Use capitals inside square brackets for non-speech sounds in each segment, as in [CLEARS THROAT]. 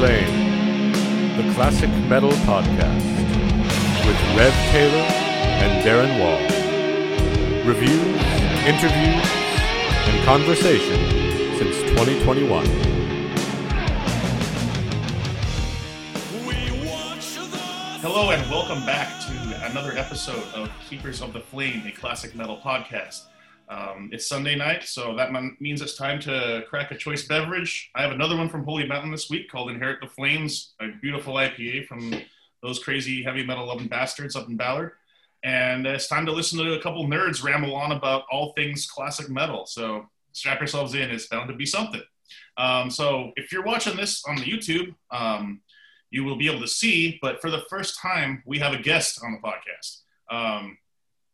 Keepers of the Flame, the classic metal podcast with Rev Taylor and Darren Wall. Reviews, interviews, and conversation since 2021. Hello and welcome back to another episode of Keepers of the Flame, a classic metal podcast. Um, it's Sunday night, so that means it's time to crack a choice beverage. I have another one from Holy Mountain this week called Inherit the Flames, a beautiful IPA from those crazy heavy metal loving bastards up in Ballard. And it's time to listen to a couple nerds ramble on about all things classic metal. So strap yourselves in, it's bound to be something. Um, so if you're watching this on the YouTube, um, you will be able to see, but for the first time, we have a guest on the podcast. Um,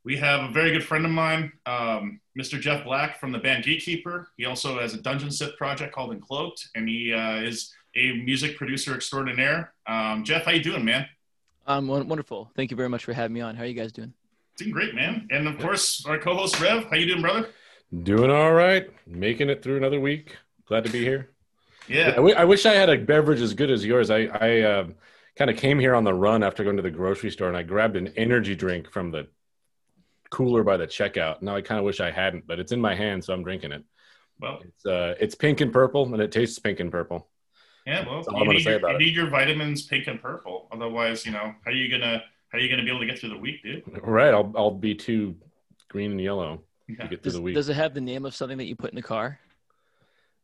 we have a very good friend of mine, um, Mr. Jeff Black from the band Gatekeeper. He also has a Dungeon synth project called Encloaked, and he uh, is a music producer extraordinaire. Um, Jeff, how you doing, man? Um, won- wonderful. Thank you very much for having me on. How are you guys doing? Doing great, man. And of course, our co-host Rev, how you doing, brother? Doing all right, making it through another week. Glad to be here. Yeah, I, w- I wish I had a beverage as good as yours. I, I uh, kind of came here on the run after going to the grocery store and I grabbed an energy drink from the cooler by the checkout. Now I kind of wish I hadn't, but it's in my hand, so I'm drinking it. well, It's uh, it's pink and purple, and it tastes pink and purple. yeah, well, you, I'm gonna need say your, you need your vitamins pink and purple. Otherwise, you know, how are you gonna how are you gonna be able to get through the week, dude? Right, I'll I'll be too green and yellow Yeah. to get through Does, the week. does it have the name of something that you put in the car?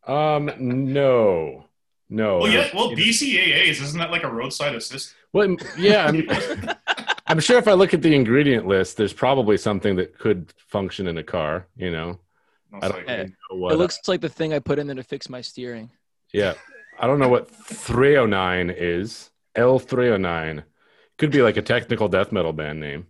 Um, no, no. Well, yeah, well, BCAAs isn't that like a roadside assist? Well, yeah, I'm, [LAUGHS] [LAUGHS] I'm sure if I look at the ingredient list, there's probably something that could function in a car. You know, I don't Hey, really know what. it looks like the thing I put in there to fix my steering. yeah, I don't know what 309 is. L309 could be like a technical death metal band name.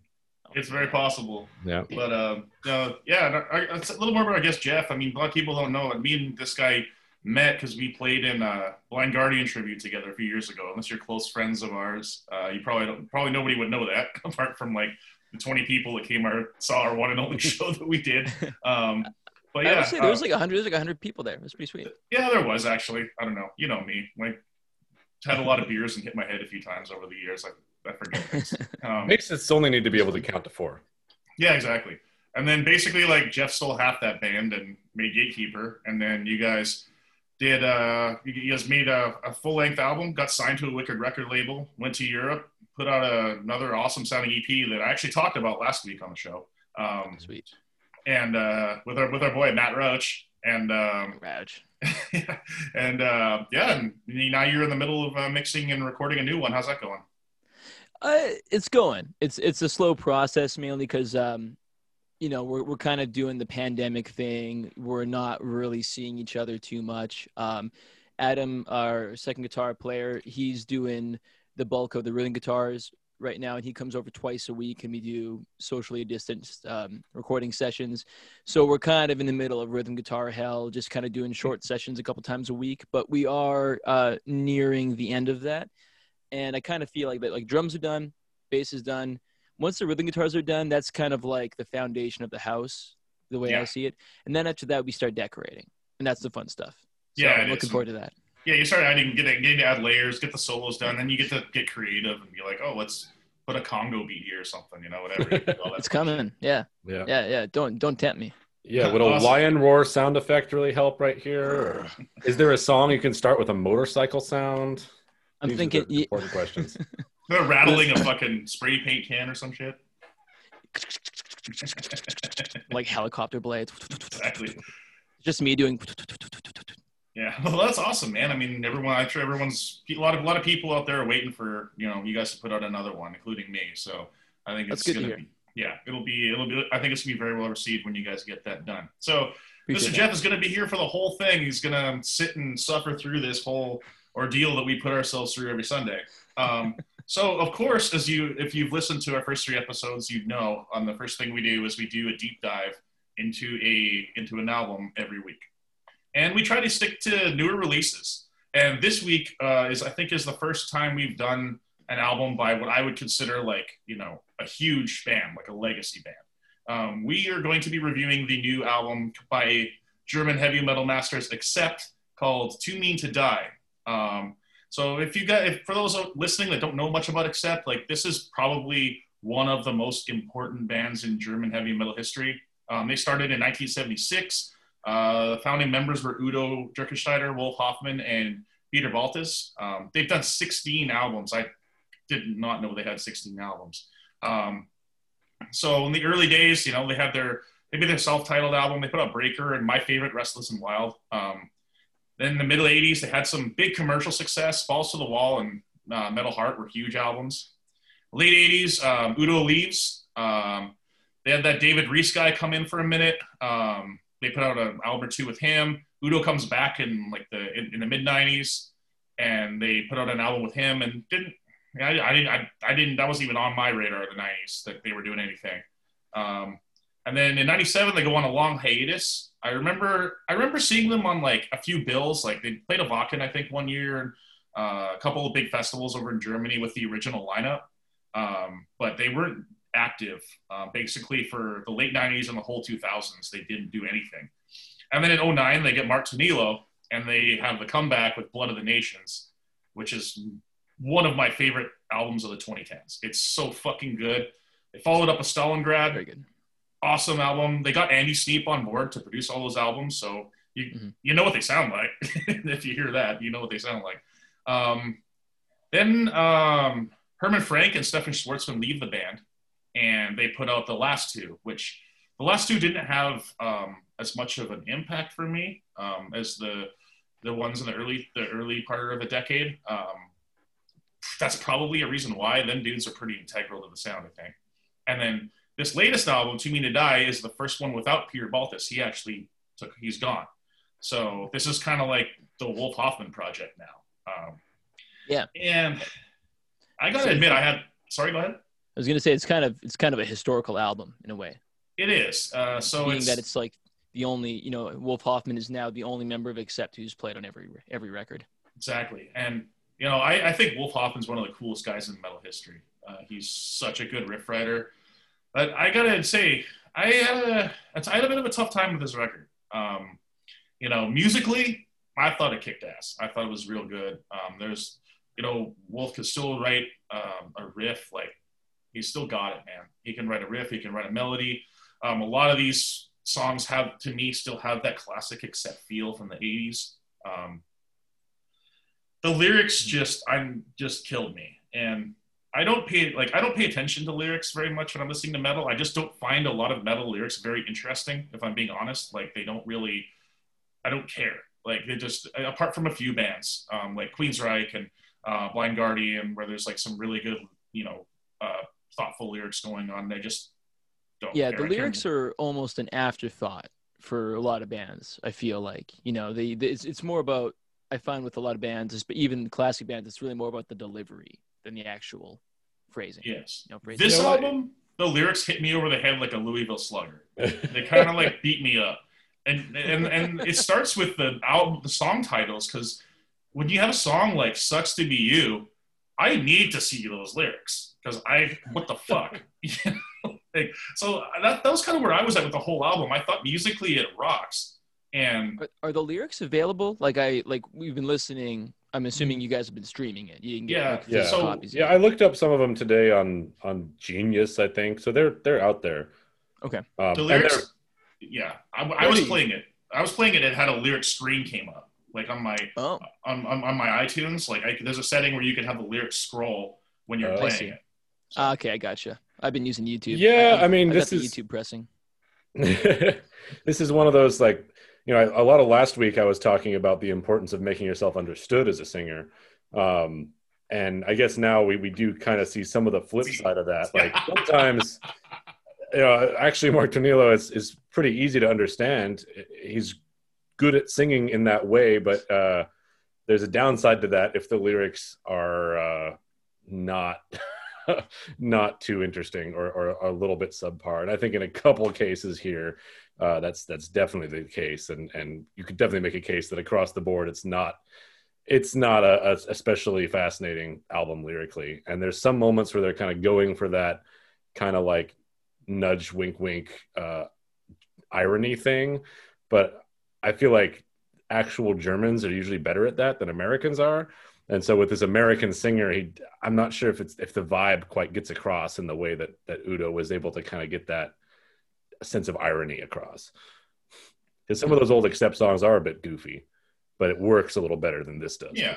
it's very possible. Yeah, But um, no, yeah, no, it's a little more about I guess Jeff. I mean, a lot of people don't know. Me and this guy met because we played in a Blind Guardian tribute together a few years ago. Unless you're close friends of ours, uh, you probably don't, probably nobody would know that [LAUGHS] apart from like the 20 people that came our saw our one and only [LAUGHS] show that we did. Um, but I yeah, would say there was uh, like 100, there's like 100 people there. It was pretty sweet. yeah, there was actually. I don't know. You know me. Like had a lot of beers and hit my head a few times over the years. I, I forget things. [LAUGHS] Um, makes it only need to be able to count to four. Yeah, exactly. And then basically, like Jeff stole half that band and made Gatekeeper, and then you guys did. uh you guys made a, a full length album, got signed to a Wicked record label, went to Europe, put out a, another awesome sounding EP that I actually talked about last week on the show, um, Sweet. and uh, with our with our boy Matt Roach, and um, Raj. [LAUGHS] and uh, yeah, and now you're in the middle of uh, mixing and recording a new one. How's that going? Uh, it's going. It's it's a slow process mainly because um, you know we're we're kind of doing the pandemic thing. We're not really seeing each other too much. Um, Adam, our second guitar player, he's doing the bulk of the rhythm guitars right now, and he comes over twice a week, and we do socially distanced um, recording sessions. So we're kind of in the middle of rhythm guitar hell, just kind of doing short sessions a couple times a week. But we are uh, nearing the end of that and I kind of feel like that like drums are done, bass is done. Once the rhythm guitars are done, that's kind of like the foundation of the house, the way Yeah. I see it. And then after that, we start decorating, and that's the fun stuff. So Yeah, I'm looking is. forward to that. Yeah, you start adding, get getting to add layers, get the solos done, then you get to get creative and be like, oh, let's put a Congo beat here or something, you know, whatever. You [LAUGHS] do all that It's fun shit. coming. Yeah, Yeah, yeah, yeah. Don't don't tempt me. yeah. Would a Awesome. lion roar sound effect really help right here? Or is there a song you can start with a motorcycle sound? I'm These are thinking the ye- important questions. [LAUGHS] They're rattling a fucking spray paint can or some shit. [LAUGHS] like helicopter blades. exactly. Just me doing. Yeah, [LAUGHS] well, that's awesome, man. I mean, everyone, I'm sure everyone's a lot of a lot of people out there are waiting for you know you guys to put out another one, including me. So I think it's That's good to gonna be yeah, it'll be it'll be. I think it's gonna be very well received when you guys get that done. So Appreciate Mr. that. Jeff is going to be here for the whole thing. He's going to sit and suffer through this whole ordeal that we put ourselves through every Sunday. Um, [LAUGHS] so, of course, as you if you've listened to our first three episodes, you know on the first thing we do is we do a deep dive into a into an album every week, and we try to stick to newer releases. And this week uh, is I think is the first time we've done an album by what I would consider like you know a huge band, like a legacy band. Um, we are going to be reviewing the new album by German heavy metal masters Accept called Too Mean to Die. Um, so if you got, if for those listening that don't know much about Accept, like this is probably one of the most important bands in German heavy metal history. Um, they started in 1976. Uh, the founding members were Udo Dirkschneider, Wolf Hoffmann, and Peter Baltes. Um, they've done 16 albums. I did not know they had 16 albums. Um, so in the early days, you know, they had their maybe their self-titled album. They put out Breaker and my favorite, Restless and Wild. Um, then in the middle 80s, they had some big commercial success. Balls to the Wall and uh, Metal Heart were huge albums. Late 80s, um, Udo leaves. Um, they had that David Reece guy come in for a minute. Um, they put out an album or two with him. Udo comes back in like the in, in the mid 90s, and they put out an album with him and didn't. I, I didn't. I, I, didn't. That wasn't even on my radar in the 90s that they were doing anything. Um, and then in '97, they go on a long hiatus. I remember I remember seeing them on like a few bills. Like they played a Wacken, I think, one year, and uh, a couple of big festivals over in Germany with the original lineup. Um, but they weren't active uh, basically for the late 90s and the whole 2000s. They didn't do anything. And then in 09, they get Mark Tornillo and they have the comeback with Blood of the Nations, which is one of my favorite albums of the 2010s. It's so fucking good. They followed up with Stalingrad. Very good awesome album. They got Andy Sneap on board to produce all those albums, so you mm-hmm. you know what they sound like. [LAUGHS] if you hear that, you know what they sound like. Um, then um, Herman Frank and Stefan Schwarzmann leave the band, and they put out the last two, which the last two didn't have um, as much of an impact for me um, as the the ones in the early the early part of the decade. Um, that's probably a reason why. Then dudes are pretty integral to the sound, I think. And then this latest album, Too Mean to Die, is the first one without Peter Baltes. He actually took, he's gone. So this is kind of like the Wolf Hoffmann project now. Um, yeah. And I gotta so, admit, I had. Sorry, go ahead. I was gonna say it's kind of it's kind of a historical album in a way. It is. Uh, so being it's, that it's like the only you know Wolf Hoffmann is now the only member of Accept who's played on every every record. Exactly, and you know I, I think Wolf Hoffmann's one of the coolest guys in metal history. Uh, he's such a good riff writer. But I gotta say, I had a, I had a bit of a tough time with this record. Um, you know, musically, I thought it kicked ass. I thought it was real good. Um, there's, you know, Wolf could still write um, a riff. Like he's still got it, man. He can write a riff. He can write a melody. Um, a lot of these songs have, to me, still have that classic accept feel from the '80s. Um, the lyrics just, I'm just killed me, and I don't pay like I don't pay attention to lyrics very much when I'm listening to metal. I just don't find a lot of metal lyrics very interesting. If I'm being honest, like they don't really, I don't care. Like they just apart from a few bands um, like Queensryche and uh, Blind Guardian, where there's like some really good, you know, uh, thoughtful lyrics going on. They just don't. Yeah, care. the lyrics are almost an afterthought for a lot of bands. I feel like you know they, they it's, it's more about I find with a lot of bands, even classic bands, it's really more about the delivery than the actual phrasing. Yes. You know, phrasing. This album, the lyrics hit me over the head like a Louisville Slugger. [LAUGHS] they kind of like beat me up, and and and it starts with the album, the song titles, because when you have a song like "Sucks to Be You," I need to see those lyrics because I what the fuck. [LAUGHS] [LAUGHS] like, so that that was kind of where I was at with the whole album. I thought musically it rocks. And are, are the lyrics available? Like I like we've been listening I'm assuming you guys have been streaming it. You didn't get yeah, like, yeah. So, copies. Yeah, I looked up some of them today on on Genius, I think. So they're they're out there. Okay. Um, the lyrics, yeah, I, I was playing it. I was playing it. It had a lyric screen came up, like on my oh. on, on, on my iTunes. Like I, there's a setting where you can have the lyrics scroll when you're oh, playing it. So. Uh, okay, I gotcha. I've been using YouTube. Yeah, I, I mean, I this is YouTube pressing. [LAUGHS] this is one of those like you know, a lot of last week I was talking about the importance of making yourself understood as a singer. Um, and I guess now we, we do kind of see some of the flip side of that. Like sometimes, you know, actually Mark Tornillo is, is pretty easy to understand. He's good at singing in that way, but uh, there's a downside to that if the lyrics are uh, not [LAUGHS] not too interesting or, or a little bit subpar. And I think in a couple cases here, uh, that's that's definitely the case, and and you could definitely make a case that across the board, it's not it's not a, a especially fascinating album lyrically. And there's some moments where they're kind of going for that kind of like nudge, wink, wink, uh, irony thing, but I feel like actual Germans are usually better at that than Americans are. And so with this American singer, he I'm not sure if it's if the vibe quite gets across in the way that that Udo was able to kind of get that sense of irony across. Because some of those old accept songs are a bit goofy, but it works a little better than this does. Yeah,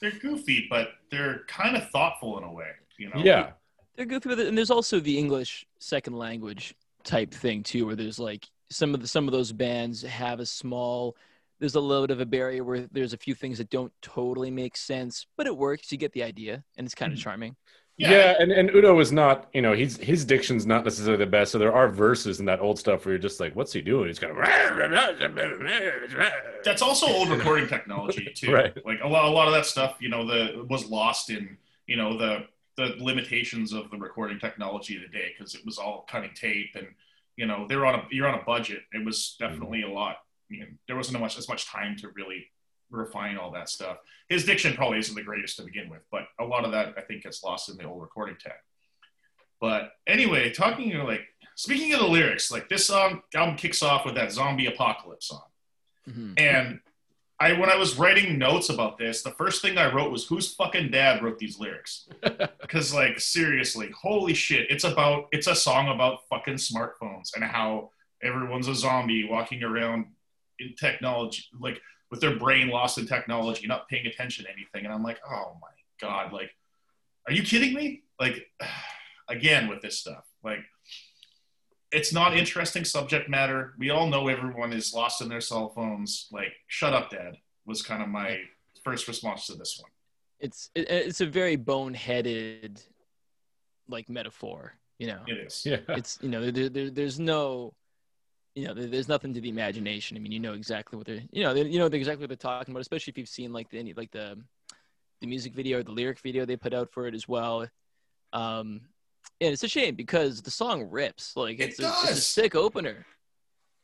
they're goofy, but they're kind of thoughtful in a way. You know? Yeah. They're goofy with it, and there's also the English second language type thing too, where there's like some of the some of those bands have a small. There's a little bit of a barrier where there's a few things that don't totally make sense, but it works. You get the idea, and it's kind of Mhm. charming. Yeah, Yeah. and, and Udo is not, you know, he's his diction's not necessarily the best. So there are verses in that old stuff where you're just like, what's he doing? He's kind of [LAUGHS] That's also old recording technology [LAUGHS] too. Right. Like a lot, a lot of that stuff, you know, the was lost in, you know, the the limitations of the recording technology today because it was all cutting tape and, you know, they were on a you're on a budget. It was mm-hmm. definitely a lot. I mean, there wasn't much as much time to really refine all that stuff. His diction probably isn't the greatest to begin with, but a lot of that I think gets lost in the old recording tech. But anyway, talking you know, like speaking of the lyrics, like this song album kicks off with that zombie apocalypse song. Mhm. And I, when I was writing notes about this, the first thing I wrote was, "Whose fucking dad wrote these lyrics?" [LAUGHS] Because, like, seriously, holy shit, it's about it's a song about fucking smartphones and how everyone's a zombie walking around in technology, like with their brain lost in technology, not paying attention to anything. And I'm like, oh my god, like, are you kidding me? Like, [SIGHS] again with this stuff, like it's not interesting subject matter. We all know everyone is lost in their cell phones. Like, shut up, Dad. Was kind of my first response to this one. It's it's a very boneheaded, like metaphor. You know, It is. yeah. it's you know there, there there's no you know there's nothing to the imagination i mean you know exactly what they're you know they, you know exactly what they're talking about especially if you've seen like the like the the music video or the lyric video they put out for it as well um and it's a shame because the song rips like It it's, a, it's a sick opener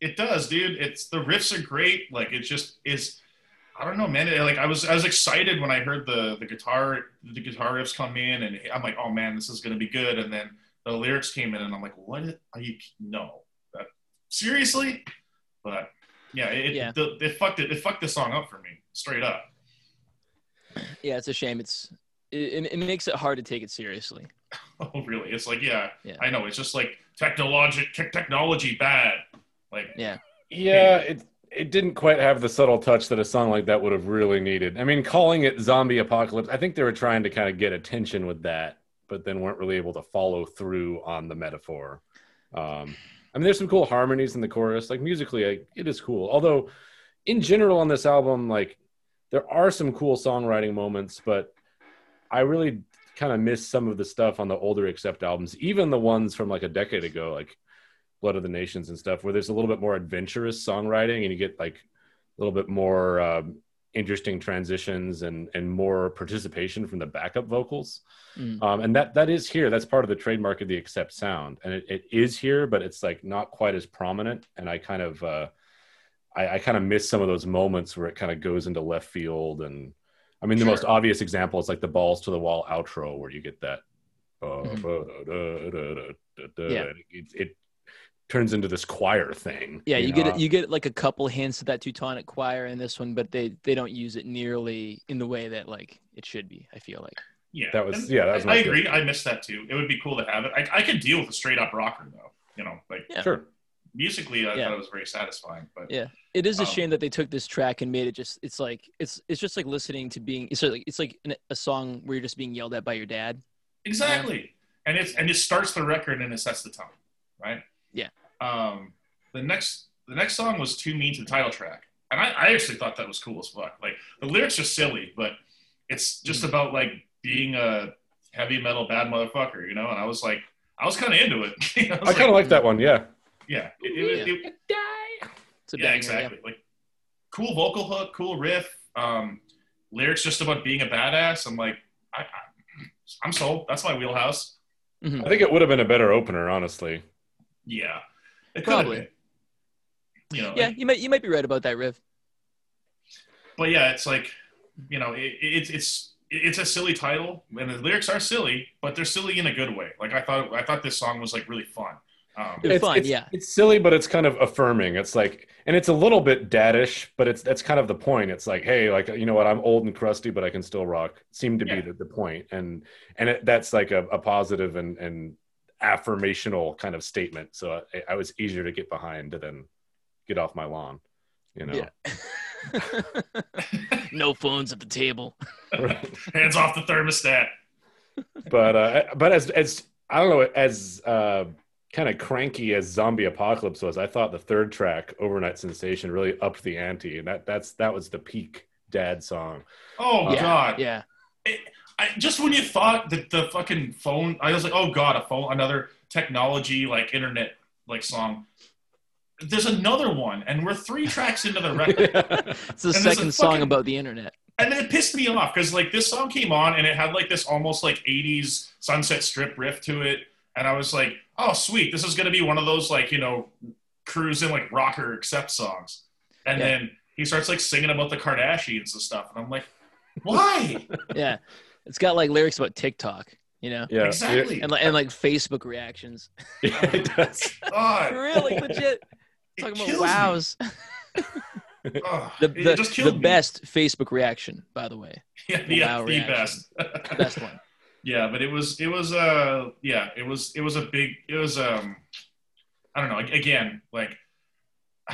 It does, dude. It's the riffs are great. Like, it just is. I don't know, man. It- like, I was I was excited when I heard the the guitar the guitar riffs come in, and I'm like, oh man, this is gonna be good. And then the lyrics came in, and I'm like, what are you? No, seriously. But yeah, it, Yeah. The, it fucked it. It fucked the song up for me, straight up. yeah it's a shame it's it, it makes it hard to take it seriously [LAUGHS] Oh, really? It's like, yeah, Yeah. I know. It's just like technology, tech technology bad. Like, yeah Yeah, it it didn't quite have the subtle touch that a song like that would have really needed. I mean, calling it zombie apocalypse, I think they were trying to kind of get attention with that, but then weren't really able to follow through on the metaphor. Um, I mean, there's some cool harmonies in the chorus. Like musically, I, it is cool. Although, in general, on this album, like there are some cool songwriting moments, but I really kind of miss some of the stuff on the older Accept albums, even the ones from like a decade ago, like Blood of the Nations and stuff, where there's a little bit more adventurous songwriting and you get like a little bit more um, interesting transitions and and more participation from the backup vocals. Mm. Um, and that that is here. That's part of the trademark of the Accept sound, and it, it is here, but it's like not quite as prominent. And I kind of uh, I, I kind of miss some of those moments where it kind of goes into left field. And I mean, the most obvious example is like the balls to the wall outro, where you get that. uh, Mhm. Yeah. Yeah. It, it turns into this choir thing. yeah you, get know? it you get like a couple hints of that teutonic choir in this one but they they don't use it nearly in the way that like it should be i feel like yeah, That was- And yeah, that was I, I agree. I miss that too. It would be cool to have it. I, I could deal with a straight up rocker though. You know, like Yeah. Sure. musically, I Yeah. thought it was very satisfying. But Yeah. It is a Um, shame that they took this track and made it just it's like it's it's just like listening to being it's like it's like an, a song where you're just being yelled at by your dad. Exactly. And it's and it starts the record and it sets the tone, right? Yeah. Um, the next the next song was Too Mean to the title track. And I, I actually thought that was cool as fuck. Like the lyrics are silly, but it's just about like being a heavy metal bad motherfucker, you know? And I was like I was kinda into it. [LAUGHS] I I kind of like, like that one. Yeah. yeah. It, it, it, It's a yeah, banger, exactly. Like cool vocal hook, cool riff, um, lyrics just about being a badass. I'm like, I, I, I'm sold. That's my wheelhouse. I think it would have been a better opener, honestly. Yeah, it could have Probably. been. You know, Yeah, like- you might you might be right about that, Rev. but yeah, it's like, you know, it, it's it's it's a silly title, and the lyrics are silly, but they're silly in a good way. Like I thought, I thought this song was like really fun. Um, They're fun, it's, yeah. It's silly, but it's kind of affirming. It's like, and it's a little bit daddish, but it's that's kind of the point. It's like, hey, like you know what, I'm old and crusty, but I can still rock. Seemed to Yeah. be the, the point, and and it, that's like a, a positive and and affirmational kind of statement. So I, I was easier to get behind than get off my lawn. You know, Yeah. [LAUGHS] no phones at the table. [LAUGHS] hands off the thermostat. but uh, but as as I don't know, as uh, kind of cranky as Zombie Apocalypse was, I thought the third track, Overnight Sensation, really upped the ante, and that that's that was the peak dad song. Oh yeah, God! Yeah. I, just when you thought that the fucking phone, I was like, oh God, a phone, another technology like internet like song. There's another one, and we're three tracks into the [LAUGHS] record. It's the And there's a second song about the internet. and then it pissed me off because like this song came on and it had like this almost like 80s sunset strip riff to it and i was like oh sweet this is going to be one of those like you know cruising like rocker accept songs and Yeah. then he starts like singing about the kardashians and stuff and i'm like why [LAUGHS] Yeah. It's got like lyrics about TikTok, you know, Yeah, exactly and like and like Facebook reactions. yeah, [LAUGHS] it does. Really legit. it Talking about kills me. wows. [LAUGHS] [LAUGHS] Ugh, The the, just the best Facebook reaction, by the way. yeah, yeah, wow the reaction. best The best one. yeah but it was it was uh yeah it was it was a big it was um i don't know again like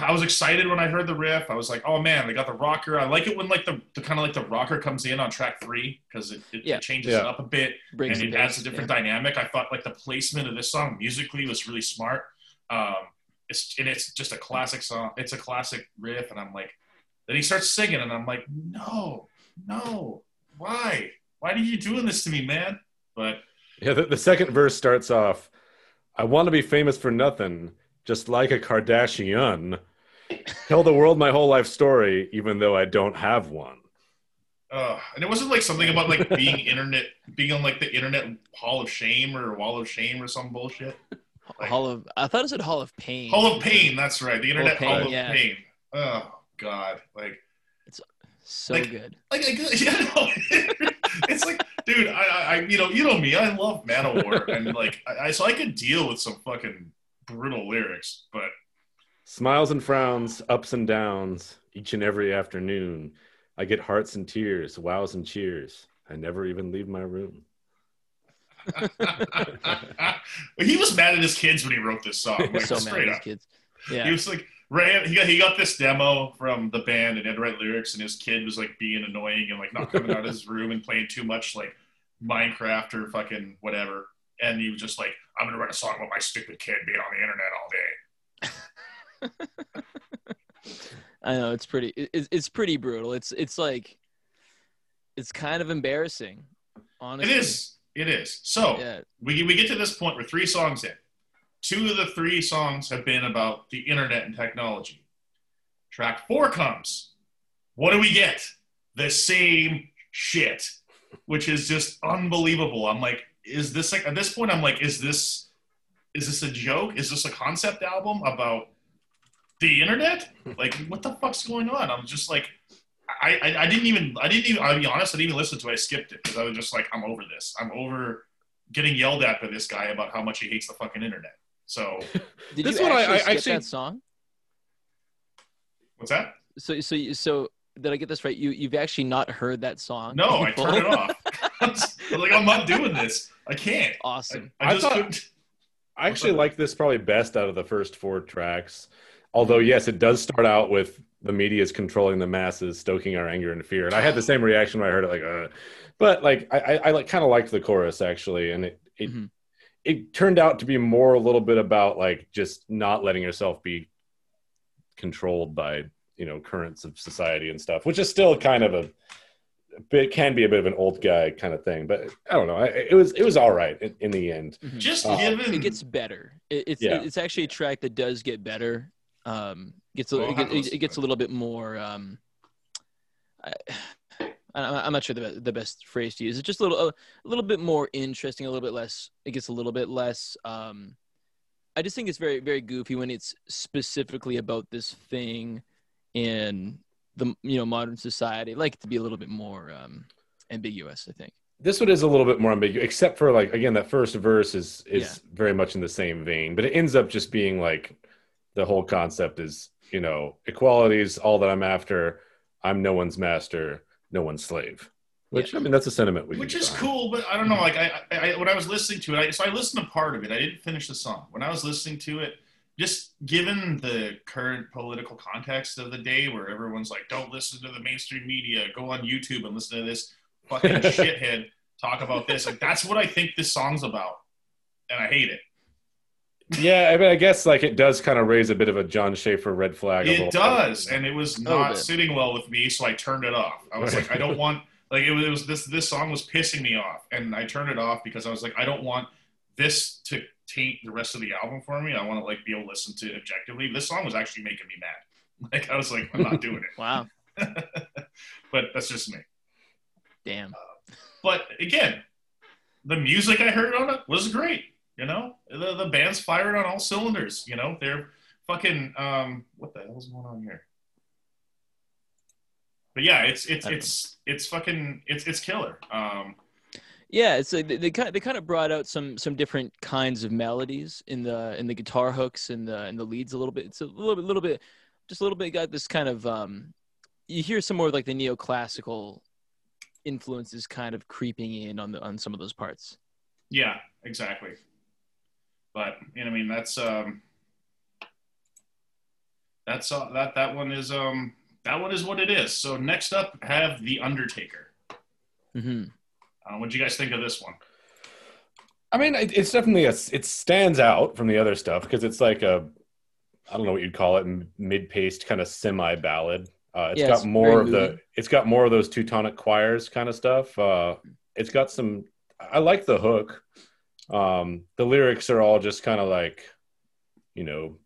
i was excited when i heard the riff. I was like oh man they got the rocker. I like it when like the, the kind of like the rocker comes in on track three because it, it, Yeah. it changes it up a bit Brings and the it adds pace, a different dynamic. I thought like the placement of this song musically was really smart. Um it's and it's just a classic song. It's a classic riff and i'm like then he starts singing and i'm like no no. Why? Why are you doing this to me man? But Yeah, the, the second verse starts off, "I want to be famous for nothing, just like a Kardashian. Tell the world my whole life story, even though I don't have one." Uh, and it wasn't like something about like being internet, being on like the internet Hall of Shame or Wall of Shame or some bullshit. Like- Hall of I thought it said Hall of Pain. Hall of Pain, that's right. The internet Pain, Hall of yeah. Pain. Oh God, like, it's So like- good. like, I, [LAUGHS] yeah, no, it's like, dude, I, I, I- you know, you know me, I love Manowar, and like, I, I, so I could deal with some fucking brutal lyrics, but Smiles and frowns, ups and downs, each and every afternoon. I get hearts and tears, wows and cheers. I never even leave my room. [LAUGHS] he was mad at his kids when he wrote this song. Like, so mad straight at these up. kids. He was like ran. He got he got this demo from the band and had to write lyrics, and his kid was like being annoying and like not coming out of his room and playing too much like Minecraft or fucking whatever. And he was just like, "I'm gonna write a song about my stupid kid being on the internet all day." [LAUGHS] I know it's pretty. It, it's- it's pretty brutal. It's it's like, it's kind of embarrassing. Honestly, It is. It is. So Yeah. we we get to this point. We're three songs in. Two of the three songs have been about the internet and technology. Track four comes. What do we get? The same shit, which is just unbelievable. I'm like, is this like at this point? I'm like, is this is this a joke? Is this a concept album about the internet? [LAUGHS] Like, what the fuck's going on? I'm just like, I, I, I didn't even, I didn't even, I'll be honest, I didn't even listen to it. I skipped it because I was just like, I'm over this. I'm over getting yelled at by this guy about how much he hates the fucking internet. So, [LAUGHS] Did This you one actually I skip actually- that song? what's that? So so so did I get this right? You you've actually not heard that song? No, in I turned it off. [LAUGHS] I was like, I'm not doing this. I can't. Awesome. I I just thought- couldn't. I actually like this probably best out of the first four tracks. Although, yes, it does start out with the media is controlling the masses, stoking our anger and fear. And I had the same reaction when I heard it, like, uh, but like I, I, I like kind of liked the chorus actually, and it it Mhm. it turned out to be more a little bit about like just not letting yourself be controlled by you know currents of society and stuff, which is still kind of a bit can be a bit of an old guy kind of thing. But I don't know, I, it was it was all right in, in the end. Mhm. Just Uh, given. it gets better. It, it's Yeah. it's actually a track that does get better. Um, gets a, Well, I'll it, get- listen it, gets a little bit more. Um, I, I'm I'm not sure the the best phrase to use. It's just a little a little bit more interesting, a little bit less. It gets a little bit less. Um, I just think it's very very goofy when it's specifically about this thing in the you know modern society. I like it to be a little bit more um, ambiguous. I think. this one is a little bit more ambiguous, except for like again that first verse is is yeah. very much in the same vein, but it ends up just being like the whole concept is you know equality is all that I'm after. I'm no one's master, no one's slave. Which yeah. I mean, that's a sentiment. Which is find. cool, but I don't know. Like I, I, when I was listening to it, I, so I listened to part of it. I didn't finish the song. When I was listening to it, just given the current political context of the day, where everyone's like, "Don't listen to the mainstream media. Go on YouTube and listen to this fucking [LAUGHS] shithead talk about this." Like that's what I think this song's about, and I hate it. yeah, I mean, I guess like it does kind of raise a bit of a Jon Schaffer red flag. It does, bit. and it was oh, not sitting well with me, so I turned it off. I was like, I don't [LAUGHS] want like it was, it was this this song was pissing me off, and I turned it off because I was like, I don't want this to taint the rest of the album for me. I want to like be able to listen to it objectively. This song was actually making me mad. [LAUGHS] Like I was like, I'm not doing it. wow. [LAUGHS] but that's just me. Damn. Uh, but again, the music I heard on it was great. You know, the the band's firing on all cylinders. You know, they're fucking. Um, what the hell is going on here? but yeah, it's it's it's it's fucking it's it's killer. Um, yeah, it's like they, they kind of, they kind of brought out some some different kinds of melodies in the in the guitar hooks and the and the leads a little bit. It's a little bit little bit just a little bit got this kind of um, you hear some more of like the neoclassical influences kind of creeping in on the on some of those parts. Yeah, exactly. But you know, I mean, that's um, that's uh, that that one is um that one is what it is. So next up, have the Undertaker. Mm-hmm. Uh, what do you guys think of this one? I mean, it's definitely a, it stands out from the other stuff because it's like a, I don't know what you'd call it, mid-paced kind of semi ballad. Uh, it's yeah, got it's more of the, it's got more of those Teutonic choirs kind of stuff. Uh, it's got some, I like the hook. Um, the lyrics are all just kind of like, you know,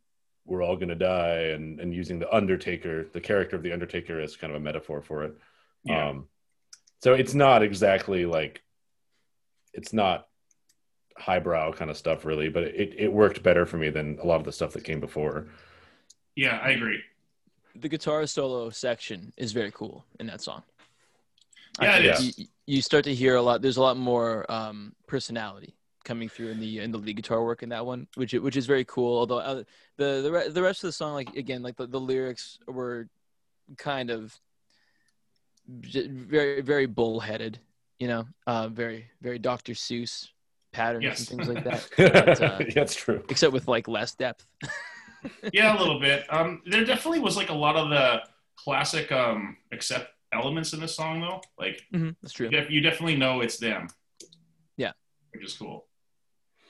we're all going to die and and using the undertaker the character of the undertaker as kind of a metaphor for it yeah. um so it's not exactly like it's not highbrow kind of stuff really but it it worked better for me than a lot of the stuff that came before yeah i agree the guitar solo section is very cool in that song yeah, yeah. You, you, start to hear a lot there's a lot more um personality coming through in the in the lead guitar work in that one, which which is very cool. Although uh, the the the rest of the song, like again, like the, the lyrics were kind of very very bullheaded, you know, uh, very very Dr. Seuss patterns yes. and things like that. [LAUGHS] But, uh, [LAUGHS] That's true. Except with like less depth. [LAUGHS] yeah, a little bit. Um, there definitely was like a lot of the classic um, accept elements in this song, though. Like mm-hmm, that's true. You, def- you definitely know it's them. Yeah, which is cool.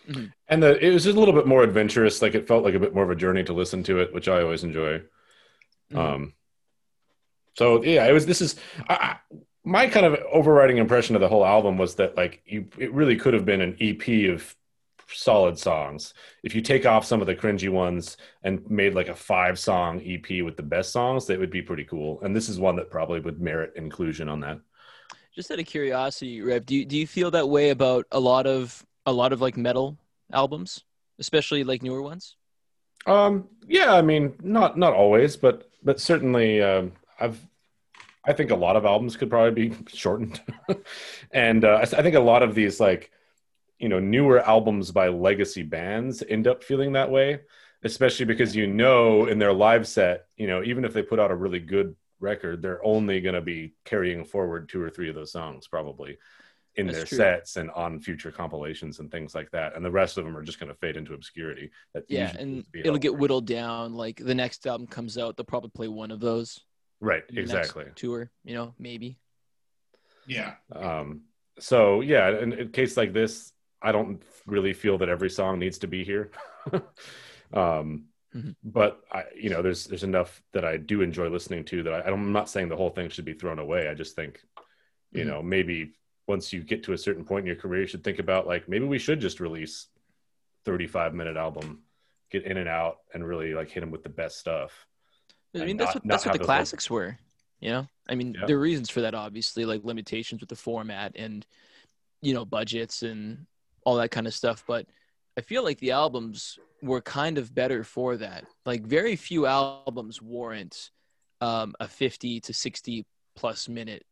Mm-hmm. And the, it was just a little bit more adventurous. Like it felt like a bit more of a journey to listen to it, which I always enjoy. Mm-hmm. Um, so yeah, it was. This is I, my kind of overriding impression of the whole album was that like you, it really could have been an EP of solid songs. If you take off some of the cringy ones and made like a five song EP with the best songs, that would be pretty cool. And this is one that probably would merit inclusion on that. Just out of curiosity, Rev, do you, do you feel that way about a lot of a lot of like metal albums, especially like newer ones? Um, yeah, I mean, not not always, but but certainly, um, I've I think a lot of albums could probably be [LAUGHS] shortened, [LAUGHS] and uh, I, I think a lot of these like you know newer albums by legacy bands end up feeling that way, especially because you know in their live set, you know, even if they put out a really good record, they're only going to be carrying forward two or three of those songs probably in That's their true. sets and on future compilations and things like that. And the rest of them are just going to fade into obscurity. Yeah, and it'll get whittled down. Like the next album comes out, they'll probably play one of those. Right. Exactly. Tour, you know, maybe. Yeah. Um. So yeah, in a case like this, I don't really feel that every song needs to be here. [LAUGHS] um. Mm-hmm. But I, you know, there's there's enough that I do enjoy listening to that I, I'm not saying the whole thing should be thrown away. I just think, you mm-hmm. know, maybe once you get to a certain point in your career, you should think about like maybe we should just release 35 minute album, get in and out, and really like hit them with the best stuff. I mean, that's not, what that's what the classics were. You know, I mean, yeah. there are reasons for that, obviously, like limitations with the format and you know budgets and all that kind of stuff. But I feel like the albums were kind of better for that. Like, very few albums warrant um, a 50 to 60 plus minute,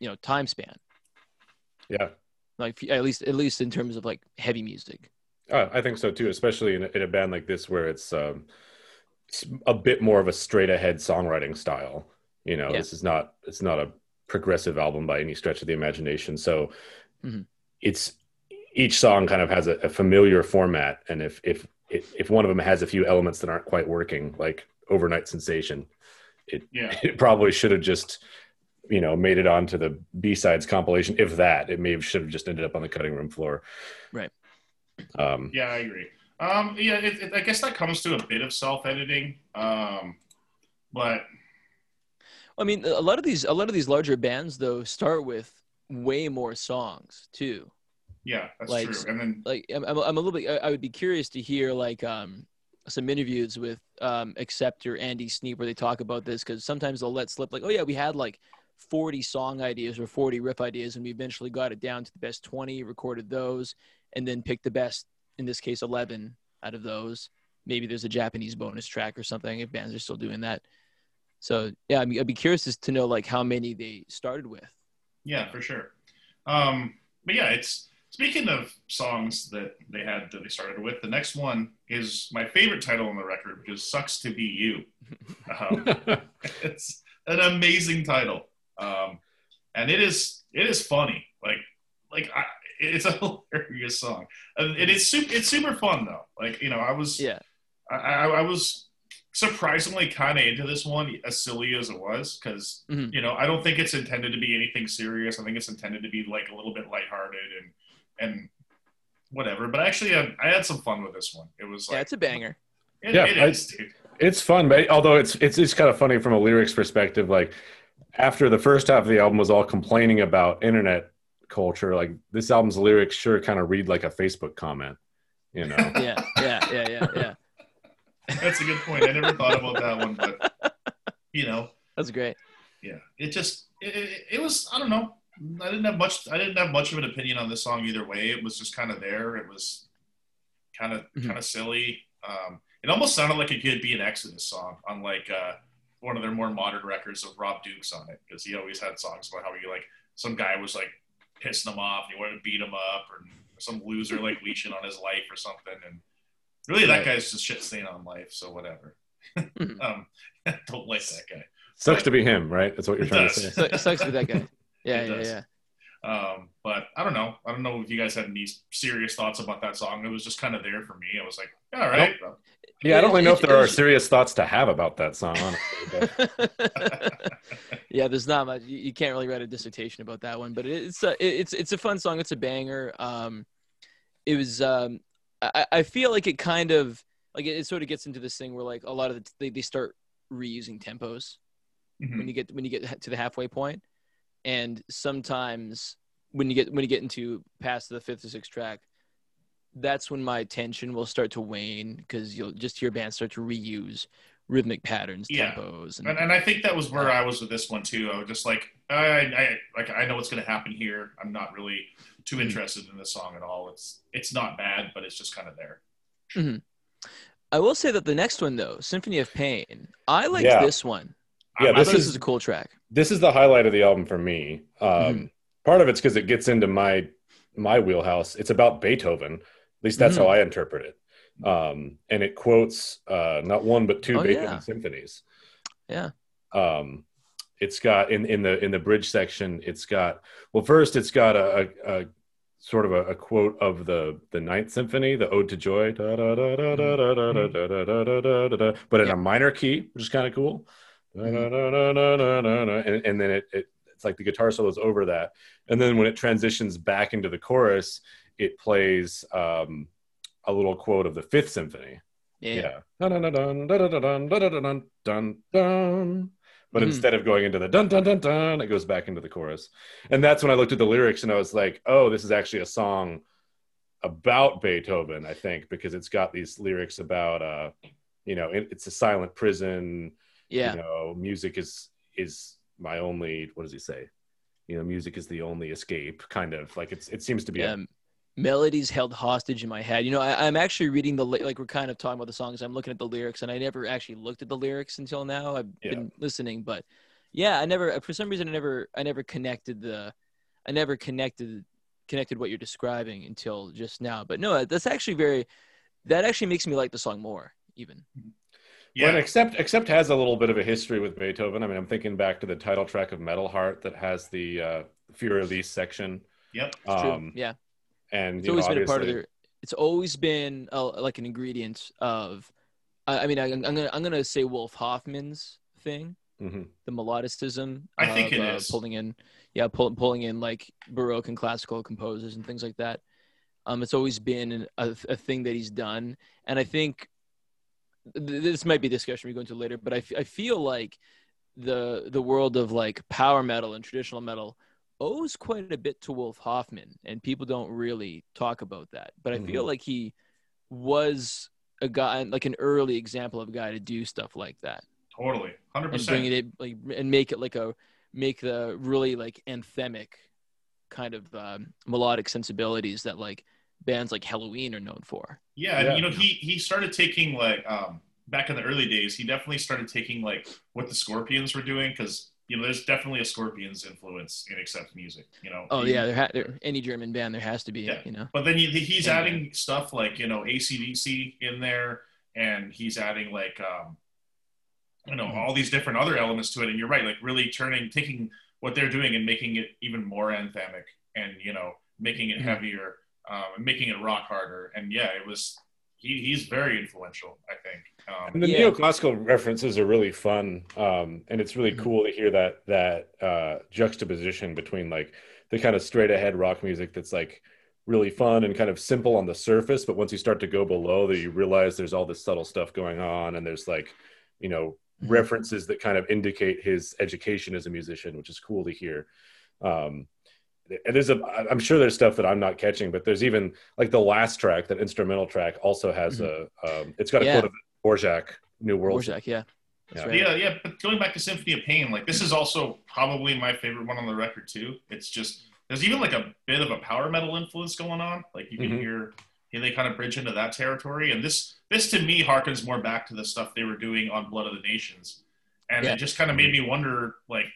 you know, time span Yeah. Like at least at least in terms of like heavy music. Uh, I think so too, especially in, in a band like this where it's, um, it's a bit more of a straight ahead songwriting style. You know, Yeah. this is not it's not a progressive album by any stretch of the imagination. So Mhm. it's each song kind of has a, a familiar format, and if if if if one of them has a few elements that aren't quite working, like overnight sensation, it Yeah. [LAUGHS] it probably should have just you know made it onto the B sides compilation. If that, it may have should have just ended up on the cutting room floor. Right. Um, Yeah, I agree. Um, yeah, it, it, I guess that comes to a bit of self-editing. Um, but I mean, a lot of these a lot of these larger bands though start with way more songs too. yeah, that's Like, true. And then Like I'm, I'm, a little bit. I, I would be curious to hear like um some interviews with um Acceptor Andy Sneap where they talk about this because sometimes they'll let slip like, oh yeah, we had like 40 song ideas or 40 riff ideas and we eventually got it down to the best 20, recorded those, and then picked the best in this case 11 out of those. Maybe there's a Japanese bonus track or something if bands are still doing that. So yeah, I mean, I'd be curious as to know like how many they started with. yeah, for sure. Um, but yeah, it's speaking of songs that they had that they started with. The next one is my favorite title on the record, which is "Sucks to Be You." [LAUGHS] Um, it's an amazing title, um, and it is it is funny. Like like I, [LAUGHS] it's a hilarious song, and it is super. It's super fun though. Like you know, I was Yeah. I, I, I was surprisingly kind of into this one, as silly as it was, because Mhm. you know I don't think it's intended to be anything serious. I think it's intended to be like a little bit lighthearted and and whatever. But actually, I, I had some fun with this one. It was like Yeah, it's a banger. it, Yeah, it I- dude. It's fun, but although it's it's it's kind of funny from a lyrics perspective, like after the first half of the album was all complaining about internet culture, like this album's lyrics sure kind of read like a Facebook comment, you know. [LAUGHS] Yeah, yeah, yeah, yeah, yeah. That's a good point. I never thought about that one, but you know, That's great. yeah, it just it, it, it was I don't know. I didn't have much. I didn't have much of an opinion on this song either way. It was just kind of there. It was kind of Mhm. kind of silly. Um, it almost sounded like it could be an Exodus song, unlike uh, one of their more modern records of Rob Dukes on it, because he always had songs about how he like some guy was like pissing him off, and he wanted to beat him up, or some loser like [LAUGHS] leashing on his life or something, and really that guy's just shit staying on life. So whatever. Mhm. [LAUGHS] um, [LAUGHS] don't like that guy. Sucks to be him, right? That's what you're It trying does. to say. So, it sucks with that guy. Yeah, It yeah, yeah. Um, but I don't know. I don't know if you guys had any serious thoughts about that song. It was just kind of there for me. I was like, yeah, all right. Yeah, I don't really know if there are serious thoughts to have about that song, honestly. [LAUGHS] Yeah, there's not much. You, can't really write a dissertation about that one, but it's a it's it's a fun song. It's a banger. Um, it was. Um, I I feel like it kind of like it, it sort of gets into this thing where like a lot of the, they they start reusing tempos Mhm. when you get when you get to the halfway point, and sometimes when you get when you get into past the fifth or sixth track, that's when my attention will start to wane because you'll just hear bands start to reuse rhythmic patterns, Yeah. tempos, And, and I think that was where I was with this one too. I was just like, I, I like I know what's going to happen here. I'm not really too Hmm. interested in this song at all. It's it's not bad, but it's just kind of there. I will say that the next one though, Symphony of Pain, I liked Yeah. this one. Yeah, I this thought this is- is a cool track. this is the highlight of the album for me. Um, Mhm. Part of it's because it gets into my my wheelhouse. It's about Beethoven. At least that's mm-hmm. how I interpret it. Um, and it quotes uh, not one but two oh, Beethoven yeah. symphonies. Yeah. Um, it's got in, in the in the bridge section. It's got well, first it's got a, a, a sort of a, a, quote of the the Ninth Symphony, the Ode to Joy, but in a minor key, which is kind of cool. And, and then it, it it's like the guitar solo is over that, and then when it transitions back into the chorus, it plays um, a little quote of the Fifth Symphony. Yeah. But mm-hmm. instead of going into the dun dun dun dun, it goes back into the chorus. And that's when I looked at the lyrics and I was like, oh, this is actually a song about Beethoven, I think, because it's got these lyrics about, uh, you know, it, it's a silent prison. Yeah. You know, music is is my only. What does he say? You know, music is the only escape. Kind of like it's. It seems to be yeah. a um, melodies held hostage in my head. You know, I, I'm actually reading the like we're kind of talking about the songs. I'm looking at the lyrics, and I never actually looked at the lyrics until now. I've Yeah. been listening, but yeah, I never for some reason I never I never connected the I never connected connected what you're describing until just now. But no, that's actually very. That actually makes me like the song more, even. Yeah, well, except except has a little bit of a history with Beethoven. I mean, I'm thinking back to the title track of Metal Heart that has the uh, Für Elise section. Yep. Um, yeah. And it's always know, been a part of their. It's always been a, like an ingredient of. I, I mean, I, am gonna I'm gonna say Wolf Hoffmann's thing, mm-hmm. the melodicism. I think of, it uh, is pulling in, yeah, pull, pulling in like baroque and classical composers and things like that. Um, it's always been a, a thing that he's done, and I think this might be a discussion we go into later, but I, f- I feel like the the world of like power metal and traditional metal owes quite a bit to Wolf Hoffmann, and people don't really talk about that. But I feel mm-hmm. like he was a guy, like an early example of a guy to do stuff like that. Totally, hundred percent. And bring it like and make it like a make the really like anthemic kind of um, melodic sensibilities that like bands like Helloween are known for. Yeah, yeah. you know he he started taking like um back in the early days. He definitely started taking like what the Scorpions were doing because you know, there's definitely a Scorpions influence in Accept music. You know. Oh yeah, there, ha- there any German band there has to be. Yeah. You know. But then he, he's adding stuff like you know ACDC in there, and he's adding like um, you know all these different other elements to it. And you're right, like really turning, taking what they're doing and making it even more anthemic, and you know making it mm-hmm. heavier, um, and making it rock harder. And yeah, it was he, he's very influential, I think. Um, and the yeah. neoclassical references are really fun, um, and it's really mm-hmm. cool to hear that that uh, juxtaposition between like the kind of straight ahead rock music that's like really fun and kind of simple on the surface, but once you start to go below, that you realize there's all this subtle stuff going on, and there's like you know mm-hmm. references that kind of indicate his education as a musician, which is cool to hear. Um, and there's a i'm sure there's stuff that i'm not catching but there's even like the last track that instrumental track also has mm-hmm. a um, it's got a yeah. quote of Dvorak new world Dvorak, yeah yeah. Right. yeah yeah but going back to symphony of pain like this is also probably my favorite one on the record too it's just there's even like a bit of a power metal influence going on like you can mm-hmm. hear they kind of bridge into that territory and this this to me harkens more back to the stuff they were doing on blood of the nations and yeah. it just kind of made me wonder like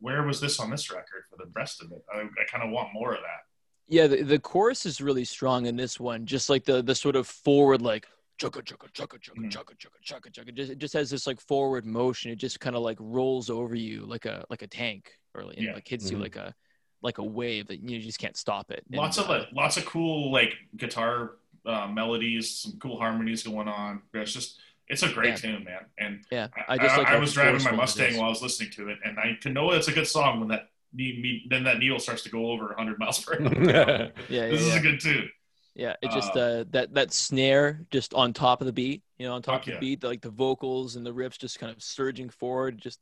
where was this on this record for the rest of it? I, I kind of want more of that. Yeah, the, the chorus is really strong in this one. Just like the the sort of forward like chugga chugga chugga chugga mm. chugga chugga chugga chugga. Just it just has this like forward motion. It just kind of like rolls over you like a like a tank or like, yeah. like hits mm-hmm. you like a like a wave that you just can't stop it. Lots and, of uh, lots of cool like guitar uh, melodies, some cool harmonies going on. It's just it's a great yeah. tune, man. And yeah, I just like I, I was driving my Mustang while I was listening to it, and I can know it's a good song when that then that needle starts to go over 100 miles per [LAUGHS] hour. yeah, yeah, this yeah. is a good tune. Yeah, it just uh, uh, that that snare just on top of the beat, you know, on top of the yeah. beat, like the vocals and the riffs just kind of surging forward, just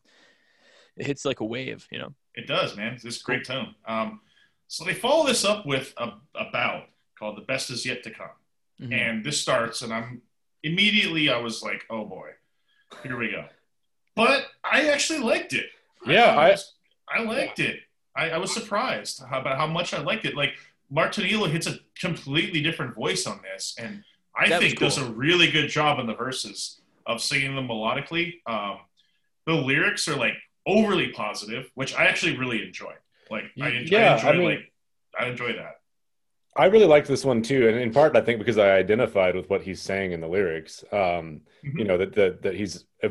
it hits like a wave, you know. It does, man. It's this great tone. Um, so they follow this up with a, a ballad called "The Best Is Yet to Come," mm-hmm. and this starts, and I'm immediately I was like, oh boy, here we go. But I actually liked it. Yeah, I was, I, I, liked it. I, I was surprised about how much I liked it. Like Mark Tornillo hits a completely different voice on this, and I that think cool. does a really good job in the verses of singing them melodically. Um, the lyrics are like overly positive, which I actually really enjoy. Like I, yeah, I enjoy I mean, like I enjoy that. I really liked this one too, and in part I think because I identified with what he's saying in the lyrics. Um, mm-hmm. You know that that that he's uh,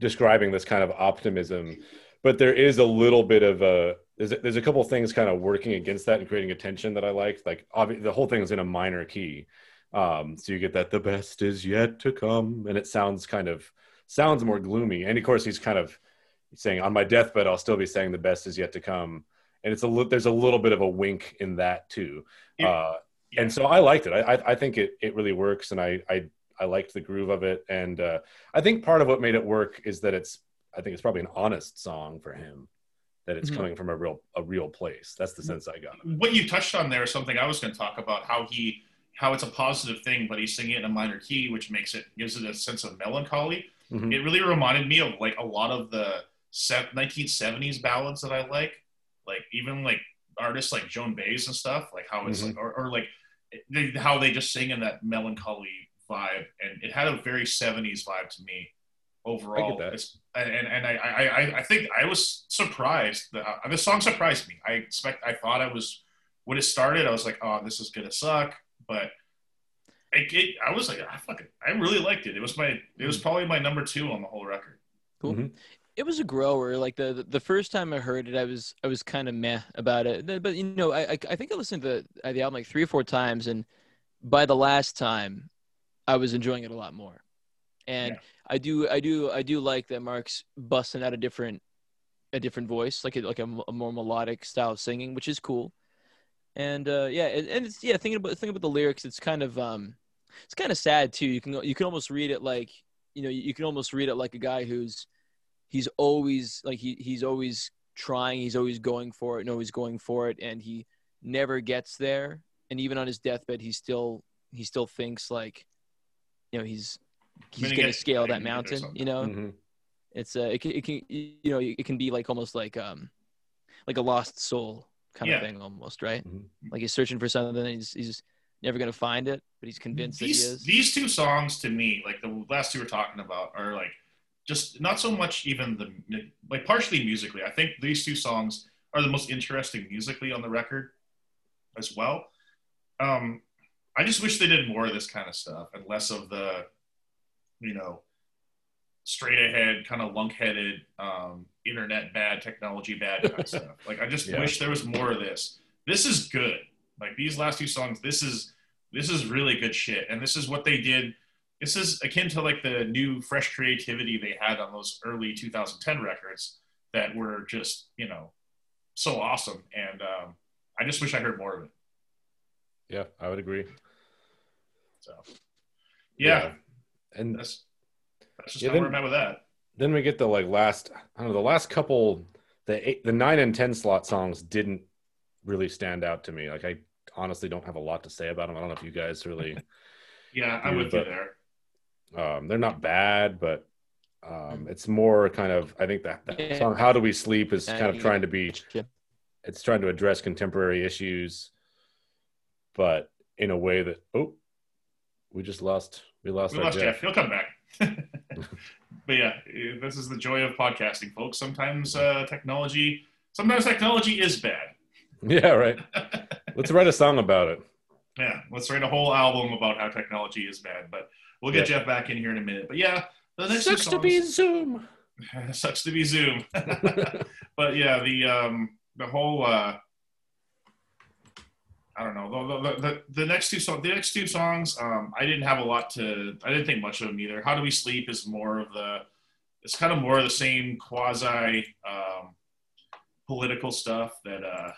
describing this kind of optimism, but there is a little bit of a there's a, there's a couple things kind of working against that and creating a tension that I like. Like obvi- the whole thing is in a minor key, um, so you get that the best is yet to come, and it sounds kind of sounds more gloomy. And of course he's kind of saying on my deathbed I'll still be saying the best is yet to come and it's a there's a little bit of a wink in that too. Uh, yeah. And so I liked it. I, I, I think it it really works, and I I I liked the groove of it, and uh, I think part of what made it work is that it's I think it's probably an honest song for him. That it's mm-hmm. coming from a real a real place. That's the sense I got. What you touched on there is something I was going to talk about. How he how it's a positive thing, but he's singing it in a minor key, which makes it gives it a sense of melancholy. Mm-hmm. It really reminded me of like a lot of the 1970s ballads that I like like even like artists like Joan Baez and stuff, like how it's mm-hmm. like, or, or like they, how they just sing in that melancholy vibe, and it had a very '70s vibe to me overall. and and I, I I think I was surprised. That, uh, the song surprised me. I expect I thought I was when it started, I was like, oh, this is gonna suck. But it, it, I was like, I fucking, I really liked it. It was my, it was probably my number two on the whole record. Cool. Mhm. It was a grower. Like the the- first time I heard it, I was I was kind of meh about it. But you know, I I think I listened to the, the album like three or four times, and by the last time, I was enjoying it a lot more. And Yeah. I do I do I do like that Mark's busting out a different a different voice, like a, like a, a more melodic style of singing, which is cool. And uh, yeah, and, and it's yeah thinking about thinking about the lyrics, it's kind of um, it's kind of sad too. You can you can almost read it like you know you can almost read it like a guy who's he's always like he he's always trying, he's always going for it, and always going for it, and he never gets there. And even on his deathbed, he still he still thinks like you know he's he's Gonna gonna scale that mountain. You know, Mhm. it's uh it can, it can you know it can be like almost like um like a lost soul kind Yeah. of thing almost right Mhm. like he's searching for something and he's he's never gonna find it but he's convinced that he These, is these two songs to me, like the last two we're talking about, are like just not so much even the like partially musically. I think these two songs are the most interesting musically on the record as well. Um, I just wish they did more of this kind of stuff and less of the, you know, straight ahead, kind of lunk headed, um, internet bad, technology bad kind of [LAUGHS] stuff. Like, I just Yeah. wish there was more of this. This is good. Like these last two songs, this is this is really good shit, and this is what they did. This is akin to like the new fresh creativity they had on those early 2010 records that were just you know so awesome, and um, I just wish I heard more of it. Yeah, I would agree. So yeah, And that's that's just Yeah, how then- with that. then we get the like last I don't know the last couple the eight, the nine and ten slot songs didn't really stand out to me. Like I honestly don't have a lot to say about them. I don't know if you guys really. [LAUGHS] Yeah, I would Yeah, but- there. Um, they're not bad, but um, it's more kind of I think that, that Yeah. song "How Do We Sleep" is kind of trying to be it's trying to address contemporary issues, but in a way that oh, we just lost we lost We lost Jeff. Jeff. He'll come back. [LAUGHS] but yeah, this is the joy of podcasting, folks. Sometimes uh, technology, sometimes technology is bad. [LAUGHS] Yeah, right. [LAUGHS] Let's write a song about it. Yeah, let's write a whole album about how technology is bad. But we'll get Jeff back in here in a minute. But yeah, the next two Sucks to be songs- Zoom. [LAUGHS] sucks to be Zoom. [LAUGHS] but yeah, the um the whole uh I don't know the the, the, the next two songs the next two songs um I didn't have a lot to I didn't think much of them either. How do we sleep is more of the it's kind of more of the same quasi um political stuff that uh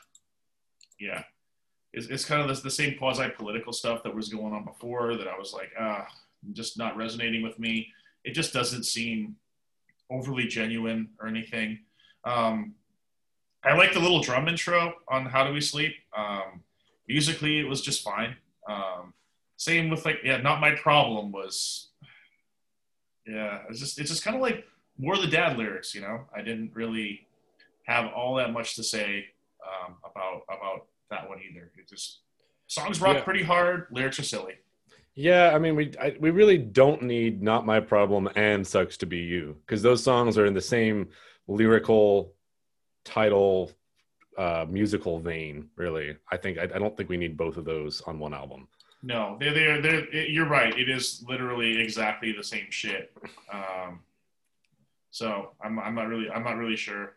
yeah it's, it's kind of the, the same quasi political stuff that was going on before that I was like ah just not resonating with me. It just doesn't seem overly genuine or anything. Um, I like the little drum intro on How Do We Sleep. Um, musically, it was just fine. Um, same with like, yeah, Not My Problem was, yeah, it's just, it's just kind of like more the dad lyrics, you know? I didn't really have all that much to say um, about, about that one either. It just, songs rock Yeah. pretty hard, lyrics are silly. Yeah, I mean, we I, we really don't need "Not My Problem" and "Sucks to Be You" because those songs are in the same lyrical, title, uh, musical vein. Really, I think I, I don't think we need both of those on one album. No, they're, they're, they're, you're right. It is literally exactly the same shit. Um, so I'm, I'm not really, I'm not really sure.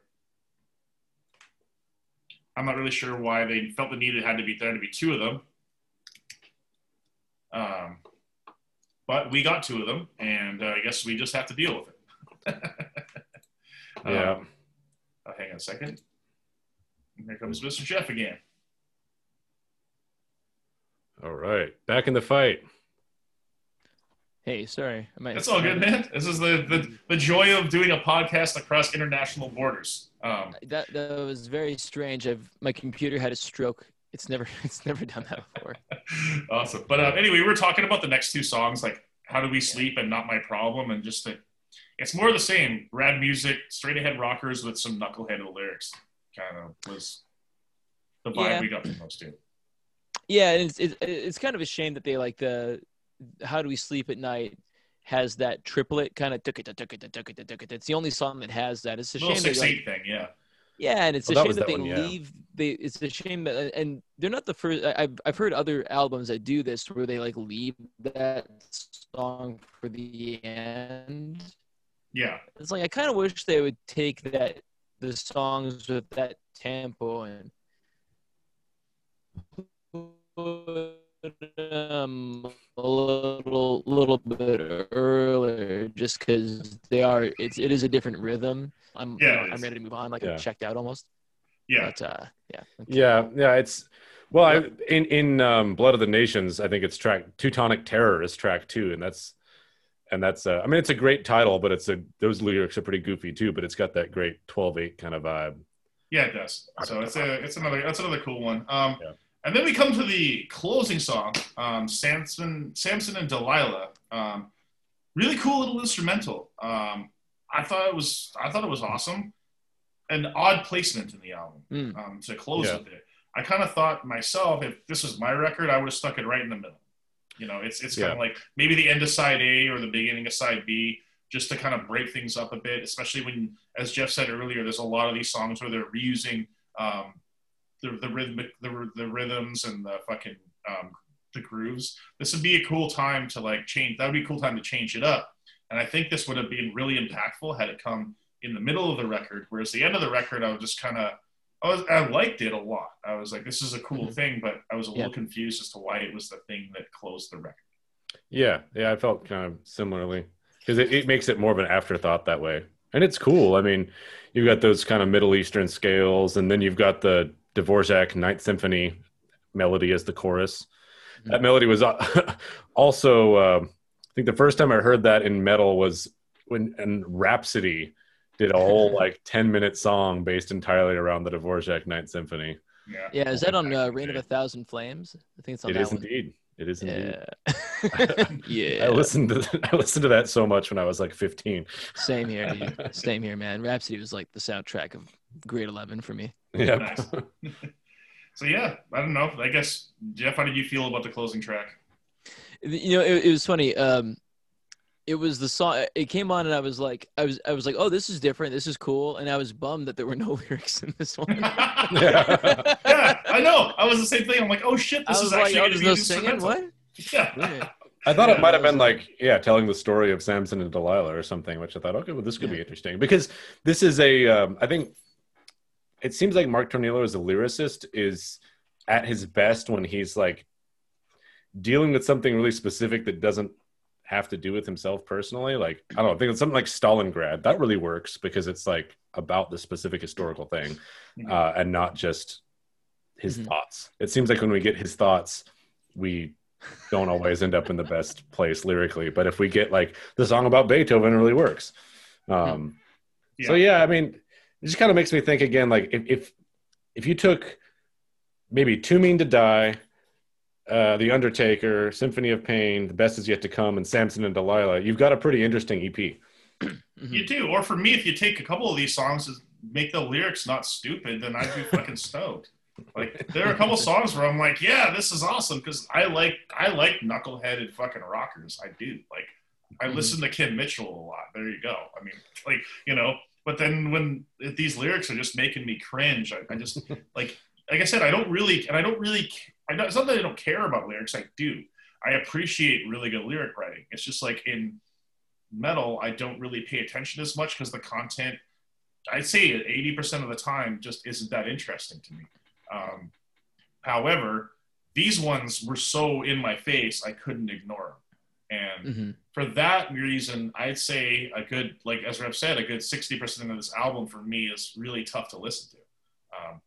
I'm not really sure why they felt the need it had to be there to be two of them. Um, but we got two of them, and uh, I guess we just have to deal with it. [LAUGHS] Yeah, Um, uh, hang on a second. Here comes Mr. Jeff again. all right, back in the fight. hey sorry I might, That's all good, man. This is the, the, the joy of doing a podcast across international borders. Um, that that was very strange i've my computer had a stroke it's never [LAUGHS] it's never done that before [LAUGHS] awesome. But uh, anyway, we were talking about the next two songs, like "How Do We Sleep" and "Not My Problem," and just that it's more of the same. Rad music, straight ahead rockers with some knuckleheaded lyrics. Kind of was the vibe Yeah. we got from those two. yeah and it's, it's it's kind of a shame that they like the how do we sleep at night has that triplet kind of took it took it took it took it it's the only song that has that it's a Little shame six like, thing, yeah. Yeah, and it's Oh, a shame that, that they one, yeah. leave. They it's a shame that, and they're not the first. I've I've heard other albums that do this where they like leave that song for the end. Yeah. It's like I kind of wish they would take that the songs with that tempo and them a little little bit earlier, just because they are. It's it is a different rhythm. I'm Yeah, you know, it I'm ready to move on. Like Yeah. I'm checked out almost. Yeah. But uh, yeah. Yeah, yeah, it's well, I, in in um, Blood of the Nations, I think it's track Teutonic Terror is track two, and that's and that's uh, I mean it's a great title, but it's a those lyrics are pretty goofy too, but it's got that great 12-8 kind of vibe. Yeah, it does. So it's a it's another that's another cool one. Um, Yeah. And then we come to the closing song, um, Samson Samson and Delilah. Um, really cool little instrumental. Um, I thought it was I thought it was awesome. An odd placement in the album Mm. um, to close Yeah. with it. I kind of thought myself, if this was my record, I would have stuck it right in the middle. You know, it's it's kind of like maybe the end of side A or the beginning of side B, just to kind of break things up a bit. Especially when, as Jeff said earlier, there's a lot of these songs where they're reusing um, the the rhythmic the, the rhythms and the fucking um, the grooves. This would be a cool time to like change. That would be a cool time to change it up. And I think this would have been really impactful had it come in the middle of the record. Whereas the end of the record, I was just kind of I was I liked it a lot. I was like, this is a cool Mhm. thing, but I was a Yeah. little confused as to why it was the thing that closed the record. Yeah, yeah, I felt kind of similarly because it, it makes it more of an afterthought that way, and it's cool. I mean, you've got those kind of Middle Eastern scales, and then you've got the Dvorak Ninth Symphony melody as the chorus. That melody was uh, [LAUGHS] also, uh, I think, the first time I heard that in metal was when and Rhapsody did a whole [LAUGHS] like ten minute song based entirely around the Dvorak Ninth Symphony. Yeah. Yeah, is that on Back uh, in Rain of a Thousand Flames? I think it's on It that is one. indeed. It is indeed. Yeah. [LAUGHS] yeah. I listened to I listened to that so much when I was like 15. Same here, dude. Same here, man. Rhapsody was like the soundtrack of Grade Eleven for me. Yeah. Nice. [LAUGHS] So yeah, I don't know. I guess Jeff, how did you feel about the closing track? You know, it, it was funny. Um, it was the song. It came on, and I was like, I was, I was like, oh, this is different. This is cool. And I was bummed that there were no [LAUGHS] lyrics in this one. [LAUGHS] yeah, I know. I was the same thing. I'm like, oh shit, I this was is like, actually oh, going to there's be no singing. What? Yeah. Weird. I thought Yeah, it might have been was like, yeah, telling the story of Samson and Delilah or something, which I thought, okay, well, this could be interesting because this is a, um, I think it seems like Mark Tornillo as a lyricist is at his best when he's like dealing with something really specific that doesn't have to do with himself personally. Like, I don't know, I think it's something like Stalingrad. That really works because it's like about the specific historical thing Mhm. uh, and not just his Mhm. thoughts. It seems like when we get his thoughts, we don't always end up in the best [LAUGHS] place lyrically. But if we get like the song about Beethoven, it really works. Um, So yeah, I mean, it just kind of makes me think again. Like if if if you took maybe Too Mean to Die, uh, The Undertaker, Symphony of Pain, The Best Is Yet to Come, and Samson and Delilah, you've got a pretty interesting EP. Mhm. You do. Or for me, if you take a couple of these songs and make the lyrics not stupid, then I'd be [LAUGHS] fucking stoked. Like there are a couple songs where I'm like, yeah, this is awesome because I like I like knuckleheaded fucking rockers. I do. Like I Mhm. listen to Kim Mitchell a lot. There you go. I mean, like you know. But then when these lyrics are just making me cringe, I, I just [LAUGHS] like like I said, I don't really and I don't really. I don't, it's not that I don't care about lyrics. I do. I appreciate really good lyric writing. It's just like in metal, I don't really pay attention as much because the content, I'd say 80% of the time, just isn't that interesting to me. Um, however, these ones were so in my face, I couldn't ignore them. And Mhm. for that reason, I'd say a good, like as Rev said, a good 60% of this album for me is really tough to listen to. Um,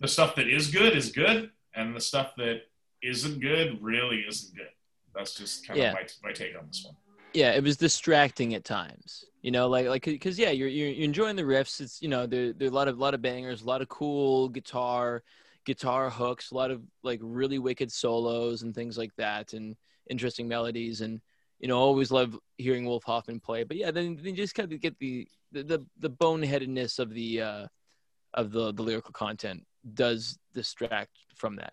the stuff that is good is good, and the stuff that isn't good really isn't good. That's just kind Yeah. of my, my take on this one. yeah it was distracting at times you know like like because yeah you're, you're you're enjoying the riffs it's you know there there are a lot of lot of bangers a lot of cool guitar guitar hooks a lot of like really wicked solos and things like that and interesting melodies and you know always love hearing wolf hoffmann play but yeah then then you just kind of get the the the, the boneheadedness of the uh of the the lyrical content does distract from that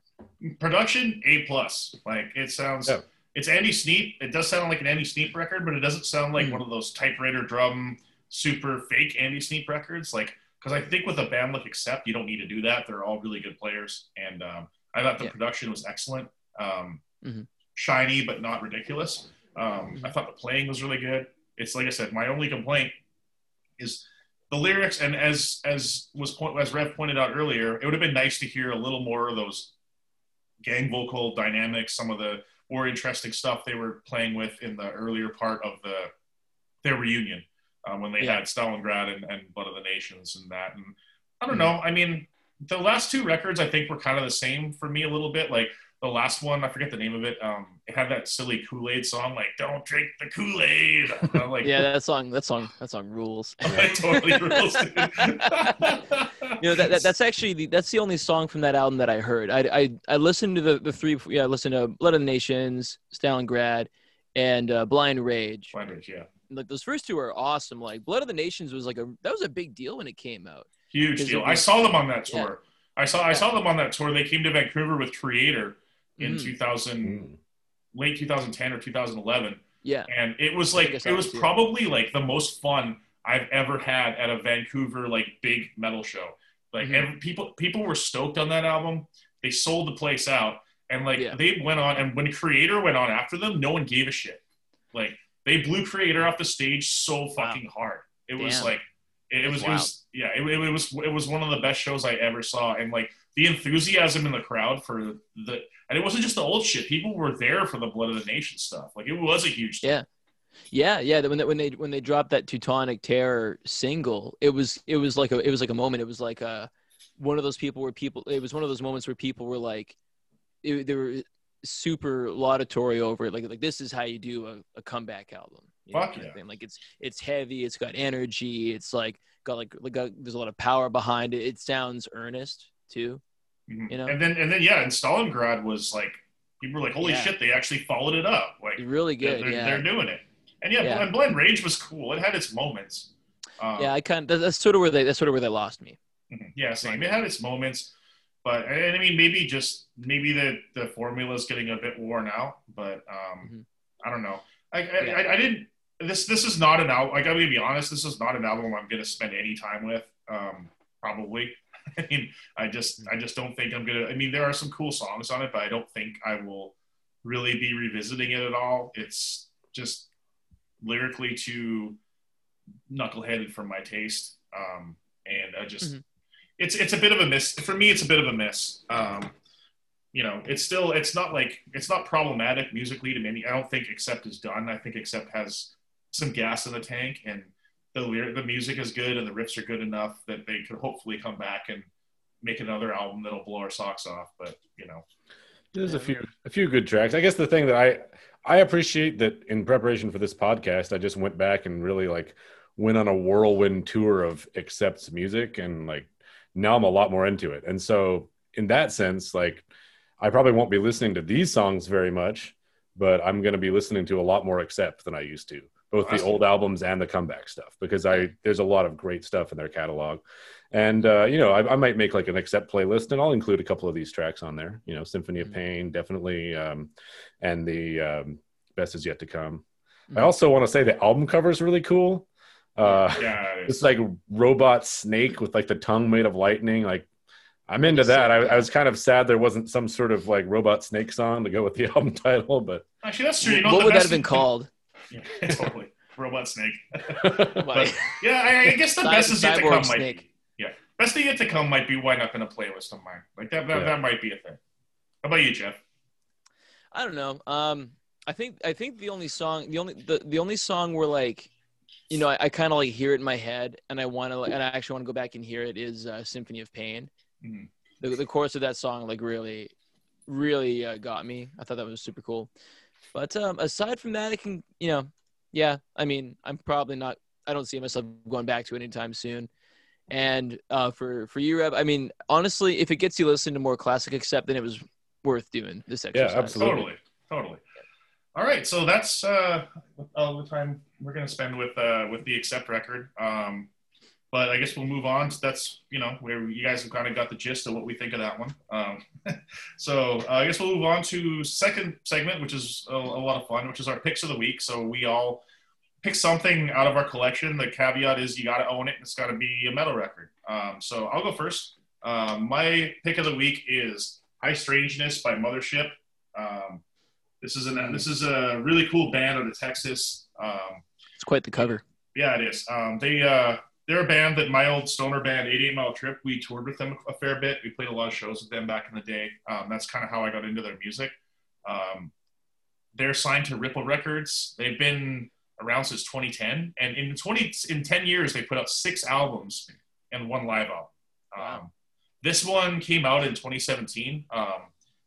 production a plus like it sounds Yeah. it's andy sneap it does sound like an andy sneap record but it doesn't sound like Mm. one of those typewriter drum super fake andy sneap records like because I think with a band like Accept, you don't need to do that. They're all really good players, and um, I thought the Yeah. production was excellent. Um, Mhm. Shiny, but not ridiculous. Um, I thought the playing was really good. It's like I said, my only complaint is the lyrics, and as as was point as Rev pointed out earlier, it would have been nice to hear a little more of those gang vocal dynamics, some of the more interesting stuff they were playing with in the earlier part of the their reunion um, when they Yeah. had Stalingrad and, and Blood of the Nations and that. And I don't know. I mean, the last two records I think were kind of the same for me a little bit. Like the last one, I forget the name of it. Um, it had that silly Kool Aid song, like "Don't drink the Kool Aid." [LAUGHS] like, Yeah, that song, that song, that song rules. [LAUGHS] totally [LAUGHS] rules. you know that, that that's actually the, that's the only song from that album that I heard. I I, I listened to the the three yeah I listened to Blood of the Nations, Stalingrad, and uh, Blind Rage. Language, yeah, Like those first two are awesome. Like Blood of the Nations was like a that was a big deal when it came out. huge deal. it- I saw them on that Yeah. tour. I saw I saw them on that tour. They came to Vancouver with Kreator in Mhm. 2000, Mm. late 2010 or 2011. Yeah, and it was like think I saw it was it probably like the most fun I've ever had at a Vancouver like big metal show. Like Mhm. every, people people were stoked on that album. They sold the place out, and like Yeah. they went on. And when Kreator went on after them, no one gave a shit. Like they blew Kreator off the stage so fucking hard. It was like it, it was That's it was yeah it, it was it was one of the best shows I ever saw, and like the enthusiasm in the crowd for the and it wasn't just the old shit. People were there for the Blood of the Nation stuff. Like it was a huge thing. Yeah. yeah, yeah. When they, when they when they dropped that Teutonic Terror single, it was it was like a it was like a moment. It was like a one of those people where people. It was one of those moments where people were like, it, they were super laudatory over it. Like like this is how you do a, a comeback album. you Fuck kind of yeah. thing. Like it's it's heavy. It's got energy. It's like got like, like got, there's a lot of power behind it. It sounds earnest too. Mhm. You know? And then and then yeah, and Stalingrad was like people were like, holy Yeah. shit, they actually followed it up. Like Really good. they're, yeah. they're doing it. And yeah, Yeah. and Blind Rage was cool. It had its moments. Um, yeah, I kind of that's sort of where they that's sort of where they lost me. mhm. yeah, same. It had its moments, but and I mean maybe just maybe the the formula is getting a bit worn out. But um, Mhm. I don't know. I I, Yeah. I I didn't. This this is not an album. Like I'm gonna be honest, this is not an album I'm gonna spend any time with. Um, probably. [LAUGHS] I mean, I just I just don't think I'm gonna. I mean, there are some cool songs on it, but I don't think I will really be revisiting it at all. It's just lyrically too knuckleheaded for my taste, um, and I just Mhm. it's it's a bit of a miss for me. It's a bit of a miss. Um, you know, it's still it's not like it's not problematic musically to me. I don't think Accept is done. I think Accept has some gas in the tank, and the lyric, the music is good, and the riffs are good enough that they could hopefully come back and make another album that'll blow our socks off. But you know, There's a few a few good tracks. I guess the thing that I I appreciate that in preparation for this podcast, I just went back and really like went on a whirlwind tour of accepts music and like now I'm a lot more into it. And so in that sense, like I probably won't be listening to these songs very much, but I'm going to be listening to a lot more accept than I used to, both the old albums and the comeback stuff, because I there's a lot of great stuff in their catalog. And uh, you know, I, I might make like an accept playlist, and I'll include a couple of these tracks on there. You know, Symphony of Mhm. Pain, definitely, um, and the um, Best Is Yet to Come. I Mhm. also want to say the album cover is really cool. Uh, yeah, it's like robot snake with like the tongue made of lightning. Like I'm into that. I, I was kind of sad there wasn't some sort of like robot snake song to go with the [LAUGHS] album title, but actually that's true. You know, what would that have been called? Yeah, [LAUGHS] totally, Robot Snake. [LAUGHS] But yeah, I, I guess the Cy- best is yet to come. Snake. Might yeah, best yet to come might be wind up in a playlist of mine. Like that, that, Yeah. that might be a thing. How about you, Jeff? I don't know. Um, I think I think the only song, the only the, the only song where like, you know, I, I kind of like hear it in my head, and I want to, like, and I actually want to go back and hear it is uh, "Symphony of Pain." Mhm. The the chorus of that song like really, really uh, got me. I thought that was super cool. But um, aside from that, it can, you know, yeah. I mean, I'm probably not. I don't see myself going back to it anytime soon. And uh, for for you, Rev, I mean, honestly, if it gets you listening to more classic, accept, then it was worth doing this exercise. Yeah, absolutely. Totally, totally. All right, so that's uh, all the time we're gonna spend with uh, with the accept record. Um, but I guess we'll move on. That's you know where you guys have kind of got the gist of what we think of that one. Um, [LAUGHS] so uh, I guess we'll move on to second segment, which is a, a lot of fun, which is our picks of the week. So we all pick something out of our collection. The caveat is you got to own it. and It's got to be a metal record. Um, so I'll go first. Um, my pick of the week is High Strangeness by Mothership. Um, this is an this is a really cool band out of Texas. Um, It's quite the cover. yeah, it is. Um, they uh, they're a band that my old stoner band, 88 Mile Trip, we toured with them a fair bit. We played a lot of shows with them back in the day. Um, that's kind of how I got into their music. Um, they're signed to Ripple Records. They've been around since 2010, and in 20 in 10 years, they put out six albums and one live album. Um, This one came out in 2017. Um,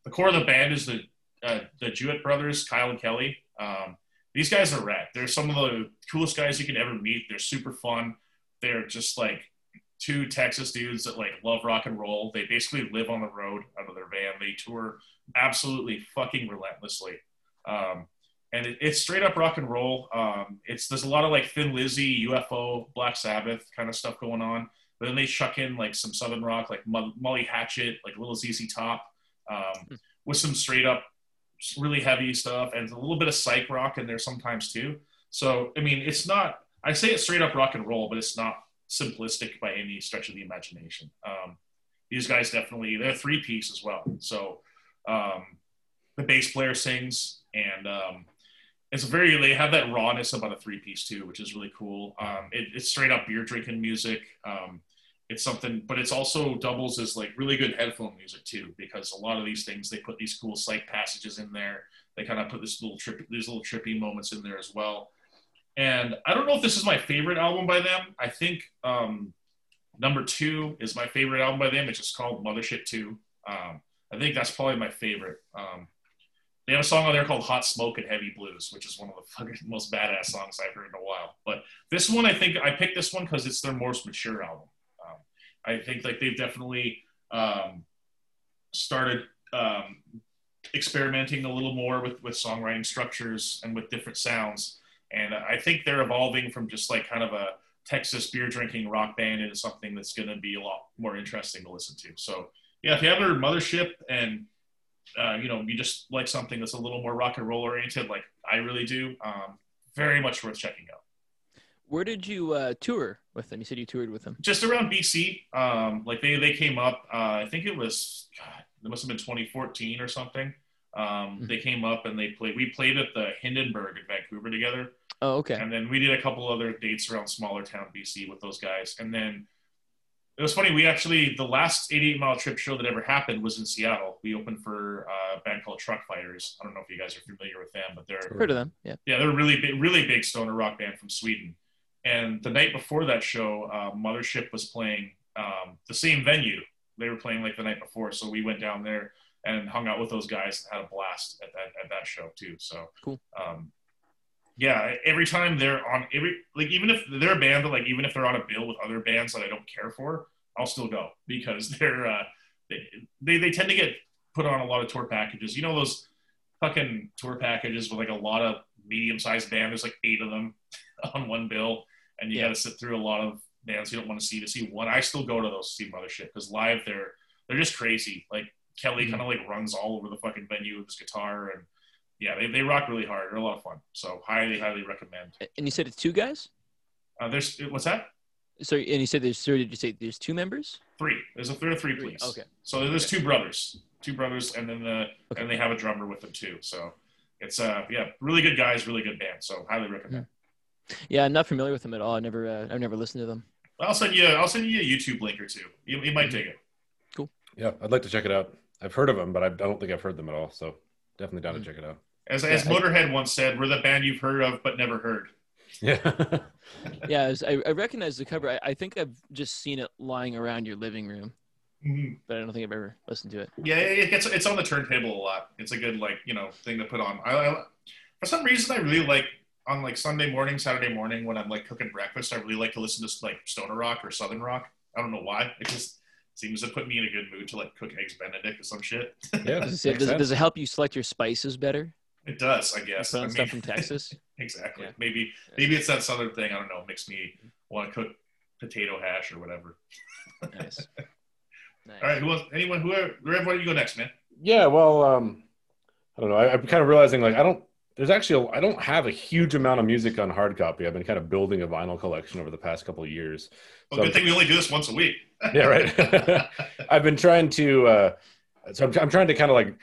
the core of the band is the uh, the Juett brothers, Kyle and Kelly. Um, these guys are rad. They're some of the coolest guys you can ever meet. They're super fun. They're just like two Texas dudes that like love rock and roll. They basically live on the road out of their van. They tour absolutely fucking relentlessly. Um, and it, it's straight up rock and roll. Um, it's there's a lot of like Thin Lizzy, UFO, Black Sabbath kind of stuff going on. But then they chuck in like some southern rock, like Mo- Molly Hatchet, like Little ZZ Top, um, with some straight up really heavy stuff and a little bit of psych rock in there sometimes too. So I mean, it's not. I say it's straight up rock and roll, but it's not simplistic by any stretch of the imagination. Um, these guys definitely they're three piece as well. So um, the bass player sings, and um, it's very they have that rawness about a three piece too, which is really cool. Um, it, it's straight up beer drinking music. Um, it's something, but it's also doubles as like really good headphone music too, because a lot of these things they put these cool psych passages in there. They kind of put this little trip, these little trippy moments in there as well. And I don't know if this is my favorite album by them. I think um, number two is my favorite album by them. It's just called Mothership Two. Um, I think that's probably my favorite. Um, they have a song on there called Hot Smoke and Heavy Blues, which is one of the [LAUGHS] fucking most badass songs I've heard in a while. But this one, I think I picked this one because it's their most mature album. Um, I think like they've definitely um, started um, experimenting a little more with with songwriting structures and with different sounds. And I think they're evolving from just like kind of a Texas beer drinking rock band into something that's going to be a lot more interesting to listen to. So yeah, if you have a mothership and uh, you know you just like something that's a little more rock and roll oriented, like I really do, um, very much worth checking out. Where did you uh, tour with them? You said you toured with them. Just around BC, um, like they they came up. Uh, I think it was God, it must have been 2014 or something. Um, Mhm. They came up and they played. We played at the Hindenburg in Vancouver together. Oh, okay. And then we did a couple other dates around smaller town BC with those guys. And then it was funny. We actually the last 88 mile trip show that ever happened was in Seattle. We opened for uh, a band called Truckfighters. I don't know if you guys are familiar with them, but they're Heard of them? Yeah. yeah, they're a really big, really big stoner rock band from Sweden. And the night before that show, uh, Mothership was playing um, the same venue. They were playing like the night before, so we went down there and hung out with those guys and had a blast at that at that show too. So Cool. Um, yeah, every time they're on every like even if they're a band that like even if they're on a bill with other bands that I don't care for, I'll still go because [LAUGHS] they're uh, they, they they tend to get put on a lot of tour packages. You know those fucking tour packages with like a lot of medium sized band. There's like eight of them [LAUGHS] on one bill, and you Yeah. got to sit through a lot of bands you don't want to see to see one. I still go to those to see Mothership because live they're they're just crazy. Like Kelly Mhm. kind of like runs all over the fucking venue with his guitar, and yeah, they, they rock really hard. They're a lot of fun. So highly highly recommend. And you said it's two guys. Uh, there's what's that? So and you said there's. So did you say there's two members? Three. There's a there are three, Three, please. okay. So there's two brothers, two brothers, and then the Okay. and they have a drummer with them too. So it's uh yeah, really good guys, really good band. So highly recommend. Yeah, I'm not familiar with them at all. I never. Uh, I've never listened to them. I'll send you I'll send you a YouTube link or two. You, you might dig it. Cool. Yeah, I'd like to check it out. I've heard of them, but I don't think I've heard them at all. So definitely down to check it out. As as Yeah, I- Motorhead once said, we're the band you've heard of but never heard. Yeah. [LAUGHS] Yeah, I, was, I, I recognize the cover. I, I think I've just seen it lying around your living room, Mhm. but I don't think I've ever listened to it. Yeah, it gets it's on the turntable a lot. It's a good like you know thing to put on. I, I for some reason I really like on like Sunday morning, Saturday morning when I'm like cooking breakfast. I really like to listen to like stoner rock or southern rock. I don't know why. It just seems to put me in a good mood to like cook eggs Benedict or some shit. yeah. [LAUGHS] Does it, does, it- does it help you select your spices better? It does, I guess. put I on mean- stuff from Texas. [LAUGHS] exactly. Yeah. Maybe maybe it's that southern thing. I don't know. Makes me want to cook potato hash or whatever. Nice. [LAUGHS] nice. All right. Who else? Anyone? Whoever. Rev, why don't you go next, man? Yeah, well, um, I don't know. I, I'm kind of realizing like I don't. There's actually a, I don't have a huge amount of music on hard copy. I've been kind of building a vinyl collection over the past couple of years. Well, So- good thing we only do this once a week. Yeah, right. [LAUGHS] I've been trying to, uh, so I'm, I'm trying to kind of like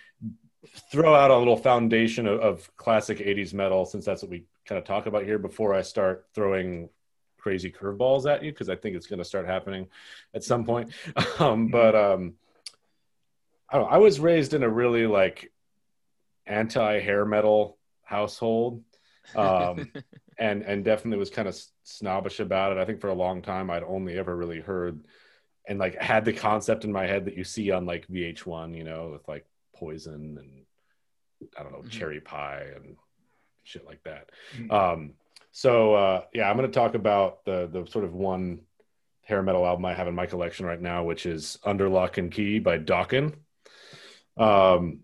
throw out a little foundation of, of classic 80s metal since that's what we kind of talk about here before I start throwing crazy curveballs at you because I think it's going to start happening at some point. [LAUGHS] Um, but um, I don't know. I was raised in a really like anti hair metal household. Um, [LAUGHS] and and definitely was kind of snobbish about it. I think for a long time I'd only ever really heard and like had the concept in my head that you see on like VH1, you know, with like Poison and I don't know, mm-hmm. Cherry Pie and shit like that. Mm-hmm. Um, so uh, yeah, I'm going to talk about the the sort of one hair metal album I have in my collection right now, which is Under Lock and Key by Dokken. Um,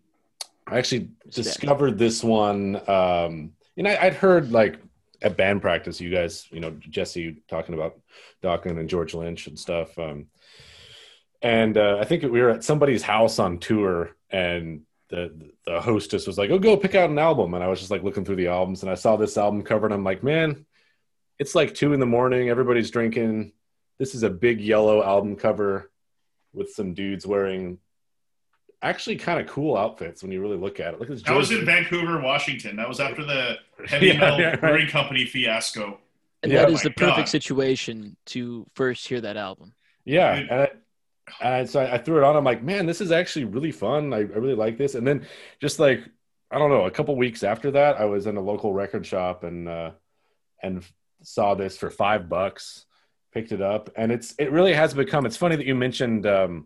I actually discovered this one. Um, you know, I'd heard like at band practice, you guys, you know, Jesse talking about Dokken and George Lynch and stuff. Um, and uh, I think we were at somebody's house on tour, and the the hostess was like, "Oh, go pick out an album." And I was just like looking through the albums, and I saw this album cover, and I'm like, "Man, it's like two in the morning. Everybody's drinking. This is a big yellow album cover with some dudes wearing actually kind of cool outfits when you really look at it. Look at this. I was in Vancouver, Washington. That was after the [LAUGHS] heavy yeah, metal yeah, right. brewing company fiasco. And yeah, that is the perfect God. situation to first hear that album. Yeah, and, so I, threw it on. I'm like, man, this is actually really fun. I, I really like this. And then just like I don't know, a couple weeks after that, I was in a local record shop and uh, and saw this for five bucks. Picked it up, and it's it really has become. It's funny that you mentioned um,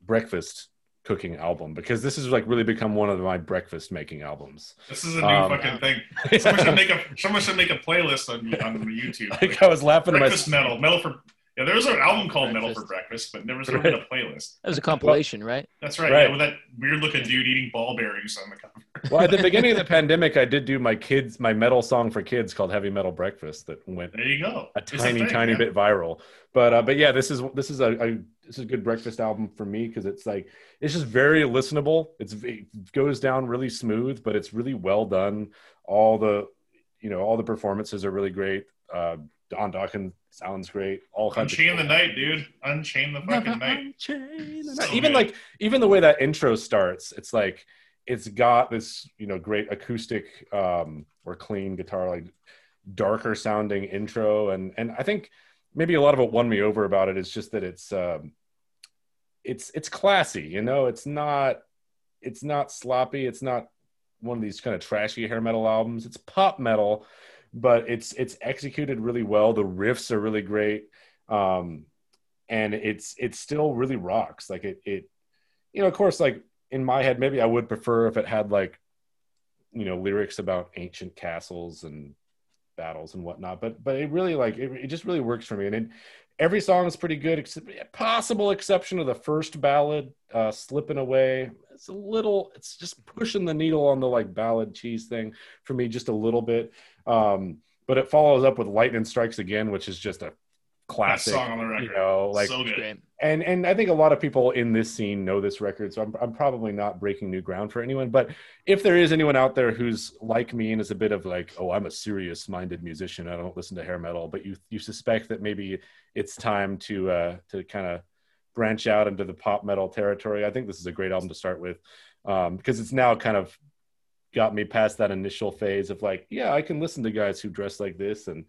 breakfast cooking album because this has like really become one of my breakfast making albums. This is a new um, fucking thing. [LAUGHS] Someone should make a someone should make a playlist on on YouTube. [LAUGHS] Like, I was laughing breakfast at my metal, metal for yeah. There was an album called breakfast. Metal for Breakfast, but never right. been a playlist. That was a compilation, right? That's right. right. Yeah, with that weird looking dude eating ball bearings on the cover. well, at the beginning of the pandemic, I did do my kids my metal song for kids called Heavy Metal Breakfast that went there. You go. A tiny, a thing, tiny yeah. bit viral. But uh, but yeah, this is this is a, a this is a good breakfast album for me because it's like it's just very listenable. It's it goes down really smooth, but it's really well done. All the you know all the performances are really great. Uh, Don Dokken sounds great. All kinds. Unchain the night, dude. Unchain the [LAUGHS] fucking night. the night. even good. like even the way that intro starts, it's like it's got this you know great acoustic um, or clean guitar like darker sounding intro and and I think maybe a lot of it won me over about it is just that it's um, it's it's classy you know it's not it's not sloppy it's not one of these kind of trashy hair metal albums it's pop metal but it's it's executed really well. The riffs are really great. Um and it's it still really rocks. Like it it you know of course like in my head maybe i would prefer if it had like you know lyrics about ancient castles and battles and whatnot but but it really like it, it just really works for me. And it every song is pretty good, except possible exception of the first ballad, uh, "Slipping Away." It's a little, it's just pushing the needle on the like ballad cheese thing for me just a little bit. Um, but it follows up with "Lightning Strikes Again," which is just a classic song on the record. You know, like so good. And and I think a lot of people in this scene know this record, so I'm I'm probably not breaking new ground for anyone. But if there is anyone out there who's like me and is a bit of like, oh, I'm a serious minded musician, I don't listen to hair metal, but you you suspect that maybe it's time to uh to kind of branch out into the pop metal territory. I think this is a great album to start with um, because it's now kind of got me past that initial phase of like, yeah, I can listen to guys who dress like this and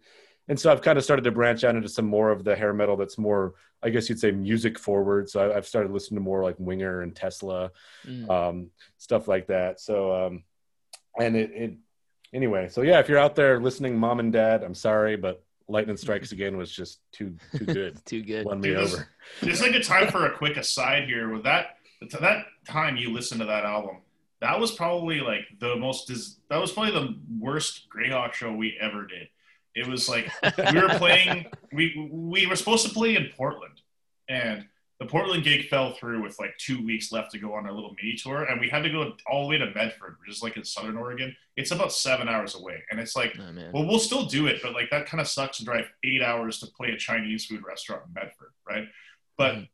and so I've kind of started to branch out into some more of the hair metal that's more, I guess you'd say, music forward. So I've started listening to more like Winger and Tesla, mm. um, stuff like that. So, um, and it, it, anyway. So yeah, if you're out there listening, mom and dad, I'm sorry, but Lightning Strikes [LAUGHS] Again was just too too good. [LAUGHS] too good. Won me Dude, over. Just like a time for a quick aside here. With that, to that time you listened to that album, that was probably like the most. That was probably the worst Greyhawk show we ever did it was like we were [LAUGHS] playing. We we were supposed to play in Portland, and the Portland gig fell through with like two weeks left to go on our little mini tour, and we had to go all the way to Medford, which is like in Southern Oregon. It's about seven hours away, and it's like, oh, well, we'll still do it, but like that kind of sucks to drive eight hours to play a Chinese food restaurant in Medford, right? But mm.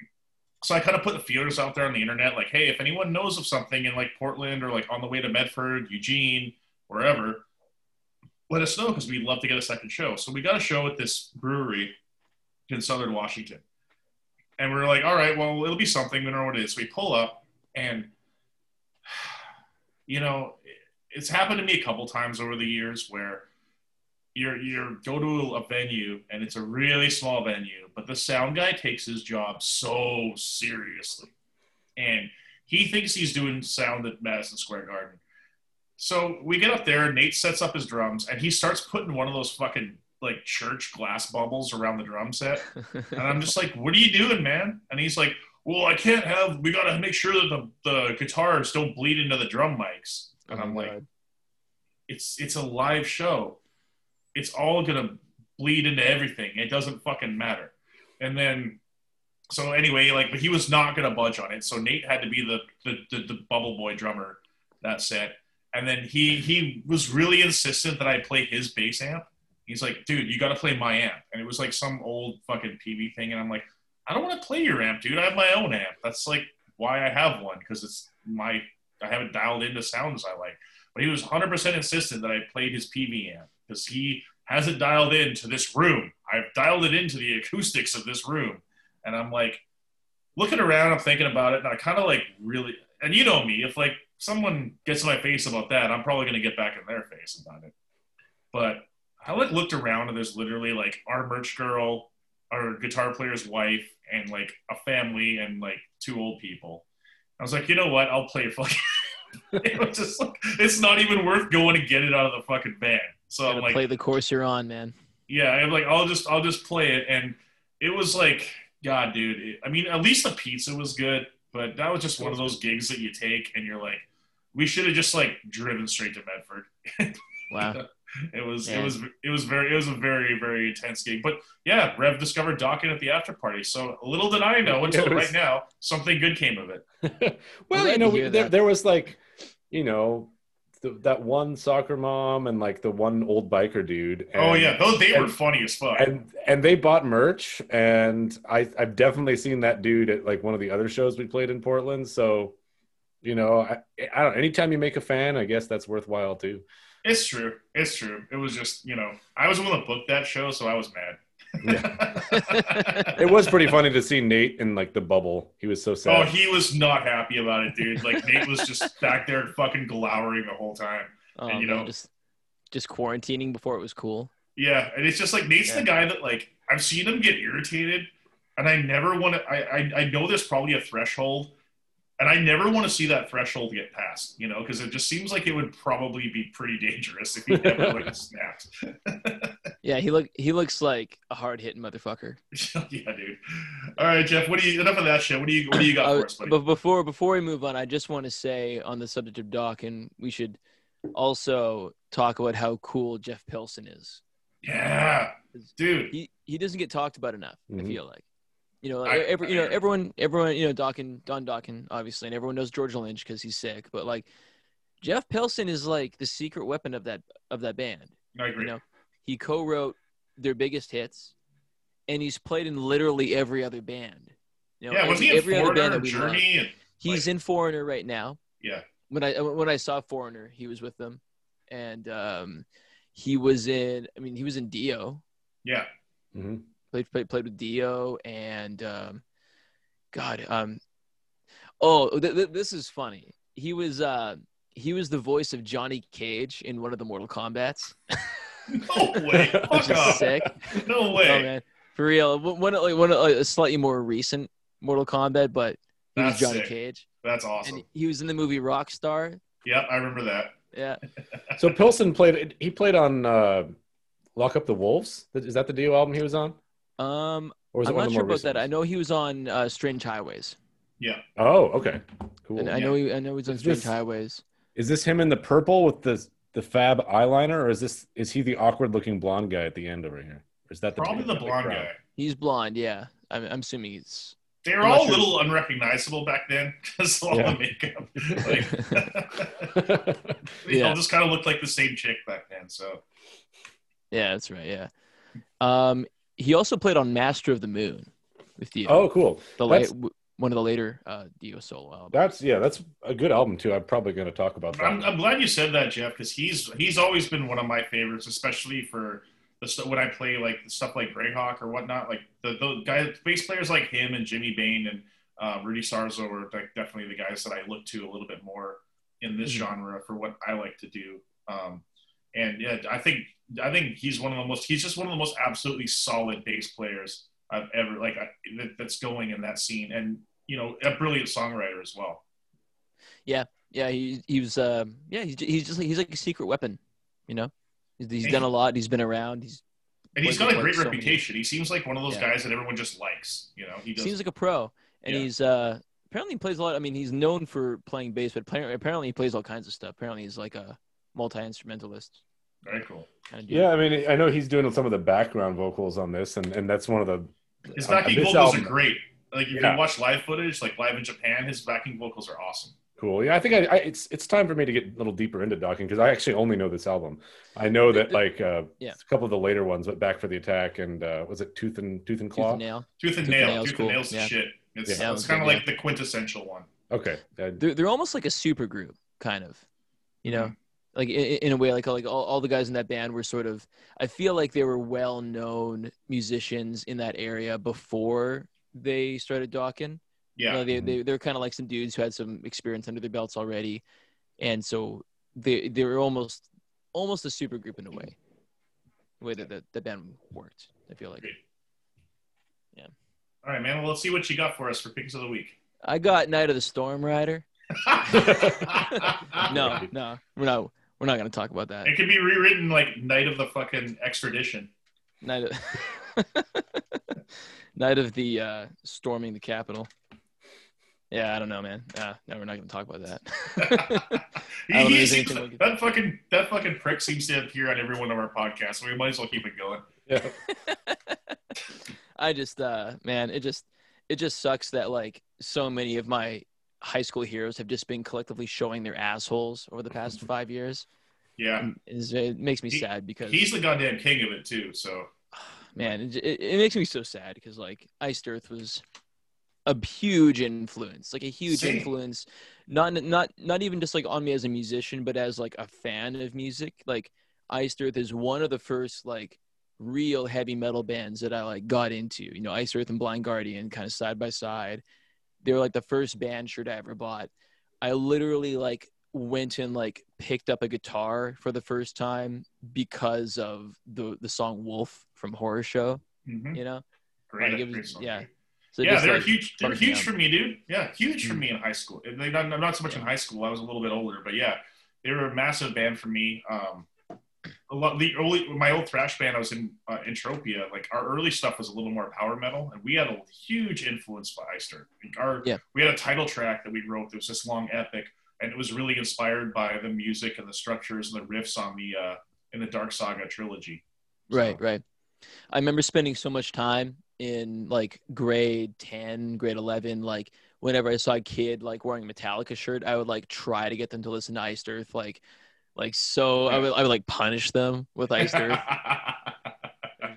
so I kind of put the feelers out there on the internet, like, hey, if anyone knows of something in like Portland or like on the way to Medford, Eugene, wherever, let us know because we'd love to get a second show. So we got a show at this brewery in Southern Washington. and we're like, all right, well, it'll be something. We don't know what it is. We pull up, and you know, it's happened to me a couple times over the years where you're you're go to a venue and it's a really small venue, but the sound guy takes his job so seriously, and he thinks he's doing sound at Madison Square Garden. So we get up there, Nate sets up his drums, and he starts putting one of those fucking like church glass bubbles around the drum set. And I'm just like, what are you doing, man? And he's like, well, I can't have, we got to make sure that the, the guitars don't bleed into the drum mics. Oh and Oh I'm my like, it's, it's a live show. It's all going to bleed into everything. It doesn't fucking matter. And then, so anyway, like, but he was not going to budge on it. So Nate had to be the, the, the, the bubble boy drummer that set. And then he, he was really insistent that I play his bass amp. He's like, dude, you got to play my amp. And it was like some old fucking PV thing. And I'm like, I don't want to play your amp, dude. I have my own amp. That's like why I have one because it's my, I have it dialed into sounds I like. But he was 100% insistent that I played his PV amp because he has it dialed into this room. I've dialed it into the acoustics of this room. And I'm like, looking around, I'm thinking about it. And I kind of like really, and you know me, if like someone gets in my face about that, I'm probably going to get back in their face about it. But I like looked around and there's literally like our merch girl, our guitar player's wife, and like a family and like two old people. I was like, you know what? I'll play fucking. [LAUGHS] it was just like it's not even worth going to get it out of the fucking van. So I'm like, play the course you're on, man. yeah, I'm like, I'll just I'll just play it, and it was like, God, dude. It, I mean, at least the pizza was good, but that was just one of those gigs that you take, and you're like, we should have just like driven straight to Medford. [LAUGHS] Wow. It was Yeah. it was it was very it was a very very intense gig. But yeah, Rev discovered Dokken at the after party. So little did I know until [LAUGHS] was- right now something good came of it. [LAUGHS] well, you know, we, there, there was like, you know, the, that one soccer mom and like the one old biker dude. And, oh yeah, those they were funny as fuck. and and they bought merch, and I I've definitely seen that dude at like one of the other shows we played in Portland. So, you know, I, I don't. Anytime you make a fan, I guess that's worthwhile too. It's true. It's true. It was just you know I was the one that booked that show, so I was mad. yeah. [LAUGHS] It was pretty funny to see Nate in like the bubble. He was so sad. Oh, he was not happy about it, dude. Like Nate was just back there fucking glowering the whole time. Oh, And, you man, know- just just quarantining before it was cool. Yeah, and it's just like Nate's the guy that like I've seen him get irritated, and I never want to. I, I I know there's probably a threshold, and I never want to see that threshold get passed. You know, because it just seems like it would probably be pretty dangerous if he ever like snapped. [LAUGHS] Yeah, he look he looks like a hard hitting motherfucker. [LAUGHS] yeah, dude. All right, Jeff. What do you? Enough of that shit. What do you? What do you got Uh, for us, buddy? but before before we move on, I just want to say on the subject of Doc, and we should also talk about how cool Jeff Pilson is. Yeah, dude. He he doesn't get talked about enough. I Mhm. feel like, you know, I- every I you know everyone everyone you know Dokken Don Dokken obviously, and everyone knows George Lynch because he's sick. But like, Jeff Pilson is like the secret weapon of that of that band. I agree. You know, he co-wrote their biggest hits, and he's played in literally every other band. You know, yeah, was he in every other band Foreigner, that we love. Journey, and He's in Foreigner right now. yeah, When I when I saw Foreigner, he was with them, and um, he was in. I mean, he was in Dio. yeah. Mhm. Played played, played with Dio, and um, God, um, oh, th- th- this is funny. He was uh, he was the voice of Johnny Cage in one of the Mortal Kombat's. [LAUGHS] No way. [LAUGHS] Fuck off. sick. No Oh way. man, for real. One one- like one like, a slightly more recent Mortal Kombat, but he That's was Johnny sick. Cage, That's awesome. and he was in the movie Rockstar. Yep, I remember that. Yeah, So Pilson played. He played on uh, "Lock Up the Wolves." Is that the Dio album he was on, um, or was I'm one not sure about recent that. I know he was on uh, Strange Highways, Yeah. Oh, okay, cool. and I know he, I know he's on Is Strange this- Highways. Is this him in the purple with the the fab eyeliner, or is this is he the awkward looking blonde guy at the end over here? Or is that the Probably the big blonde crowd? guy. He's blonde. Yeah, I'm, I'm assuming he's. They were I'm all a sure. little unrecognizable back then [LAUGHS] because [LAUGHS] [LAUGHS] all Yeah. the makeup. Like, they Yeah. all just kind of looked like the same chick back then. So yeah, that's right. Yeah. Um, he also played on Master of the Moon with Dio. oh, cool. the la- that's- w- one of the later uh, Dio solo albums. That's yeah, that's a good album too. I'm probably going to talk about that. I'm, I'm glad you said that, Jeff, because he's he's always been one of my favorites, especially for the stuff when I play like stuff like Greyhawk or whatnot, like the the guys bass players like him and Jimmy Bain and uh, Rudy Sarzo are like definitely the guys that I look to a little bit more in this Mhm. genre for what I like to do. Um, and yeah, I think I think he's one of the most he's just one of the most absolutely solid bass players I've ever like I, that, that's going in that scene, and you know a brilliant songwriter as well. Yeah, yeah, he he was. Uh, yeah, he's he's just he's like a secret weapon. You know, he's, he's done a lot. He's been around. He's And he's got a great so many- reputation. He seems like one of those Yeah. guys that everyone just likes. You know, he does. seems like a pro, and Yeah. he's uh apparently he plays a lot. I mean, he's known for playing bass, but apparently, apparently he plays all kinds of stuff. Apparently, he's like a multi instrumentalist very cool. kind of. Yeah, I mean, I know he's doing some of the background vocals on this, and, and that's one of the. His on- on backing this vocals album- are great. Like if Yeah. you watch live footage, like live in Japan, his backing vocals are awesome. Cool. Yeah, I think I, I it's it's time for me to get a little deeper into Dokken because I actually only know this album. I know that like uh, Yeah. a couple of the later ones, but Back for the Attack and uh, was it Tooth and Tooth and Claw? Tooth Claw? and nail. Tooth and Tooth and Nail, Nail's Tooth cool. and Nail's the Yeah. shit. It's, Yeah. It's kind of like the quintessential one. Okay. Uh, They're they're almost like a super group, kind of. You know, Mhm. Like in, in a way, like like all, all the guys in that band were sort of. I feel like they were well known musicians in that area before they started Dokken. Yeah, You know, they, Mhm. they they're kind of like some dudes who had some experience under their belts already, and so they they were almost almost a super group in a way. The way that the, the band worked, I feel like. Great. All right, man. Well, let's see what you got for us for picks of the week. I got Night of the Storm Rider. [LAUGHS] No, no, we're not we're not gonna talk about that. It could be rewritten like Night of the fucking Extradition. Night of [LAUGHS] Night of the uh, storming the Capitol. Yeah, I don't know, man. Uh, no, we're not gonna talk about that. He- [LAUGHS] I don't know he seems- anything like- that fucking that fucking prick seems to appear on every one of our podcasts, so we might as well keep it going. yeah. I just uh man, it just it just sucks that like so many of my high school heroes have just been collectively showing their assholes over the past [LAUGHS] five years. Yeah, it makes me He- sad because he's the goddamn king of it too. So [SIGHS] man, it, it, it makes me so sad because like Iced Earth was a huge influence, like a huge Same. influence, not not not even just like on me as a musician, but as like a fan of music. Like Iced Earth is one of the first like real heavy metal bands that I like got into. You know, Iced Earth and Blind Guardian kind of side by side. They were like the first band shirt I ever bought. I literally like went and like picked up a guitar for the first time because of the the song Wolf from Horror Show, mhm. you know? great, Like, was- great yeah. So yeah, they're like, huge. They were bummed me huge for me, dude. Yeah, huge for Mm. me in high school. They not, not so much in high school. I was a little bit older, but yeah, they were a massive band for me. Um, a lot. The early, my old thrash band I was in, uh, Entropia. Like our early stuff was a little more power metal, and we had a huge influence by Iced Earth. Like our, Yeah. we had a title track that we wrote that was this long epic, and it was really inspired by the music and the structures and the riffs on the uh, in the Dark Saga trilogy. Right, So- right. I remember spending so much time in like grade 10, grade 11, like whenever I saw a kid like wearing a Metallica shirt, I would like try to get them to listen to Iced Earth. Like, like so I would, I would like punish them with Iced Earth. [LAUGHS]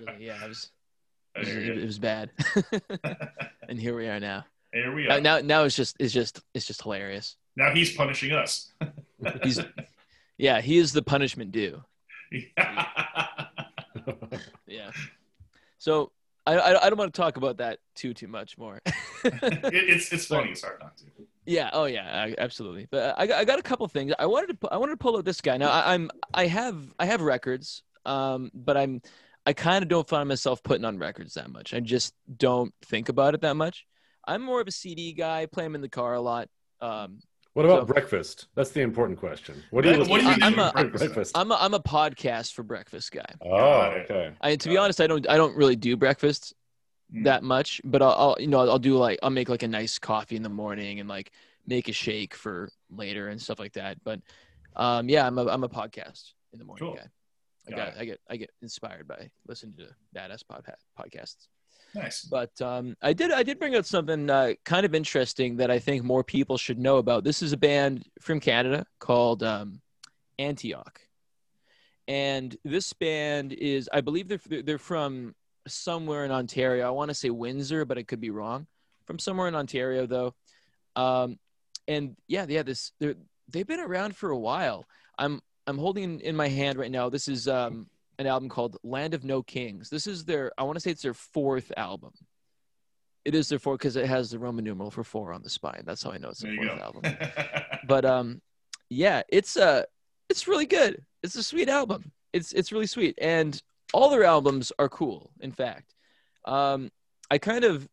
Like, yeah, it was, it was, it was bad. [LAUGHS] and here we are now. Here we are. now, now it's just, it's just, it's just hilarious. Now he's punishing us. [LAUGHS] He's, yeah, he is the punishment due. Yeah. So I, I, I don't want to talk about that too, too much more. [LAUGHS] It- it's it's funny. It's hard not to. Yeah. Oh, yeah. I, absolutely. But I, got- I got a couple things. I wanted to I wanted to pull out this guy. Now I, I'm I have I have records, um, but I'm I kind of don't find myself putting on records that much. I just don't think about it that much. I'm more of a CD guy. Play them in the car a lot. Um, What about So- breakfast? That's the important question. What do you What do you I'm for a- breakfast? breakfast? I'm a, I'm a podcast for breakfast guy. Oh, okay. I, to be Got it. honest, I don't I don't really do breakfast Mm. that much, but I'll, I'll you know I'll do like I'll make like a nice coffee in the morning and like make a shake for later and stuff like that. But um, yeah, I'm a I'm a podcast in the morning Cool. guy. I Got got. I get I get inspired by listening to badass pod, podcasts. Nice. But um, I did I did bring out something uh, kind of interesting that I think more people should know about. This is a band from Canada called um, Antioch, and this band is I believe they're they're from somewhere in Ontario. I want to say Windsor, but I could be wrong. From somewhere in Ontario though, um, and yeah, yeah, this they've been around for a while. I'm I'm holding in my hand right now. This is um, an album called Land of No Kings. This is their I want to say it's their fourth album. It is their fourth because it has the Roman numeral for four on the spine. That's how I know it's There the fourth go. album. [LAUGHS] But um, yeah, it's uh it's really good. It's a sweet album. It's it's really sweet, and all their albums are cool. In fact, um, I kind of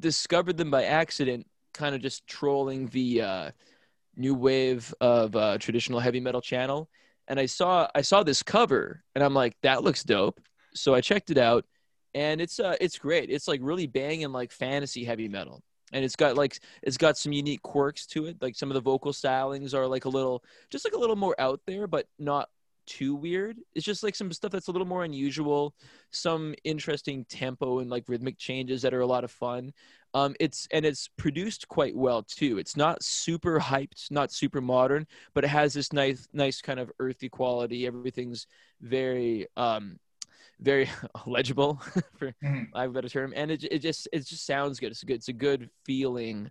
discovered them by accident, kind of just trolling the uh, new wave of uh, traditional heavy metal channel, and I saw I saw this cover, and I'm like, that looks dope. So I checked it out, and it's uh it's great. It's like really banging like fantasy heavy metal. And it's got like it's got some unique quirks to it. Like some of the vocal stylings are like a little just like a little more out there, but not too weird. It's just like some stuff that's a little more unusual, some interesting tempo and like rhythmic changes that are a lot of fun. Um, it's and it's produced quite well too. It's not super hyped, not super modern, but it has this nice, nice kind of earthy quality. Everything's very, um, very [LAUGHS] legible, [LAUGHS] for Mhm. lack of a better term, and it it just it just sounds good. It's a good, it's a good feeling.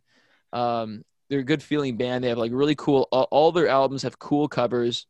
Um, they're a good feeling band. They have like really cool. All, all their albums have cool covers,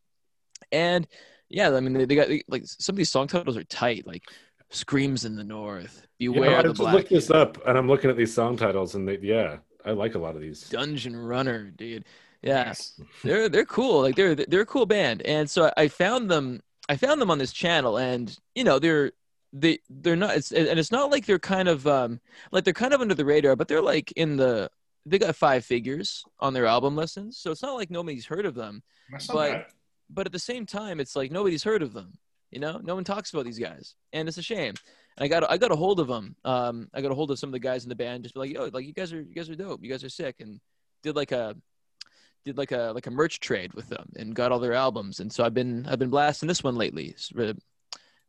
and yeah, I mean they, they got like some of these song titles are tight. Like "Screams in the North," Yeah, "Beware I the just Black," looked this up and I'm looking at these song titles and they, yeah, I like a lot of these. "Dungeon Runner," dude. Yeah, Nice. [LAUGHS] they're they're cool. Like they're they're a cool band, and so I found them. I found them on this channel, and you know they're they they're not. It's and it's not like they're kind of um like they're kind of under the radar, but they're like in the they got five figures on their album listens, so it's not like nobody's heard of them. That's not But- bad. But at the same time, it's like nobody's heard of them. You know, no one talks about these guys, and it's a shame. And I got I got a hold of them. Um, I got a hold of some of the guys in the band, just be like, yo, like you guys are you guys are dope. You guys are sick, and did like a did like a like a merch trade with them and got all their albums. And so I've been I've been blasting this one lately.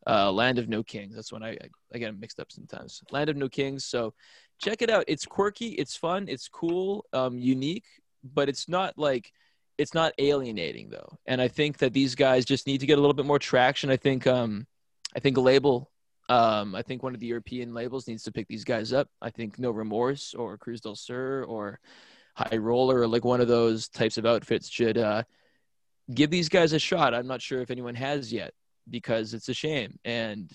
Uh, Land of No Kings. That's when I, I I get them mixed up sometimes. Land of No Kings. So check it out. It's quirky. It's fun. It's cool. Um, unique, but it's not like it's not alienating though. And I think that these guys just need to get a little bit more traction. I think um, I think a label. Um, I think one of the European labels needs to pick these guys up. I think No Remorse or Cruz del Sur or High Roller or like one of those types of outfits should uh, give these guys a shot. I'm not sure if anyone has yet because it's a shame, and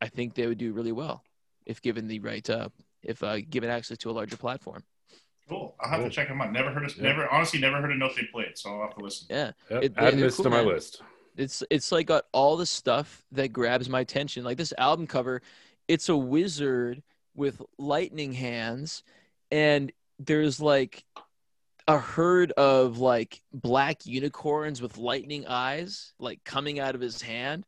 I think they would do really well if given the right, uh, if uh, given access to a larger platform. Cool. I'll have Cool. to check them out. Never heard of, Yeah. never, honestly, never heard a note they played, so I'll have to listen. Yeah, Yep, It- adding they're this cool, to my man. list. it's it's like got all the stuff that grabs my attention. Like this album cover, it's a wizard with lightning hands, and there's like a herd of like black unicorns with lightning eyes like coming out of his hand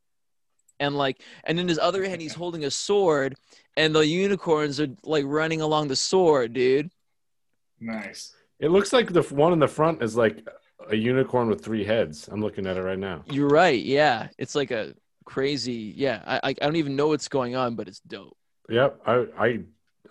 and like and in his other hand he's [LAUGHS] holding a sword and the unicorns are like running along the sword dude Nice. It looks like the one in the front is like a unicorn with three heads. I'm looking at it right now. you're right yeah it's like a crazy yeah i i I don't even know what's going on but it's dope Yep, I I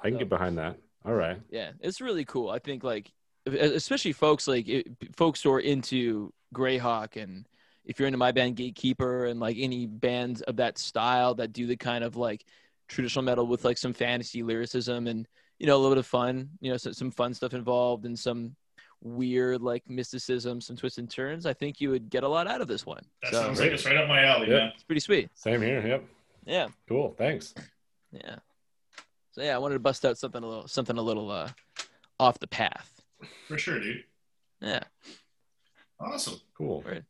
I can So- get behind that. All right. Yeah, it's really cool. I think like especially folks like it, folks who are into Greyhawk and if you're into my band Gatekeeper and like any bands of that style that do the kind of like traditional metal with like some fantasy lyricism and you know a little bit of fun, you know, so, some fun stuff involved and some weird like mysticism, some twists and turns. I think you would get a lot out of this one. That so sounds like it's right up my alley, Yeah. man. it's pretty sweet. Same here. Yep. Yeah, Cool. Thanks. yeah. So yeah, I wanted to bust out something a little something a little uh off the path. For sure, dude. Yeah. Awesome. Cool. Right.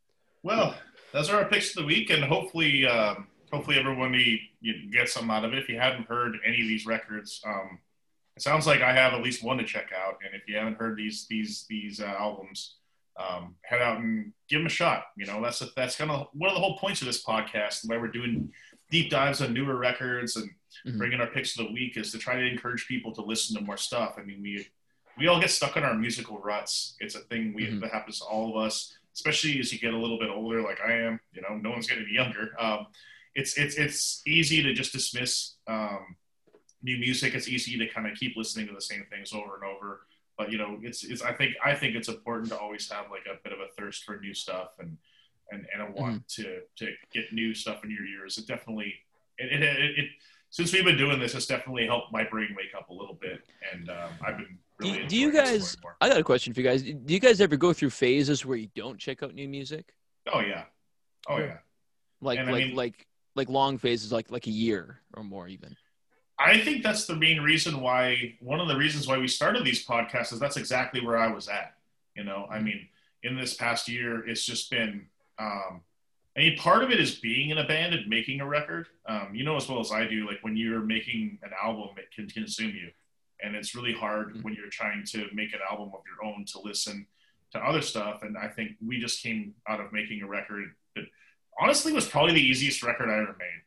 Well, those are our picks of the week, and hopefully, um, hopefully everyone you, you get something out of it. If you haven't heard any of these records, um, it sounds like I have at least one to check out. And if you haven't heard these these these uh, albums, um, head out and give them a shot. You know, that's that's kind of one of the whole points of this podcast, Why we're doing deep dives on newer records and Mhm. bringing our picks of the week, is to try to encourage people to listen to more stuff. I mean, we we all get stuck in our musical ruts. It's a thing we Mhm. that happens to all of us especially as you get a little bit older, like I am. You know, no one's getting any younger. Um, it's it's it's easy to just dismiss um, new music. It's easy to kind of keep listening to the same things over and over. But you know, it's it's. I think I think it's important to always have like a bit of a thirst for new stuff and and and a want to to get new stuff in your ears. It definitely it it, it, it since we've been doing this, it's definitely helped my brain wake up a little bit, and um, I've been really. Do- do you guys- I got a question for you guys. Do you guys ever go through phases where you don't check out new music? Oh yeah, oh Yeah. Like And I like mean- like like long phases like like a year or more even I think that's the main reason why one of the reasons why we started these podcasts is that's exactly where I was at. You know, I mean, in this past year, it's just been. Um, I mean, part of it is being in a band and making a record. Um, you know as well as I do, like when you're making an album, it can consume you, and it's really hard mm-hmm. when you're trying to make an album of your own to listen to other stuff. And I think we just came out of making a record that honestly was probably the easiest record I ever made.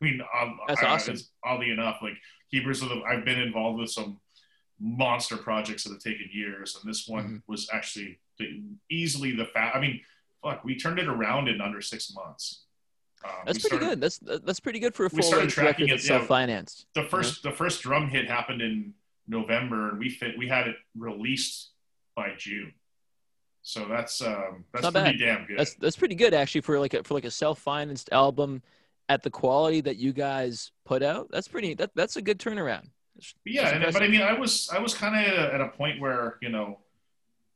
I mean, um, that's I, awesome. Oddly enough, like Keepers of the, I've been involved with some monster projects that have taken years, and this one mm-hmm. was actually the, easily the fat. I mean, fuck, we turned it around in under six months. Um, that's pretty started, good. That's that's pretty good for a full length record that's self financed. The first the first drum hit happened in November, and we fit we had it released by June. So that's um, that's pretty bad. damn good. That's that's pretty good actually for like a, for like a self financed album at the quality that you guys put out, that's pretty. That that's a good turnaround. That's, yeah, and, but I mean, I was I was kind of at a point where you know,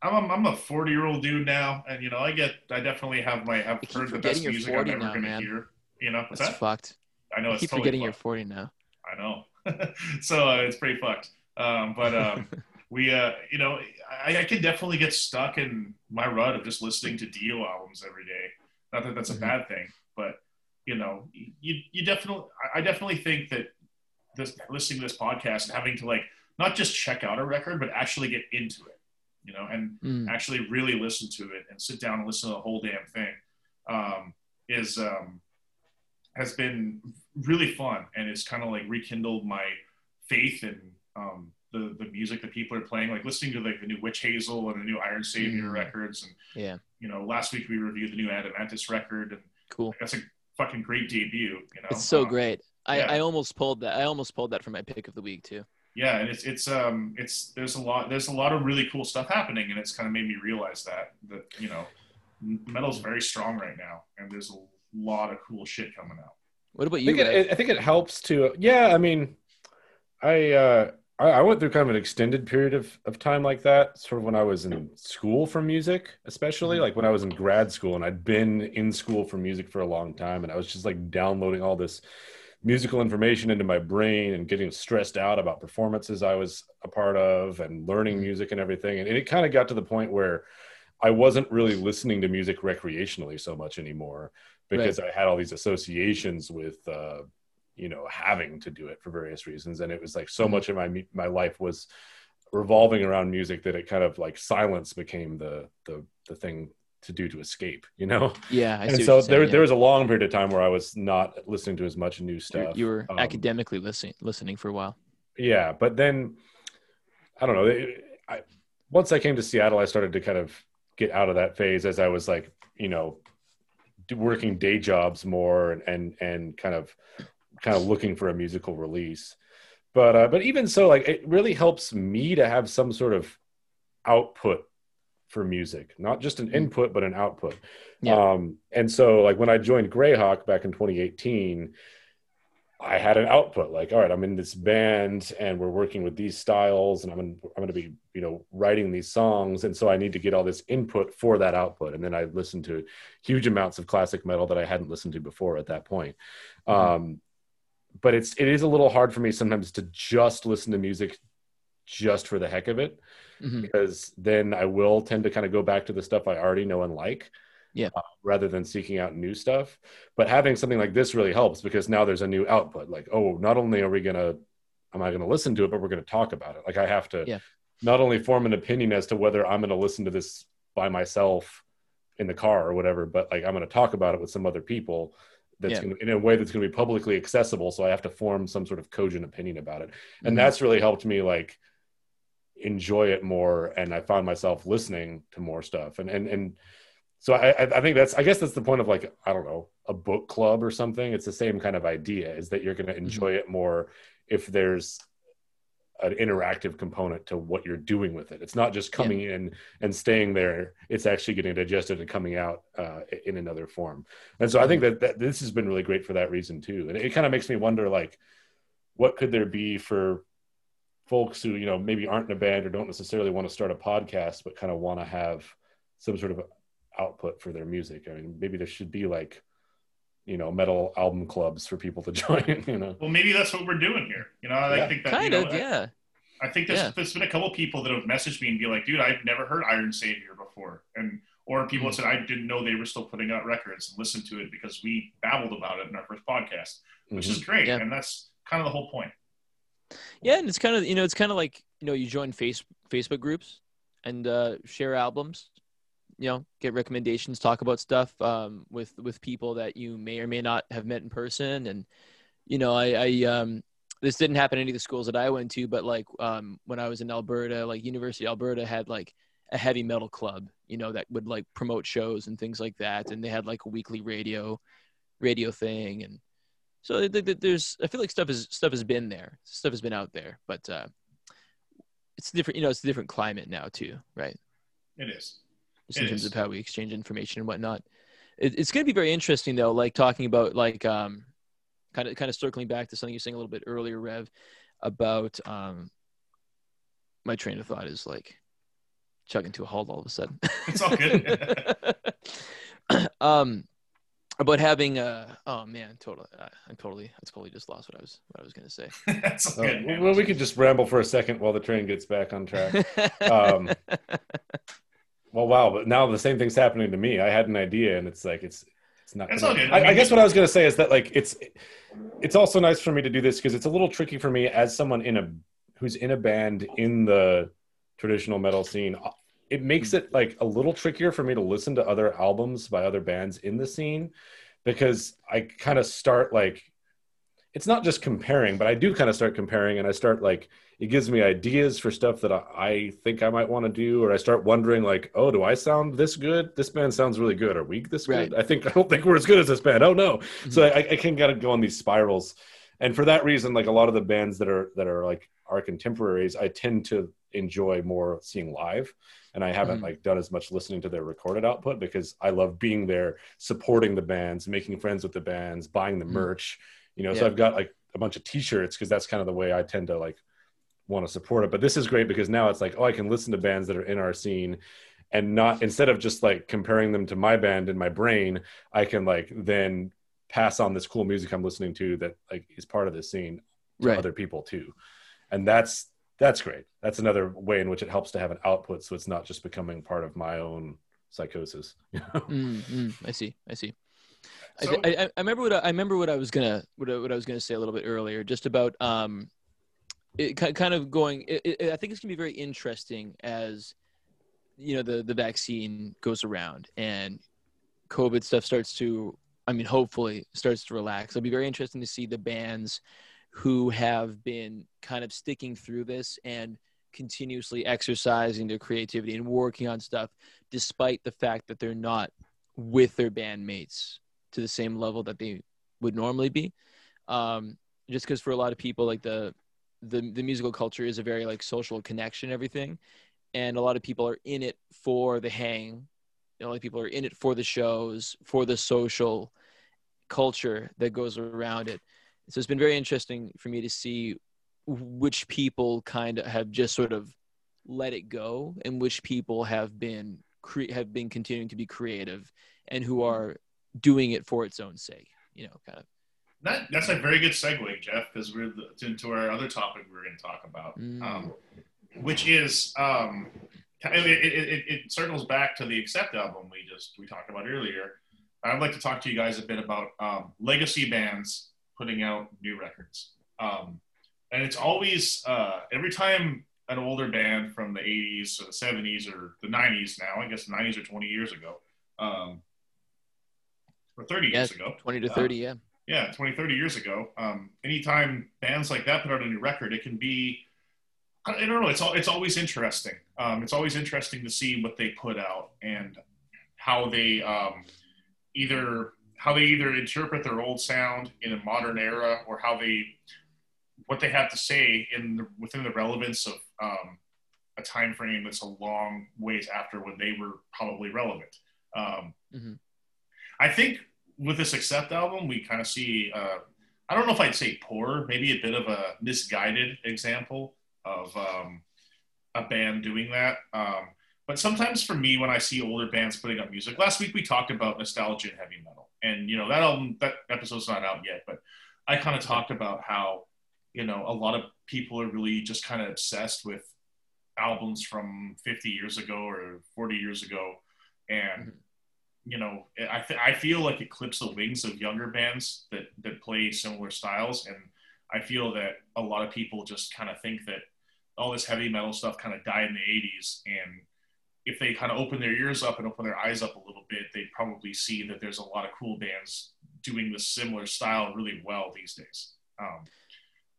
I'm a, I'm a 40 year old dude now, and you know, I get I definitely have my I've heard the best music I'm ever now, gonna man. hear. You know, that's that? fucked. I know. I keep totally forgetting fucked. you're 40 now. I know. [LAUGHS] so uh, it's pretty fucked. Um, but um, [LAUGHS] we, uh, you know, I, I can definitely get stuck in my rut of just listening to Dio albums every day. Not that that's a mm-hmm. bad thing, you know, you you definitely I definitely think that this listening to this podcast and having to like not just check out a record, but actually get into it, you know, and mm. actually really listen to it and sit down and listen to the whole damn thing um, is um, has been really fun and it's kind of like rekindled my faith in um, the the music that people are playing, like listening to like the new Witch Hazel and the new Iron Savior mm. records, and yeah, you know, last week we reviewed the new Adamantis record, and cool. That's a fucking great debut. You know, it's so um, great. I, yeah. I almost pulled that. I almost pulled that for my pick of the week too. Yeah, and it's it's um it's there's a lot there's a lot of really cool stuff happening, and it's kind of made me realize that that you know metal's very strong right now, and there's a lot of cool shit coming out. What about you? I think, it, I think it helps to. Yeah, I mean, I uh I, went through kind of an extended period of, of time like that, sort of when I was in school for music, especially mm-hmm. like when I was in grad school and I'd been in school for music for a long time. And I was just like downloading all this musical information into my brain and getting stressed out about performances I was a part of and learning mm-hmm. music and everything. And it kind of got to the point where I wasn't really listening to music recreationally so much anymore because right. I had all these associations with, uh, you know having to do it for various reasons and it was like so mm-hmm. much of my my life was revolving around music that it kind of like silence became the the the thing to do to escape you know yeah I and so there, yeah. there was a long period of time where i was not listening to as much new stuff you were um, academically listening listening for a while yeah but then i don't know it, I, once i came to seattle i started to kind of get out of that phase as i was like you know working day jobs more and and, and kind of kind of looking for a musical release. But uh, but even so, like it really helps me to have some sort of output for music, not just an mm-hmm. input but an output. Yeah. Um, and so like when I joined Greyhawk back in 2018, I had an output. Like, all right, I'm in this band and we're working with these styles, and I'm in, I'm going to be you know writing these songs, and so I need to get all this input for that output. And then I listened to huge amounts of classic metal that I hadn't listened to before at that point. Mm-hmm. Um, but it's it is a little hard for me sometimes to just listen to music just for the heck of it mm-hmm. because then I will tend to kind of go back to the stuff I already know and like yeah uh, rather than seeking out new stuff but having something like this really helps because now there's a new output like oh not only are we to am I going to listen to it but we're going to talk about it like I have to yeah. not only form an opinion as to whether I'm going to listen to this by myself in the car or whatever but like I'm going to talk about it with some other people that's yeah. gonna, in a way that's going to be publicly accessible so i have to form some sort of cogent opinion about it and mm-hmm. that's really helped me like enjoy it more and i found myself listening to more stuff and and and so I, I think that's i guess that's the point of like i don't know a book club or something it's the same kind of idea is that you're going to mm-hmm. enjoy mm-hmm. it more if there's an interactive component to what you're doing with it. It's not just coming yeah. in and staying there. It's actually getting digested and coming out uh, in another form. And so I think that, that this has been really great for that reason too. And it, it kind of makes me wonder, like, what could there be for folks who you know maybe aren't in a band or don't necessarily want to start a podcast, but kind of want to have some sort of output for their music. I mean, maybe there should be like you know metal album clubs for people to [LAUGHS] join. You know. Well, maybe that's what we're doing here. You know, I Yeah. think that kind you know, of, yeah. I think there's, Yeah. there's been a couple people that have messaged me and be like, dude, I've never heard Iron Savior before. And or people Mm. that said I didn't know they were still putting out records and listened to it because we babbled about it in our first podcast, which Mhm. is great. Yeah. And that's kind of the whole point. Yeah, and it's kind of you know it's kind of like you know you join face Facebook groups and uh, share albums, you know, get recommendations, talk about stuff um, with with people that you may or may not have met in person, and you know I, I um, this didn't happen at any of the schools that I went to, but like um, when I was in Alberta, like University Alberta had like a heavy metal club, you know, that would like promote shows and things like that, and they had like a weekly radio radio thing. And so th- th- there's i feel like stuff is stuff has been there. Stuff has been out there but uh it's different you know it's a different climate now too right? It is. Just in It terms is. of how we exchange information and whatnot it, it's going to be very interesting though like talking about like um kind of kind of circling back to something you were saying a little bit earlier rev about um my train of thought is like chugging to a halt all of a sudden It's all good. [LAUGHS] um about having uh oh man totally uh, i'm totally i totally just lost what i was what i was gonna say [LAUGHS] that's all Uh, good. man. well, we could just ramble for a second while the train gets back on track. [LAUGHS] Um, Well, wow, but now the same thing's happening to me. I had an idea, and it's like it's it's not. It's gonna-. I, I I guess what I was going to say is that like it's it's also nice for me to do this because it's a little tricky for me as someone in a who's in a band in the traditional metal scene. Uh, it makes it like a little trickier for me to listen to other albums by other bands in the scene because I kind of start like it's not just comparing, but I do kind of start comparing, and I start like it gives me ideas for stuff that I, I think I might want to do, or I start wondering like, oh, do I sound this good? This band sounds really good. Are we this good? Right. I think [LAUGHS] I don't think we're as good as this band. Oh no! Mm-hmm. So I, I can kind of go on these spirals, and for that reason, like a lot of the bands that are that are like our contemporaries, I tend to enjoy more seeing live, and I haven't Mhm. like done as much listening to their recorded output because I love being there, supporting the bands, making friends with the bands, buying the Mhm. merch. You know, so I've got like a bunch of T-shirts because that's kind of the way I tend to like want to support it. But this is great because now it's like, oh, I can listen to bands that are in our scene and not instead of just like comparing them to my band in my brain, I can like then pass on this cool music I'm listening to that like is part of the scene to Right. other people too. And that's that's great. That's another way in which it helps to have an output so it's not just becoming part of my own psychosis. You [LAUGHS] know? Mm, mm, I see. I see. I, I, I remember what I, I remember what I was gonna what I, what I was gonna say a little bit earlier, just about um, it kind of going. It, it, I think it's gonna be very interesting as you know the the vaccine goes around and COVID stuff starts to. I mean, hopefully starts to relax. It'll be very interesting to see the bands who have been kind of sticking through this and continuously exercising their creativity and working on stuff despite the fact that they're not with their bandmates to the same level that they would normally be. Um, just because for a lot of people, like the, the the musical culture is a very like social connection, and everything, and a lot of people are in it for the hang. A lot of people are in it for the shows, for the social culture that goes around it. So it's been very interesting for me to see which people kind of have just sort of let it go, and which people have been cre- have been continuing to be creative and who are doing it for its own sake. You know, kind of. That, that's a very good segue, Jeff, because we're the- into our other topic we're going to talk about, Mm. um, which is um, it, it, it, it circles back to the Accept album we just we talked about earlier. I'd like to talk to you guys a bit about um, legacy bands putting out new records, um, and it's always uh, every time an older band from the '80s or the '70s or the '90s now, I guess the '90s or 20 years ago, um, or 30 Yeah, years ago, Twenty to Uh, thirty, yeah. yeah 20 30 years ago um, anytime bands like that put out a new record it can be i don't know it's all it's always interesting um, it's always interesting to see what they put out and how they um, either how they either interpret their old sound in a modern era or how they what they have to say in the, within the relevance of um, a time frame that's a long ways after when they were probably relevant um, Mhm. i think with this accept album we kind of see uh, i don't know if i'd say poor maybe a bit of a misguided example of um, a band doing that. Um, But sometimes for me, when I see older bands putting up music, last week we talked about nostalgia and heavy metal, and you know that album, that episode's not out yet, but I kind of talked about how you know a lot of people are really just kind of obsessed with albums from 50 years ago or 40 years ago, and mm-hmm. You know I th- I feel like it clips the wings of younger bands that that play similar styles, and I feel that a lot of people just kind of think that all this heavy metal stuff kind of died in the 80s and if they kind of open their ears up and open their eyes up a little bit, they'd probably see that there's a lot of cool bands doing this similar style really well these days. Um,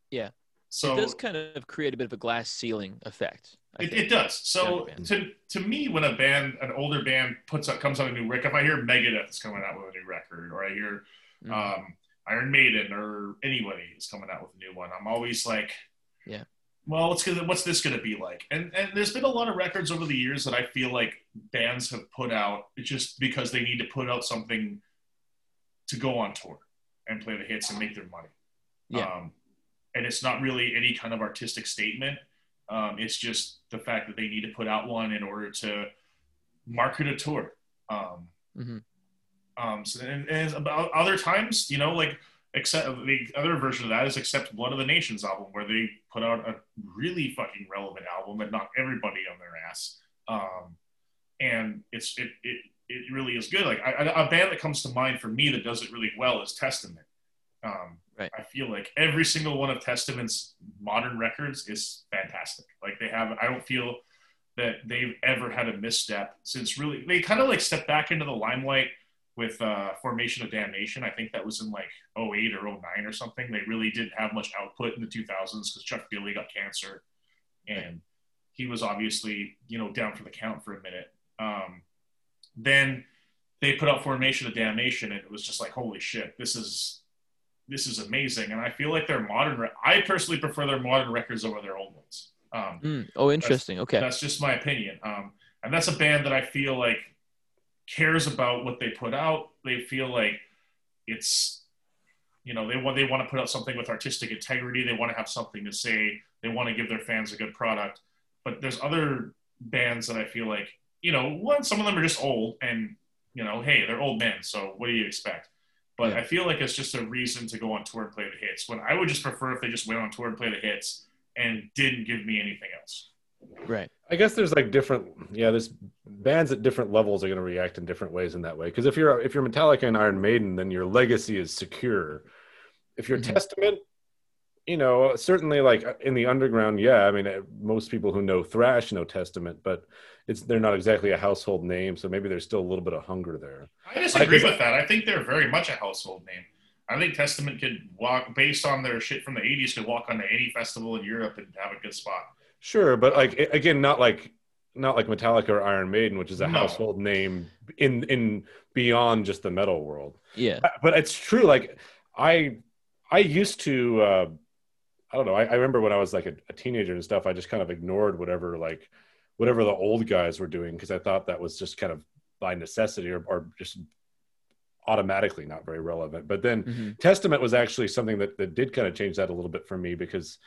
yeah. So it does kind of create a bit of a glass ceiling effect. It, it, does. So to, to me, when a band, an older band puts up, comes out a new record, if I hear Megadeth is coming out with a new record, or I hear mm-hmm. um, Iron Maiden or anybody is coming out with a new one, I'm always like, yeah, well, what's gonna what's this gonna be like? And and there's been a lot of records over the years that I feel like bands have put out just because they need to put out something to go on tour and play the hits and make their money. Yeah. Um, and it's not really any kind of artistic statement. Um, it's just the fact that they need to put out one in order to market a tour. Um, mm-hmm. um, so, and, and about other times, you know, like except the other version of that is accept blood of the nations album where they put out a really fucking relevant album and knocked everybody on their ass um, and it's it, it it really is good like I, a band that comes to mind for me that does it really well is testament um, right. i feel like every single one of testament's modern records is fantastic like they have i don't feel that they've ever had a misstep since really they kind of like stepped back into the limelight with uh, Formation of Damnation. I think that was in like 08 or 09 or something. They really didn't have much output in the 2000s because Chuck Billy got cancer, and he was obviously you know down for the count for a minute. Um, then they put out Formation of Damnation, and it was just like holy shit, this is this is amazing. And I feel like their modern. Re- I personally prefer their modern records over their old ones. Um, mm. Oh, interesting. That's, okay, that's just my opinion. Um, and that's a band that I feel like cares about what they put out. They feel like it's, you know, they want they want to put out something with artistic integrity. They want to have something to say. They want to give their fans a good product. But there's other bands that I feel like, you know, one some of them are just old, and you know, hey, they're old men, so what do you expect? But yeah. I feel like it's just a reason to go on tour and play the hits. When I would just prefer if they just went on tour and play the hits and didn't give me anything else. Right. I guess there's like different, yeah. There's bands at different levels are going to react in different ways in that way. Because if you're if you're Metallica and Iron Maiden, then your legacy is secure. If you're mm-hmm. Testament, you know, certainly like in the underground, yeah. I mean, most people who know thrash know Testament, but it's they're not exactly a household name, so maybe there's still a little bit of hunger there. I disagree with that. I think they're very much a household name. I think Testament could walk based on their shit from the '80s, could walk on to any festival in Europe and have a good spot. Sure, but like again, not like not like Metallica or Iron Maiden, which is a no. household name in in beyond just the metal world. Yeah, but it's true. Like I I used to uh, I don't know. I, I remember when I was like a, a, teenager and stuff. I just kind of ignored whatever like whatever the old guys were doing because I thought that was just kind of by necessity or, or just automatically not very relevant. But then mm-hmm. Testament was actually something that, that did kind of change that a little bit for me because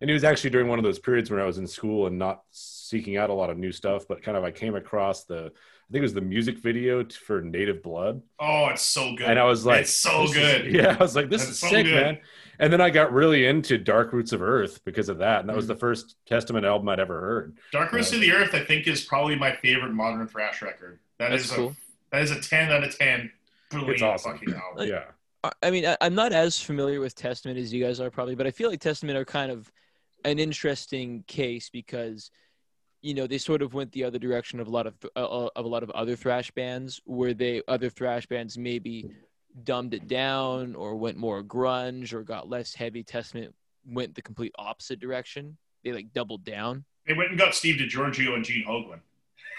and it was actually during one of those periods when I was in school and not seeking out a lot of new stuff, but kind of I came across the I think it was the music video for Native Blood. Oh, it's so good. And I was like, it's so good. Is, [LAUGHS] yeah, I was like, this That's is so sick, good. man. And then I got really into Dark Roots of Earth because of that. And that was mm. the first Testament album I'd ever heard. Dark Roots uh, of the Earth, I think, is probably my favorite modern thrash record. That is cool. a that is a ten out of ten. Brilliant it's awesome. fucking album. yeah. I mean, I'm not as familiar with Testament as you guys are probably, but I feel like Testament are kind of an interesting case because you know they sort of went the other direction of a lot of uh, uh, of a lot of other thrash bands where they other thrash bands maybe dumbed it down or went more grunge or got less heavy. Testament went the complete opposite direction. They like doubled down. They went and got steve DiGiorgio and gene hoglan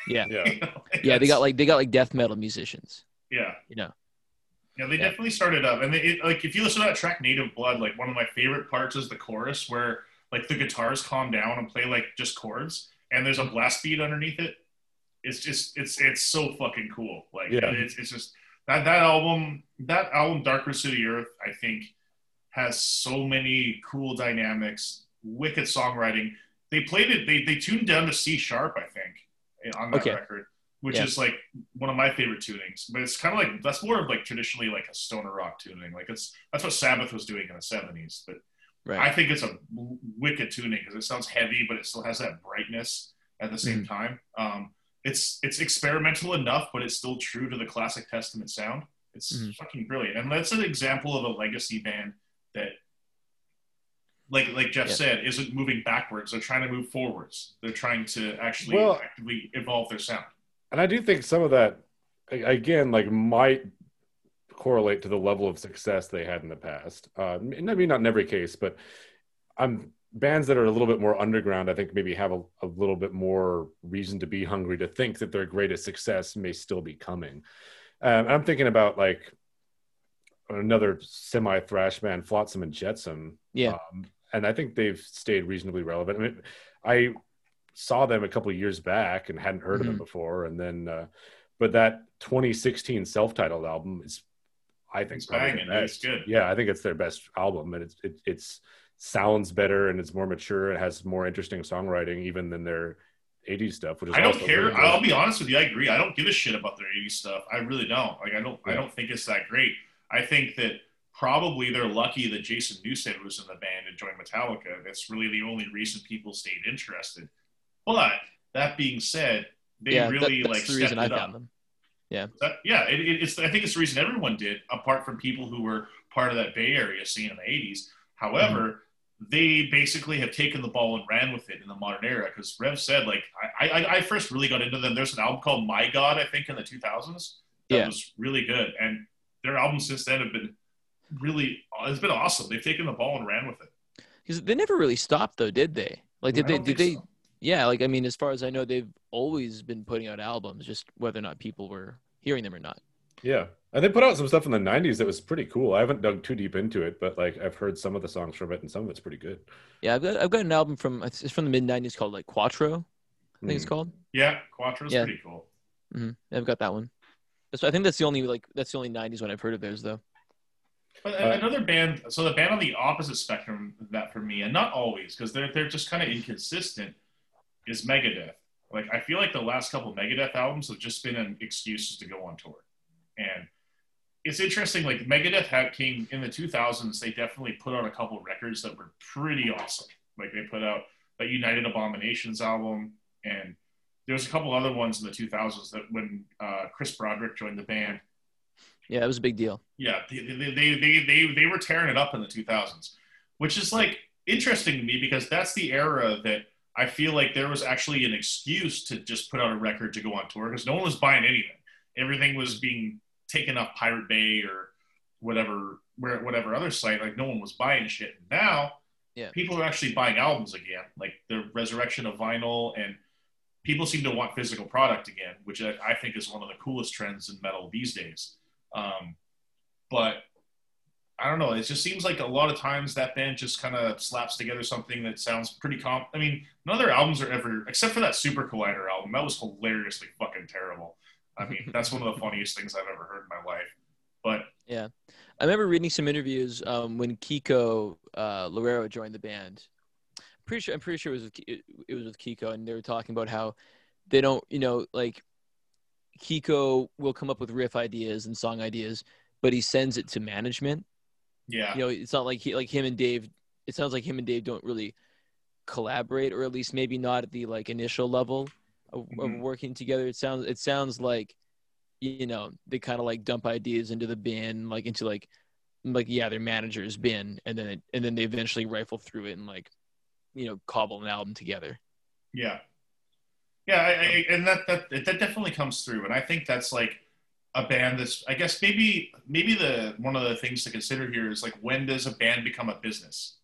yeah. Yeah. [LAUGHS] Yeah they got like they got like death metal musicians. Yeah. You know? Yeah, they yeah. definitely started up, and they, it, like if you listen to that track "Native Blood," like one of my favorite parts is the chorus where like the guitars calm down and play like just chords, and there's a blast beat underneath it. It's just it's it's so fucking cool. Like yeah. it's it's just that that album that album Dark Roots of the Earth I think has so many cool dynamics, wicked songwriting. They played it. They they tuned down to C sharp I think eh, on that Okay. record, which Yeah. is like one of my favorite tunings. But it's kind of like that's more of like traditionally like a stoner rock tuning. Like it's that's what Sabbath was doing in the '70s. But Right. I think it's a wicked tuning because it sounds heavy, but it still has that brightness at the same Mm-hmm. time. Um, it's it's experimental enough, but it's still true to the classic Testament sound. It's Mhm. fucking brilliant, and that's an example of a legacy band that, like like Jeff Yeah. said, isn't moving backwards. They're trying to move forwards. They're trying to actually Well- actively evolve their sound. and I do think some of that, again, like might correlate to the level of success they had in the past. Uh, I mean, not in every case, but I'm bands that are a little bit more underground. I think maybe have a, a little bit more reason to be hungry to think that their greatest success may still be coming. Um, I'm thinking about like another semi thrash band, Flotsam and Jetsam. Yeah. Um, and I think they've stayed reasonably relevant. I mean, I saw them a couple of years back and hadn't heard of them Mm-hmm. before. And then, uh, but that 2016 self-titled album is, I think, It's banging. It's good. Yeah, I think it's their best album, and it's it, it's sounds better and it's more mature. It has more interesting songwriting even than their 80s stuff, which is I don't care. really. I'll be honest with you. I agree. I don't give a shit about their 80s stuff. I really don't. Like I don't. I don't think it's that great. I think that probably they're lucky that Jason Newsted was in the band and joined Metallica. That's really the only reason people stayed interested. But that being said, they yeah, really that's like the reason stepped I it up. found them. That, yeah, it, it- it's. I think it's the reason everyone did, apart from people who were part of that Bay Area scene in the '80s. However, Mm-hmm. they basically have taken the ball and ran with it in the modern era. Because Rev said, like, I, I, I first really got into them. There's an album called My God, I think, in the 2000s. That Yeah. was really good, and their albums since then have been really. It's been awesome. They've taken the ball and ran with it. Because they never really stopped though, did they? Like, did I they? Did they? so. Yeah, like I mean, as far as I know, they've always been putting out albums, just whether or not people were hearing them or not. Yeah. And they put out some stuff in the 90s that was pretty cool. I haven't dug too deep into it, but like I've heard some of the songs from it and some of it's pretty good. Yeah, I've got I've got an album from it's from the mid '90s called like Quattro, I think it's Mm. called. Yeah, Quattro's Yeah. pretty cool. Mm-hmm. I've got that one. So I think that's the only like that's the only '90s one I've heard of theirs though. But Uh, another band, so the band on the opposite spectrum of that for me, and not always, because they're they're just kind of inconsistent, is Megadeth. Like I feel like the last couple Megadeth albums have just been an excuses to go on tour, and it's interesting. Like Megadeth had came in the 2000s, they definitely put out a couple records that were pretty awesome. Like they put out that United Abominations album, and there was a couple other ones in the 2000s that when uh, Chris Broderick joined the band, Yeah, it was a big deal. yeah, they, they, they, they, they, they were tearing it up in the 2000s, which is like interesting to me because that's the era that I feel like there was actually an excuse to just put out a record to go on tour because no one was buying anything. Everything was being taken off Pirate Bay or whatever, where whatever other site. Like no one was buying shit. Now, Yeah. people are actually buying albums again, like the resurrection of vinyl, and people seem to want physical product again, which I, I think is one of the coolest trends in metal these days. Um, but I don't know. It just seems like a lot of times that band just kind of slaps together something that sounds pretty comp. I mean, none of their albums are ever, except for that Super Collider album. That was hilariously fucking terrible. I mean, [LAUGHS] that's one of the funniest things I've ever heard in my life. But yeah, I remember reading some interviews um, when Kiko uh, Loureiro joined the band. Pretty sure I'm pretty sure it was with, Ki- it was with Kiko, and they were talking about how they don't, you know, like Kiko will come up with riff ideas and song ideas, but he sends it to management. Yeah, You know, it's not like he like him and Dave. It sounds like him and Dave don't really collaborate, or at least maybe not at the like initial level of, of Mhm. working together. It sounds it sounds like you know they kind of like dump ideas into the bin, like into like like yeah their manager's bin, and then it, and then they eventually rifle through it and like you know cobble an album together. Yeah, yeah, I, I, and that that that definitely comes through, and I think that's like a band that's. I guess maybe maybe the one of the things to consider here is like when does a band become a business?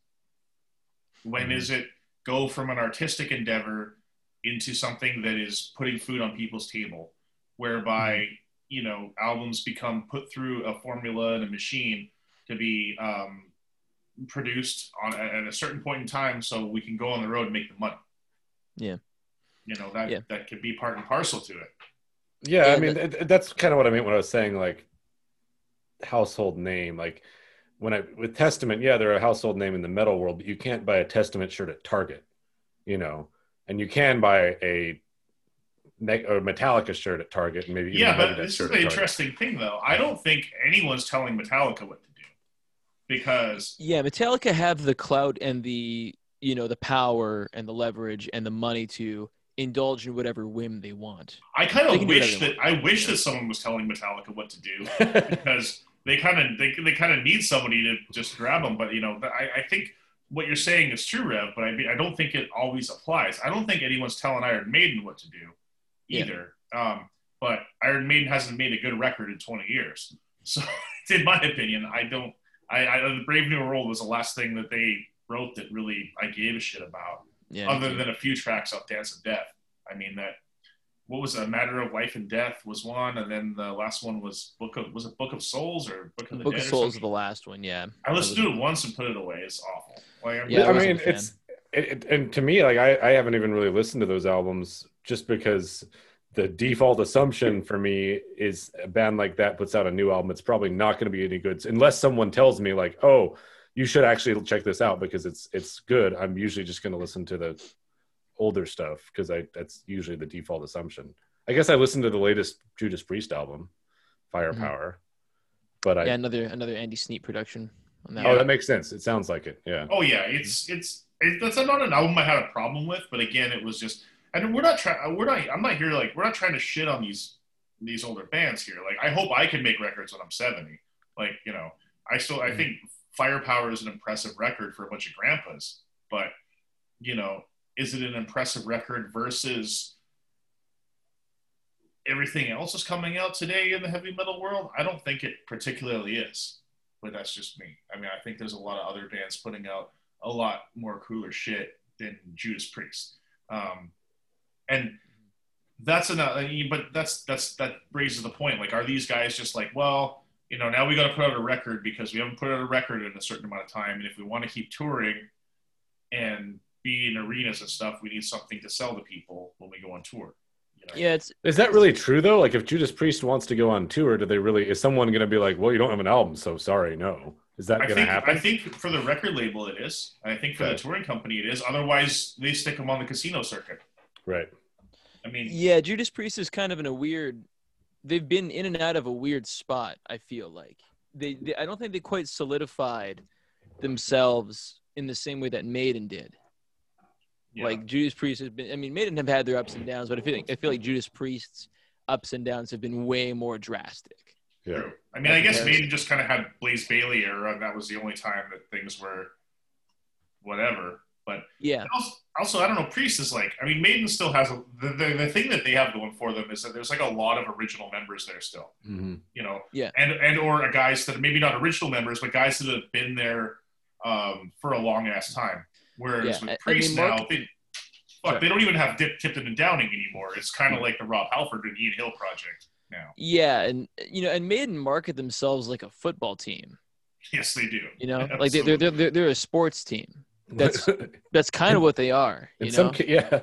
When Mhm. is it go from an artistic endeavor into something that is putting food on people's table, whereby you know albums become put through a formula and a machine to be um, produced on at a certain point in time, so we can go on the road and make the money. Yeah. You know that Yeah. that could be part and parcel to it. Yeah, Yeah, I mean it, that's kind of what I meant when I was saying like household name. Like when I with Testament, yeah, they're a household name in the metal world, but you can't buy a Testament shirt at Target, you know, and you can buy a ne- or Metallica shirt at Target and maybe even yeah, but Megadeth this is shirt the at Target. interesting thing, though. I don't think anyone's telling Metallica what to do because Yeah, Metallica have the clout and the you know the power and the leverage and the money to indulge in whatever whim they want. I kind of wish that I wish that someone was telling Metallica what to do [LAUGHS] because they kind of they, they kind of need somebody to just grab them. But you know, I, I think what you're saying is true, Rev. But I mean, I don't think it always applies. I don't think anyone's telling Iron Maiden what to do Yeah. either. Um, but Iron Maiden hasn't made a good record in 20 years. [LAUGHS] So, in my opinion, I don't. I, I the Brave New World was the last thing that they wrote that really I gave a shit about Yeah. other than a few tracks off Dance of Death. I mean that what was a matter of life and death was one, and then the last one was Book of was it Book of Souls or Book of the Book Dead of Souls is the last one. Yeah. I listened to it once and put it away. It's awful. Like, I'm- Yeah, I I mean, it's it, it, and to me, like I, I haven't even really listened to those albums just because the default assumption for me is a band like that puts out a new album, it's probably not going to be any good unless someone tells me like, oh, you should actually check this out because it's it's good. I'm usually just going to listen to the older stuff because I that's usually the default assumption. I guess I listened to the latest Judas Priest album, Firepower, but I Mm-hmm. Yeah, another another Andy Sneap production on that. oh one. that makes sense. It sounds like it. Yeah. oh yeah, it's it's it, that's not an album I had a problem with, but again, it was just and we're not trying. We're not. I'm not here like we're not trying to shit on these these older bands here. Like I hope I can make records when I'm 70. Like you know, I still I Mhm. think Firepower is an impressive record for a bunch of grandpas, but you know, is it an impressive record versus everything else is coming out today in the heavy metal world? I don't think it particularly is, but that's just me. I mean, I think there's a lot of other bands putting out a lot more cooler shit than Judas Priest. Um, and that's. I mean, But that's that's that raises the point. Like, are these guys just like, well, you know, now we got to put out a record because we haven't put out a record in a certain amount of time, and if we want to keep touring and be in arenas and stuff, we need something to sell to people when we go on tour. You know? Yeah, it's Is that really true though? Like, if Judas Priest wants to go on tour, do they really? Is someone going to be like, "Well, you don't have an album, so sorry, no"? Is that I going to think happen? I think for the record label it is. I think for Okay. the touring company it is. Otherwise, they stick them on the casino circuit. right. I mean, yeah, Judas Priest is kind of in a weird. They've been in and out of a weird spot. I feel like they, they. I don't think they quite solidified themselves in the same way that Maiden did. yeah. Like Judas Priest has been. I mean, Maiden have had their ups and downs, but I feel like I feel like Judas Priest's ups and downs have been way more drastic. Yeah. I mean, I guess Comparison. Maiden just kind of had Blaze Bayley era, and that was the only time that things were whatever. But Yeah, also, also, I don't know. Priest is like, I mean, Maiden still has a, the, the the thing that they have going for them is that there's like a lot of original members there still. hmm You know, Yeah. and and or guys that are maybe not original members, but guys that have been there um, for a long ass time. Whereas Yeah, with I- I Priest mean, Mark- now, they, fuck, Sorry. they don't even have Dip, Tipton and Downing anymore. It's kind of like the Rob Halford and Ian Hill project now. yeah, and you know, and Maiden market themselves like a football team. Yes, they do. You know, [LAUGHS] like they're, they're they're they're a sports team. That's- [LAUGHS] That's kind of what they are. You in know, some, ca- yeah,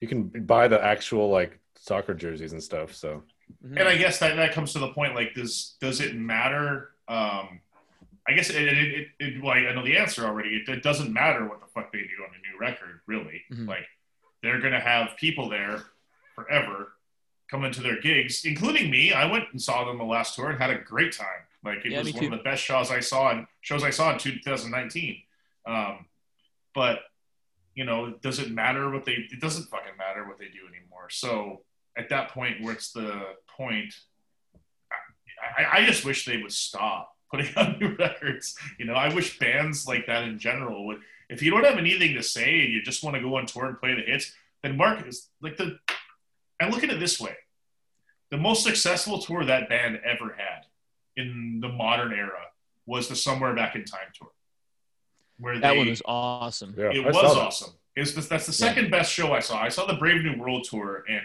you can buy the actual like soccer jerseys and stuff. So Mhm. And I guess that, that comes to the point like does does it matter? Um, I guess it, it, it, it well, I know the answer already. It, it doesn't matter what the fuck they do on a new record, really. Mhm. Like they're gonna have people there forever coming to their gigs, including me. I went and saw them the last tour and had a great time. Like it Yeah, was one too. of the best shows I saw in shows I saw in 2019. Um, but you know, does it matter what they? It doesn't fucking matter what they do anymore. So at that point, what's the point? I, I, I just wish they would stop [LAUGHS] putting out new records. You know, I wish bands like that in general would. If you don't have anything to say and you just want to go on tour and play the hits, then mark is like the. And look at it this way: the most successful tour that band ever had in the modern era was the Somewhere Back in Time tour, where that they, one was awesome. yeah, it I was awesome. It's the, that's the second best show I saw. I saw the Brave New World tour, and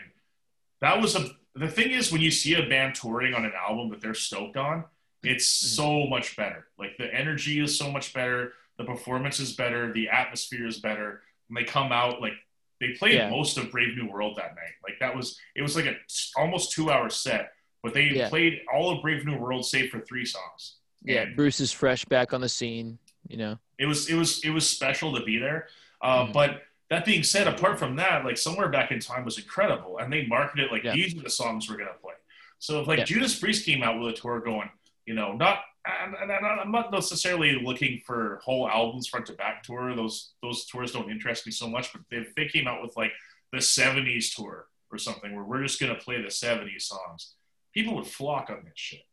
that was a. The thing is, when you see a band touring on an album that they're stoked on, it's Mm-hmm. so much better. Like the energy is so much better, the performance is better, the atmosphere is better. When they come out, like they played Yeah. most of Brave New World that night. Like that was it was like a almost two hour set, but they Yeah. played all of Brave New World save for three songs. Yeah, And- Bruce is fresh back on the scene. You know, it was it was it was special to be there uh, Mhm. but that being said, apart from that, like somewhere back in time was incredible, and they marketed it like Yeah. these are the songs we're gonna play. So if like Yeah. Judas Priest came out with a tour going, you know, not and, and, and I'm not necessarily looking for whole albums front to back tour. Those those tours don't interest me so much. But if they came out with like the '70s tour or something, where we're just gonna play the '70s songs, people would flock on this shit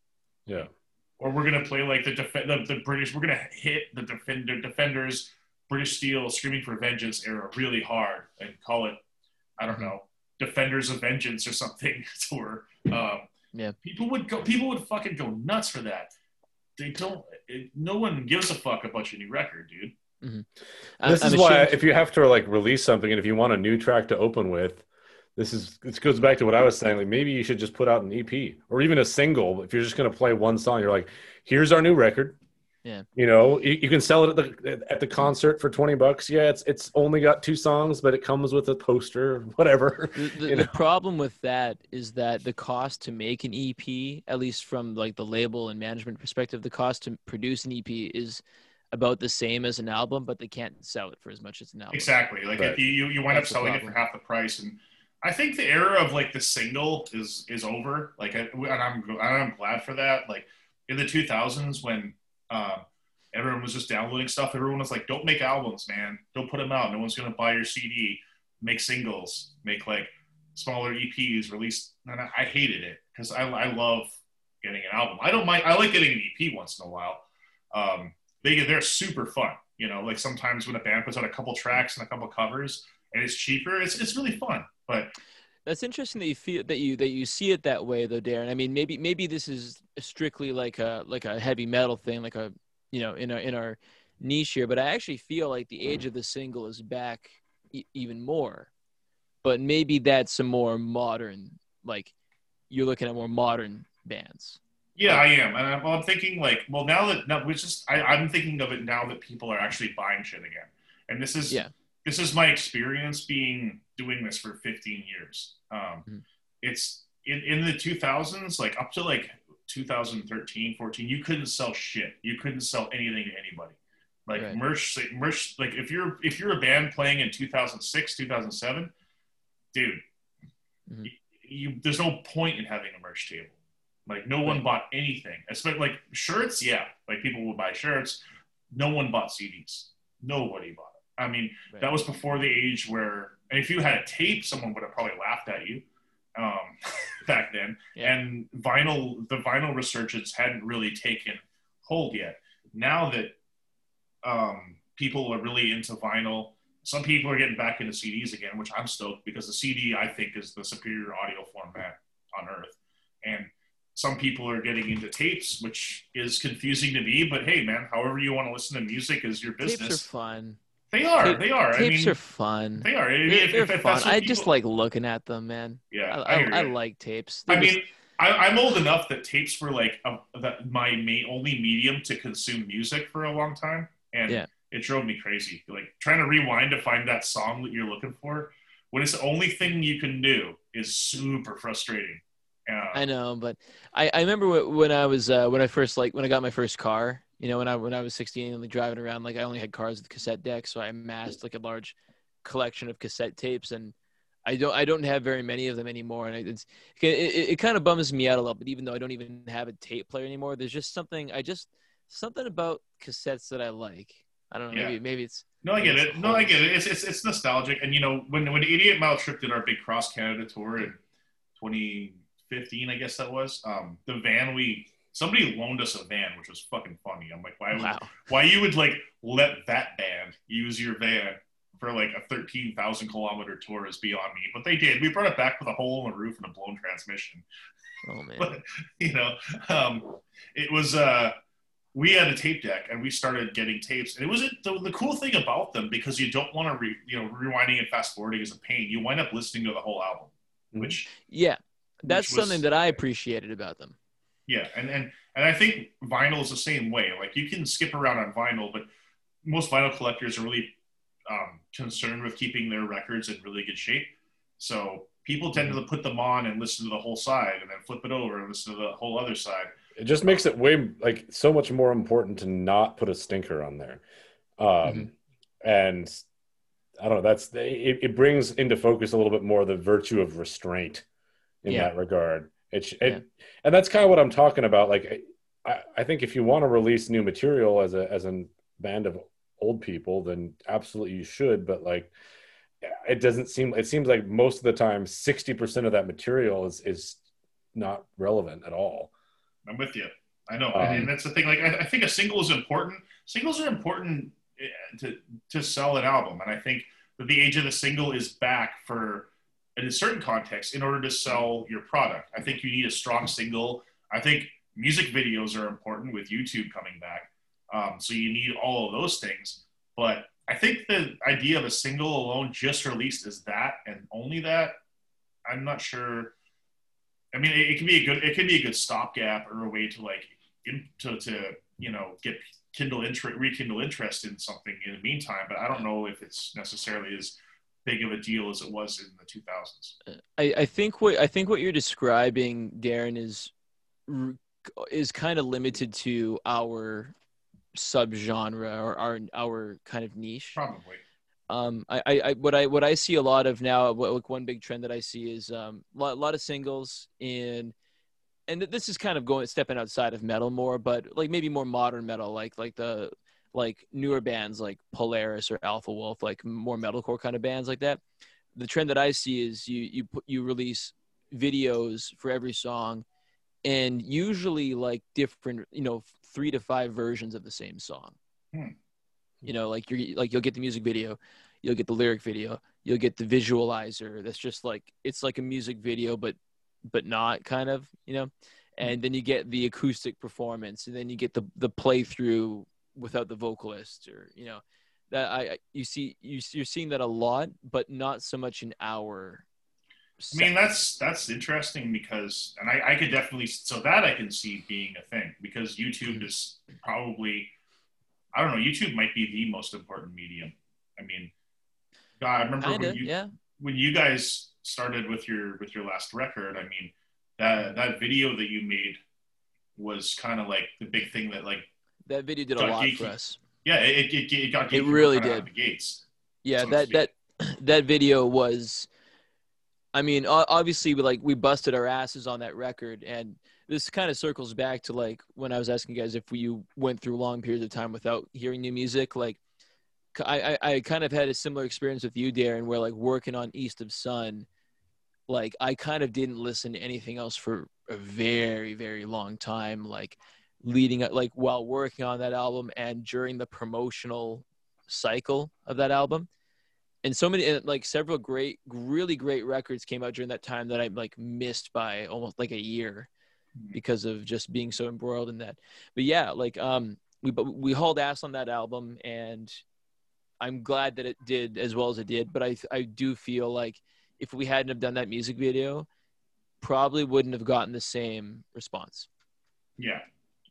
Yeah. Or we're gonna play like the def- the, the British. We're gonna hit the defender defenders, British Steel, Screaming for Vengeance era really hard and call it, I don't know, Defenders of Vengeance or something [LAUGHS] or Um, Yeah. people would go. People would fucking go nuts for that. They don't. It, no one gives a fuck about your new record, dude. I- this I'm is why if you have to like release something and if you want a new track to open with this is this goes back to what i was saying like maybe you should just put out an ep or even a single if you're just going to play one song you're like here's our new record Yeah. you know you, you can sell it at the at the concert for 20 bucks yeah it's it's only got two songs but it comes with a poster whatever the, the, [LAUGHS] you the problem with that is that the cost to make an EP, at least from like the label and management perspective, the cost to produce an EP is about the same as an album, but they can't sell it for as much as an album. Exactly. Like Right. if you you you wind up That's the selling it for half the price, and I think the era of like the single is is over. Like, I, and I'm and I'm glad for that. Like in the 2000s when uh, everyone was just downloading stuff, everyone was like, "Don't make albums, man. Don't put them out. No one's gonna buy your CD. Make singles. Make like smaller EPs. Release." And I, I hated it because I I love getting an album. I don't mind. I like getting an EP once in a while. Um, they they're super fun. You know, like sometimes when a band puts out a couple tracks and a couple covers and it's cheaper, it's it's really fun. But That's interesting that you feel that you that you see it that way though, Darren. I mean, maybe maybe this is strictly like a like a heavy metal thing, like a you know in our in our niche here. But I actually feel like the age of the single is back e- even more. But maybe that's a more modern, like you're looking at more modern bands. yeah, I am, and I'm, well, I'm thinking like, well, now that now we just I, I'm thinking of it now that people are actually buying shit again, and this is Yeah. this is my experience being doing this for 15 years. Um, Mhm. It's in in the 2000s, like up to like 2013, 14, you couldn't sell shit. You couldn't sell anything to anybody. Like Right. merch, merch. Like if you're if you're a band playing in 2006, 2007, dude, Mhm. you, you there's no point in having a merch table. Like no one Right. bought anything. Especially like shirts, yeah, like people would buy shirts. No one bought CDs. Nobody bought it. I mean, Right. that was before the age where, and if you had a tape, someone would have probably laughed at you um, [LAUGHS] back then. Yeah. And vinyl, the vinyl resurgence hadn't really taken hold yet. Now that um, people are really into vinyl, some people are getting back into CDs again, which I'm stoked because the CD I think is the superior audio format on earth. And some people are getting into tapes, which is confusing to me. But hey, man, however you want to listen to music is your business. Tapes are fun. They are. Tape- they are. I Tapes mean, are fun. they are. I They're, if- they're if- if fun. I just like looking at them, man. Yeah, I, I, I, I like tapes. I They're just- mean, I, I'm old enough that tapes were like a, that my main only medium to consume music for a long time, and Yeah. it drove me crazy. Like trying to rewind to find that song that you're looking for when it's the only thing you can do is super frustrating. Uh, I know, but I, I remember when I was uh, when I first like when I got my first car. You know, when I when I was 16 and like driving around, like I only had cars with cassette decks, so I amassed like a large collection of cassette tapes, and I don't I don't have very many of them anymore, and it's it, it, it kind of bums me out a little bit, even though I don't even have a tape player anymore. There's just something I just something about cassettes that I like. I don't know. Yeah. Maybe maybe it's No, I get it. No, I get it. It's, it's it's nostalgic, and you know when when Idiot Mile Trip did our big cross Canada tour in 2015, I guess that was. Um, the van we somebody loaned us a van, which was fucking funny. I'm like, why would wow. why you would like let that band use your van for like a 13,000 kilometer tour is beyond me. But they did. We brought it back with a hole in the roof and a blown transmission. Oh man. [LAUGHS] But you know, um, it was. Uh, we had a tape deck and we started getting tapes and it was the, the cool thing about them because you don't want to re, you know rewinding and fast forwarding is a pain you wind up listening to the whole album Mhm. which Yeah, that's Which was- something that I appreciated about them. Yeah and, and and i think vinyl is the same way like you can skip around on vinyl but most vinyl collectors are really um, concerned with keeping their records in really good shape so people tend to put them on and listen to the whole side and then flip it over and listen to the whole other side it just makes it way like so much more important to not put a stinker on there um Mhm. and I don't know. That's it, it brings into focus a little bit more the virtue of restraint in Yeah. that regard. It, it Yeah. and that's kind of what I'm talking about. Like, I, I think if you want to release new material as a as a band of old people, then absolutely you should. But like, it doesn't seem. It seems like most of the time, sixty percent of that material is is not relevant at all. I'm with you. I know, Um, and that's the thing. Like, I, I think a single is important. Singles are important eh, to to sell an album, and I think that the age of the single is back for, in a certain context, in order to sell your product. I think you need a strong single. I think music videos are important with YouTube coming back, um, so you need all of those things. But I think the idea of a single alone, just released is that and only that, I'm not sure. I mean, it, it can be a good it can be a good stopgap or a way to like in, to to you know get kindle interest rekindle interest in something in the meantime. But I don't know if it's necessarily as big of a deal as it was in the 2000s. I, I think what I think what you're describing, Darren, is is kind of limited to our subgenre or our our kind of niche. Probably. Um, I, I, I what I what I see a lot of now, what, like one big trend that I see is um, a lot, lot of singles in, and this is kind of going stepping outside of metal more, but like maybe more modern metal, like like the like newer bands like Polaris or Alpha Wolf, like more metalcore kind of bands like that. The trend that I see is you you put you release videos for every song, and usually like different, you know, three to five versions of the same song. Hmm. You know, like you're like you'll get the music video, you'll get the lyric video, you'll get the visualizer. That's just like it's like a music video, but but not kind of, you know. And then you get the acoustic performance, and then you get the the playthrough without the vocalist, or you know, that I you see you you're seeing that a lot, but not so much in our. I mean, that's that's interesting because, and I, I could definitely so that I can see being a thing because YouTube mm-hmm. is probably, I don't know, YouTube might be the most important medium. I mean, God, I remember kind when you yeah. when you guys started with your with your last record. I mean, that that video that you made was kind of like the big thing that like That video did a lot geeky. for us. yeah it it, it got It really right out of did. the gates. Yeah, so that that [CLEARS THROAT] that video was. I mean, obviously, we like we busted our asses on that record, and this kind of circles back to like when I was asking you guys if we went through long periods of time without hearing new music. Like, I I kind of had a similar experience with you, Darren, where like working on East of Sun, like I kind of didn't listen to anything else for a very very long time. Like leading up, like while working on that album and during the promotional cycle of that album. And so many and, like several great really great records came out during that time that i like missed by almost like a year because of just being so embroiled in that. But yeah like um we but we hauled ass on that album and i'm glad that it did as well as it did but i i do feel like if we hadn't have done that music video probably wouldn't have gotten the same response. Yeah.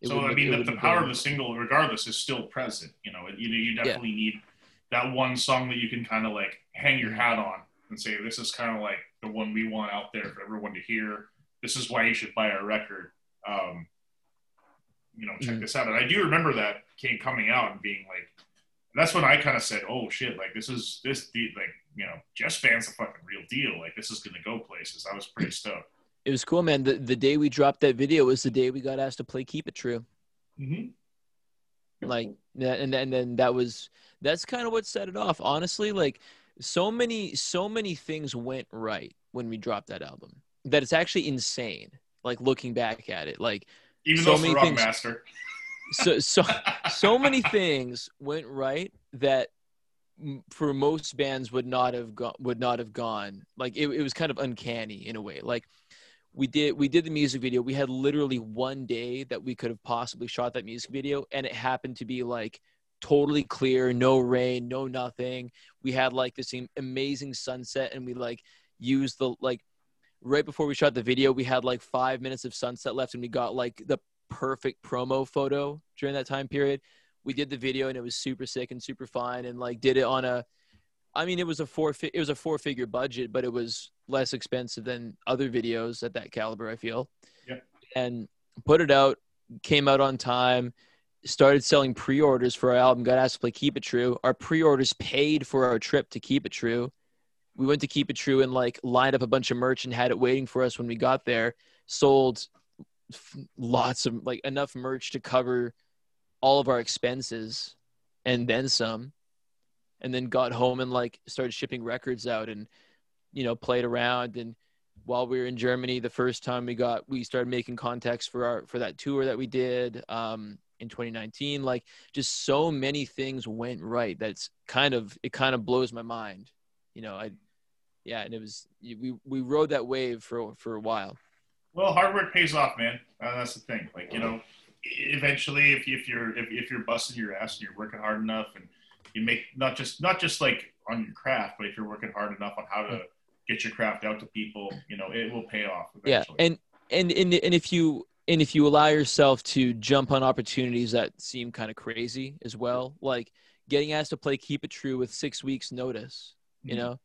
It so I mean, the, the power of the single, regardless, is still present. You know, you know, you definitely need that one song that you can kind of like hang your hat on and say, "This is kind of like the one we want out there for everyone to hear. This is why you should buy our record." Um, you know, check Mhm. this out. And I do remember that came coming out and being like, that's when I kind of said, "Oh shit! Like this is this the like you know, Jeff's band's a fucking real deal. Like this is gonna go places." I was pretty stoked. It was cool man. The, the day we dropped that video was the day we got asked to play keep it true. Mm-hmm. like that and and then that was that's kind of what set it off. Honestly like so many so many things went right when we dropped that album that it's actually insane like looking back at it. Like Even So though many things- Master. so so [LAUGHS] so many things went right that for most bands would not have gone would not have gone. Like it, it was kind of uncanny in a way. Like we did we did the music video. We had literally one day that we could have possibly shot that music video and it happened to be like totally clear no rain no nothing. We had like this amazing sunset and we like used the like right before we shot the video we had like five minutes of sunset left and we got like the perfect promo photo during that time period. We did the video and it was super sick and super fine and like did it on a i mean it was a four it was a four figure budget but it was less expensive than other videos at that caliber i feel. Yep. and put it out came out on time started selling pre-orders for our album got asked to play keep it true. Our pre-orders paid for our trip to keep it true. We went to keep it true and like lined up a bunch of merch and had it waiting for us when we got there. Sold lots of like enough merch to cover all of our expenses and then some. And then got home and like started shipping records out and you know played around. And while we were in Germany the first time we got we started making contacts for our for that tour that we did um in 2019 like just so many things went right that's kind of it kind of blows my mind you know i yeah and it was we we rode that wave for for a while. Well hard work pays off man. Uh, that's the thing. Like you know eventually if, you, if you're if, if you're busting your ass and you're working hard enough and you make not just not just like on your craft but if you're working hard enough on how to get your craft out to people you know it will pay off eventually. yeah and and and, and if you and if you allow yourself to jump on opportunities that seem kind of crazy as well like getting asked to play keep it true with six weeks notice you mm-hmm. know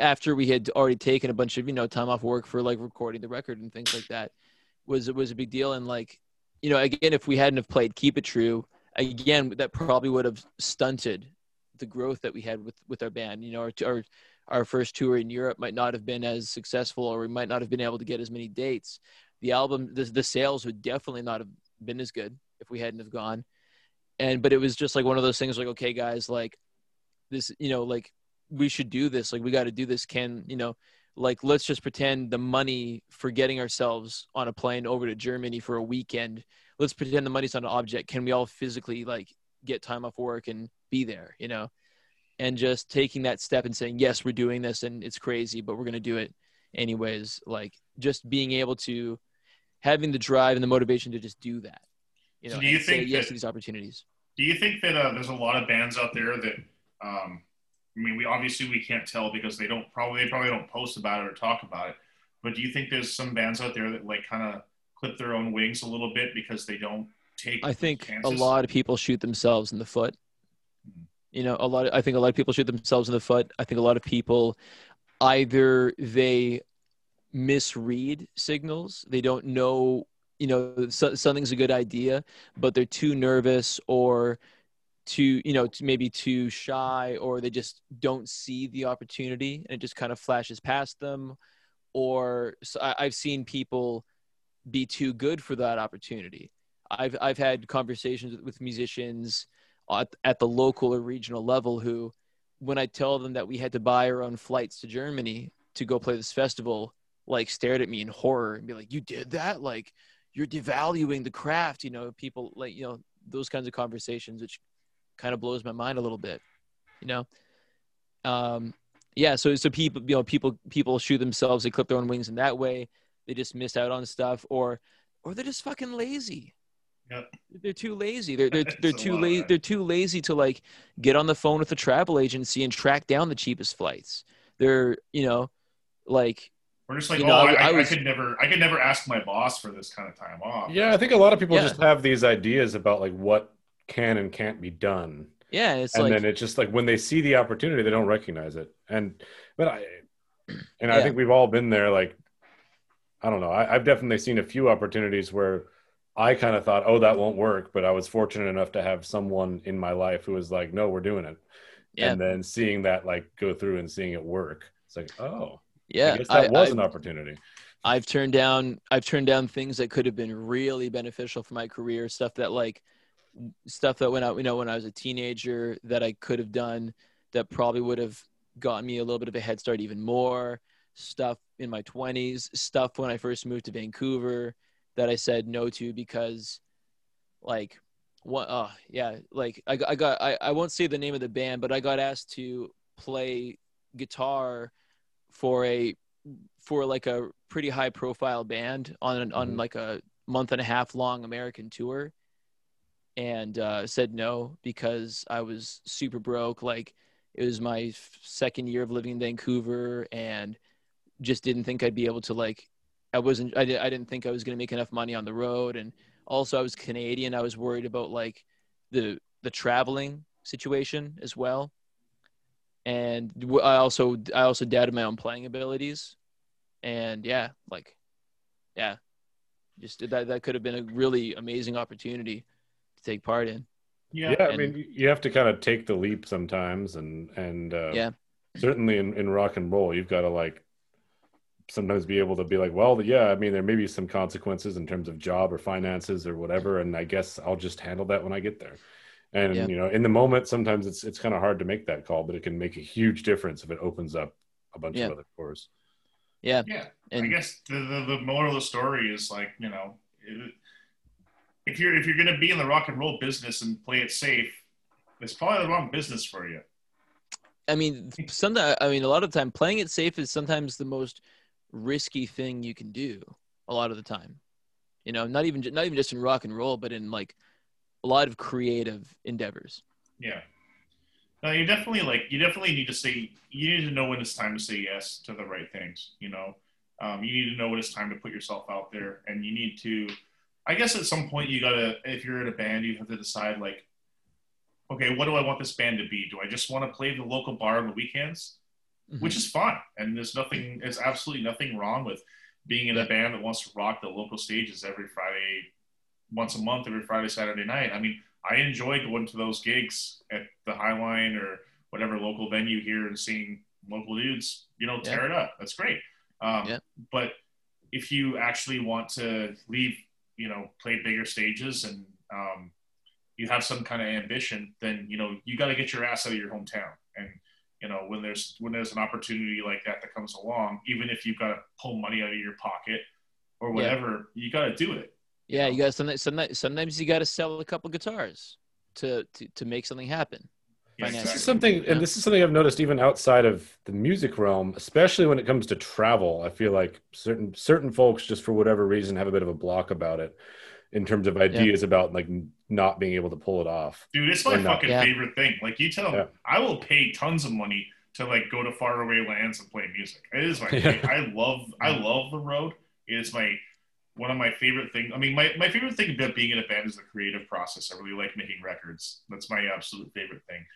after we had already taken a bunch of you know time off work for like recording the record and things like that was was a big deal and like you know again if we hadn't have played keep it true again that probably would have stunted the growth that we had with with our band you know our, our our first tour in Europe might not have been as successful or we might not have been able to get as many dates. The album the, the sales would definitely not have been as good if we hadn't have gone. And but it was just like one of those things like okay guys like this you know like we should do this. Like we got to do this. Can you know like let's just pretend the money for getting ourselves on a plane over to germany for a weekend let's pretend the money's not an object. Can we all physically like get time off work and be there you know and just taking that step and saying yes we're doing this and it's crazy but we're going to do it anyways like just being able to having the drive and the motivation to just do that you know so do you think yes to these opportunities do you think that uh, there's a lot of bands out there that um, I mean, we obviously we can't tell because they don't probably they probably don't post about it or talk about it. But do you think there's some bands out there that like kind of clip their own wings a little bit because they don't take? I think chances? a lot of people shoot themselves in the foot. You know, a lot. Of, I think a lot of people shoot themselves in the foot. I think a lot of people either they misread signals, they don't know. You know, so, something's a good idea, but they're too nervous or too you know maybe too shy or they just don't see the opportunity and it just kind of flashes past them or so I, i've seen people be too good for that opportunity i've i've had conversations with musicians at, at the local or regional level who when i tell them that we had to buy our own flights to germany to go play this festival like stared at me in horror and be like you did that like you're devaluing the craft you know people like you know those kinds of conversations which kind of blows my mind a little bit, you know? Um, yeah. So, so people, you know, people, people shoot themselves, they clip their own wings in that way. They just miss out on stuff or, or they're just fucking lazy. Yep. They're too lazy. They're they're, [LAUGHS] they're too lazy. They're too lazy to like get on the phone with a travel agency and track down the cheapest flights. They're you know, like we're just like, oh, know, I, I, I, was, I, could never, I could never ask my boss for this kind of time off. Yeah, I think a lot of people yeah. just have these ideas about like what can and can't be done. Yeah, it's and like, then it's just like when they see the opportunity, they don't recognize it. And but I, and I think we've all been there. Like, I don't know. I, I've definitely seen a few opportunities where I kind of thought, oh, that won't work. But I was fortunate enough to have someone in my life who was like, no, we're doing it. Yeah. And then seeing that like go through and seeing it work, it's like, oh, yeah, I guess that I, was I, an opportunity. I've turned down, I've turned down things that could have been really beneficial for my career. Stuff that like stuff that went out, you know, when I was a teenager that I could have done that probably would have gotten me a little bit of a head start even more. Stuff in my 20s, stuff when I first moved to Vancouver that I said no to because, like, what, oh, yeah, like I, I got, I, I won't say the name of the band, but I got asked to play guitar for a, for like a pretty high profile band on, on mm-hmm. like a month and a half long American tour and uh, said no because I was super broke. Like it was my second year of living in Vancouver and just didn't think I'd be able to like, I wasn't, I, did, I didn't think I was going to make enough money on the road. And also I was Canadian. I was worried about like the, the traveling situation as well. And I also, I also doubted my own playing abilities and yeah, like, yeah, just that, that could have been a really amazing opportunity to take part in. Yeah. yeah, I mean, you have to kind of take the leap sometimes, and and uh, Yeah. certainly in, in rock and roll, you've got to like sometimes be able to be like, well, yeah, I mean, there may be some consequences in terms of job or finances or whatever, and I guess I'll just handle that when I get there. And Yeah. you know, in the moment, sometimes it's it's kind of hard to make that call, but it can make a huge difference if it opens up a bunch Yeah. of other doors. Yeah, Yeah. And I guess the, the, the moral of the story is like, you know, it- if you're if you're gonna be in the rock and roll business and play it safe, it's probably the wrong business for you. I mean, sometimes I mean, a lot of the time, playing it safe is sometimes the most risky thing you can do. A lot of the time, you know, not even not even just in rock and roll, but in like a lot of creative endeavors. Yeah. No, you definitely like you definitely need to say you need to know when it's time to say yes to the right things. You know, um, you need to know when it's time to put yourself out there, and you need to. I guess at some point you gotta, if you're in a band, you have to decide like, okay, what do I want this band to be? Do I just want to play the local bar on the weekends? Mhm. which is fun. And there's nothing, there's absolutely nothing wrong with being in a band that wants to rock the local stages every Friday, once a month, every Friday, Saturday night. I mean, I enjoy going to those gigs at the Highline or whatever local venue here and seeing local dudes, you know, tear it up. That's great. Um, Yeah. But if you actually want to leave, you know, play bigger stages and um, you have some kind of ambition, then you know you got to get your ass out of your hometown. And you know when there's when there's an opportunity like that that comes along, even if you've got to pull money out of your pocket or Yeah. whatever, you got to do it. Yeah, you got sometimes sometimes sometimes you got to sell a couple guitars to to to make something happen. Yeah, Financially. This is something, Yeah. and this is something I've noticed even outside of the music realm, especially when it comes to travel. I feel like certain certain folks, just for whatever reason, have a bit of a block about it in terms of ideas about like not being able to pull it off. Dude, it's my not. fucking Yeah. favorite thing. Like you tell me, Yeah. I will pay tons of money to like go to faraway lands and play music. It is my [LAUGHS] Yeah. I love I love the road. It is my one of my favorite things. I mean, my, my favorite thing about being in a band is the creative process. I really like making records. That's my absolute favorite thing.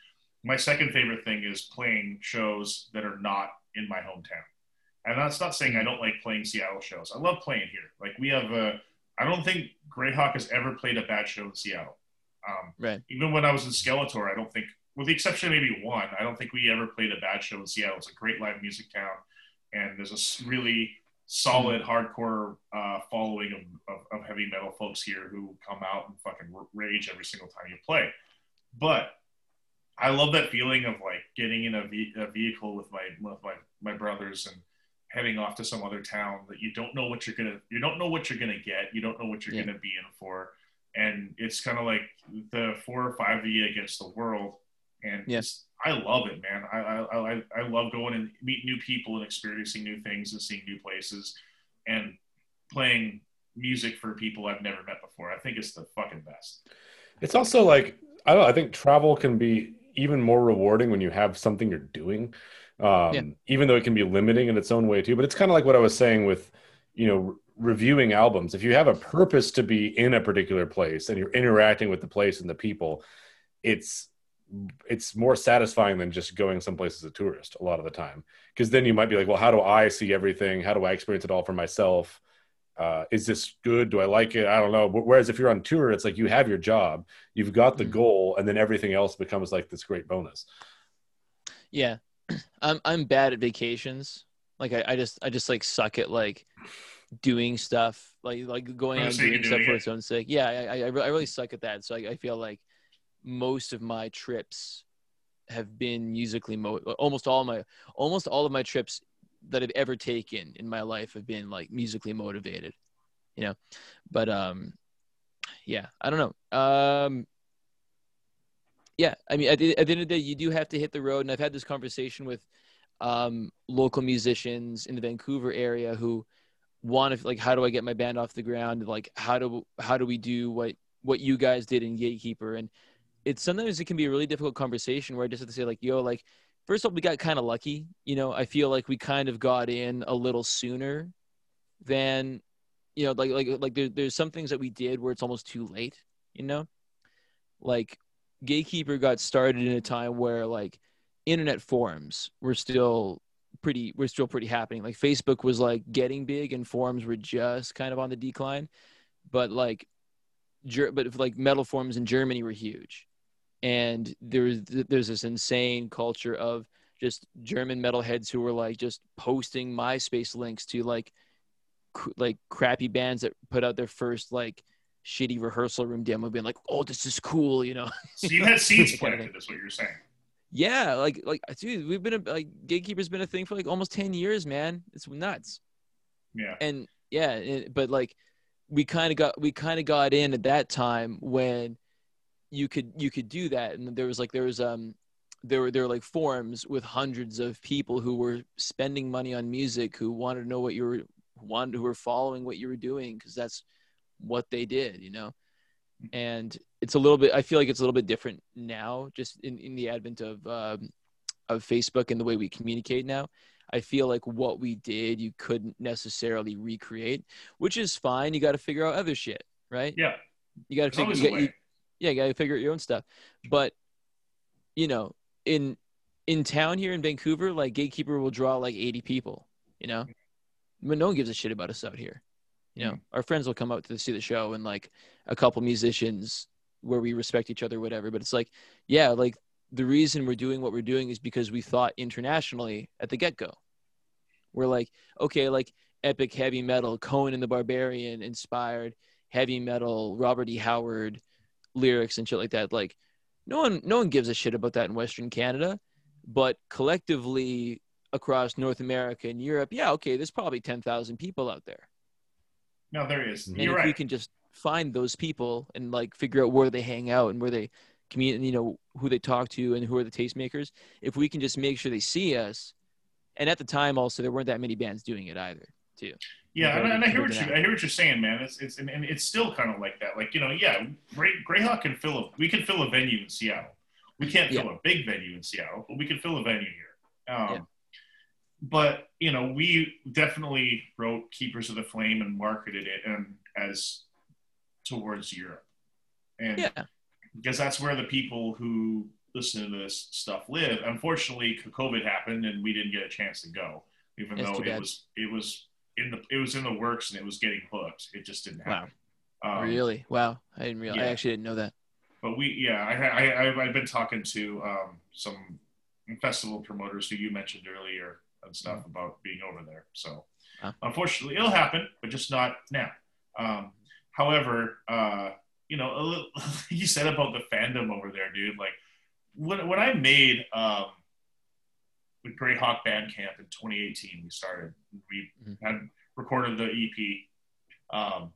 My second favorite thing is playing shows that are not in my hometown. And that's not saying I mm-hmm. don't like playing Seattle shows. I love playing here. Like we have a, I don't think Greyhawk has ever played a bad show in Seattle. Um, Right. even when I was in Skelator, I don't think, with the exception of maybe one, I don't think we ever played a bad show in Seattle. It's a great live music town, and there's a really solid hardcore uh, following of, of, of heavy metal folks here who come out and fucking rage every single time you play. But I love that feeling of like getting in a, ve- a vehicle with my with my my brothers and heading off to some other town that you don't know what you're gonna you don't know what you're gonna get you don't know what you're Yeah. gonna be in for. And it's kind of like the four or five of you against the world. And yes I love it man. I, I I I love going and meeting new people and experiencing new things and seeing new places and playing music for people I've never met before. I think it's the fucking best. It's also like I don't know, I think travel can be even more rewarding when you have something you're doing. Um, Yeah. even though it can be limiting in its own way too. But it's kind of like what I was saying with, you know, re- reviewing albums. If you have a purpose to be in a particular place and you're interacting with the place and the people, it's it's more satisfying than just going someplace as a tourist a lot of the time. Because then you might be like, well, how do I see everything? How do I experience it all for myself? uh, is this good? Do I like it? I don't know. Whereas if you're on tour, it's like you have your job, you've got the Mhm. goal, and then everything else becomes like this great bonus. Yeah, I'm I'm bad at vacations. Like I, I just I just like suck at like doing stuff like like going the out and doing stuff doing for its own sake. Yeah, I I, I really suck at that. So I, I feel like most of my trips have been musically mo almost all my almost all of my trips that I've ever taken in my life have been like musically motivated, you know. But um, yeah, I don't know. Um, I mean, at the, at the end of the day, you do have to hit the road, and I've had this conversation with um, local musicians in the Vancouver area who want to like, how do I get my band off the ground? Like, how do how do we do what what you guys did in Gatekeeper? And it's sometimes it can be a really difficult conversation where I just have to say like, yo, like, first of all, we got kind of lucky. You know, I feel like we kind of got in a little sooner than, you know, like like like there, there's some things that we did where it's almost too late. You know, like Gatekeeper got started in a time where like internet forums were still pretty were still pretty happening. Like Facebook was like getting big and forums were just kind of on the decline. But like Ger- but if, like metal forums in Germany were huge, and there's there's this insane culture of just German metalheads who were like just posting MySpace links to like cr- like crappy bands that put out their first like shitty rehearsal room demo, being like, "Oh, this is cool," you know. [LAUGHS] So you had seeds [LAUGHS] planted. That's what you're saying. Yeah, like like dude, we've been a, like Gatekeeper's been a thing for like almost ten years, man. It's nuts. Yeah. and yeah it, but like we kind of got we kind of got in at that time when you could you could do that and there was like there was um there were there were like forums with hundreds of people who were spending money on music who wanted to know what you were wanted who were following what you were doing because that's what they did you know and it's a little bit i feel like it's a little bit different now just in, in the advent of um, of facebook and the way we communicate now I feel like what we did, you couldn't necessarily recreate, which is fine. You got to figure out other shit, right? Yeah. You got to figure, you got, you, yeah, you got to figure out your own stuff. But you know, in in town here in Vancouver, like Gatekeeper will draw like 80 people. You know, but no one gives a shit about us out here. You know, mm-hmm. our friends will come out to see the show and like a couple musicians where we respect each other, whatever. But it's like, yeah, like the reason we're doing what we're doing is because we thought internationally at the get go. We're like, okay, like epic heavy metal, Conan the Barbarian inspired heavy metal, Robert E. Howard lyrics and shit like that. Like, no one, no one gives a shit about that in Western Canada, but collectively across North America and Europe, yeah, okay, there's probably ten thousand people out there. No, there is. And And You're if we can just find those people and like figure out where they hang out and where they communicate, you know, who they talk to and who are the tastemakers, if we can just make sure they see us. And at the time, also, there weren't that many bands doing it either, too. Yeah, and, I- and I hear what you I hear what you're saying, man. It's it's and, and it's still kind of like that. Like you know, yeah, Grey, Greyhawk can fill a we can fill a venue in Seattle. We can't fill a big venue in Seattle, but we can fill a venue here. Um, Yeah. But you know, we definitely wrote Keepers of the Flame and marketed it and as towards Europe, and Yeah. because that's where the people who listen to this stuff live. Unfortunately, COVID happened and we didn't get a chance to go, even That's though it was it was in the it was in the works and it was getting booked. It just didn't happen. Um, really? Wow. I didn't realize. I actually didn't know that. But we, yeah, I, I, I, I've been talking to um, some festival promoters who you mentioned earlier and stuff about being over there. So Huh. unfortunately, it'll happen, but just not now. Um, however, uh, you know, a little, [LAUGHS] you said about the fandom over there, dude. Like when when I made um, the Greyhawk Bandcamp in 2018, we started. We Mhm. had recorded the EP. Um,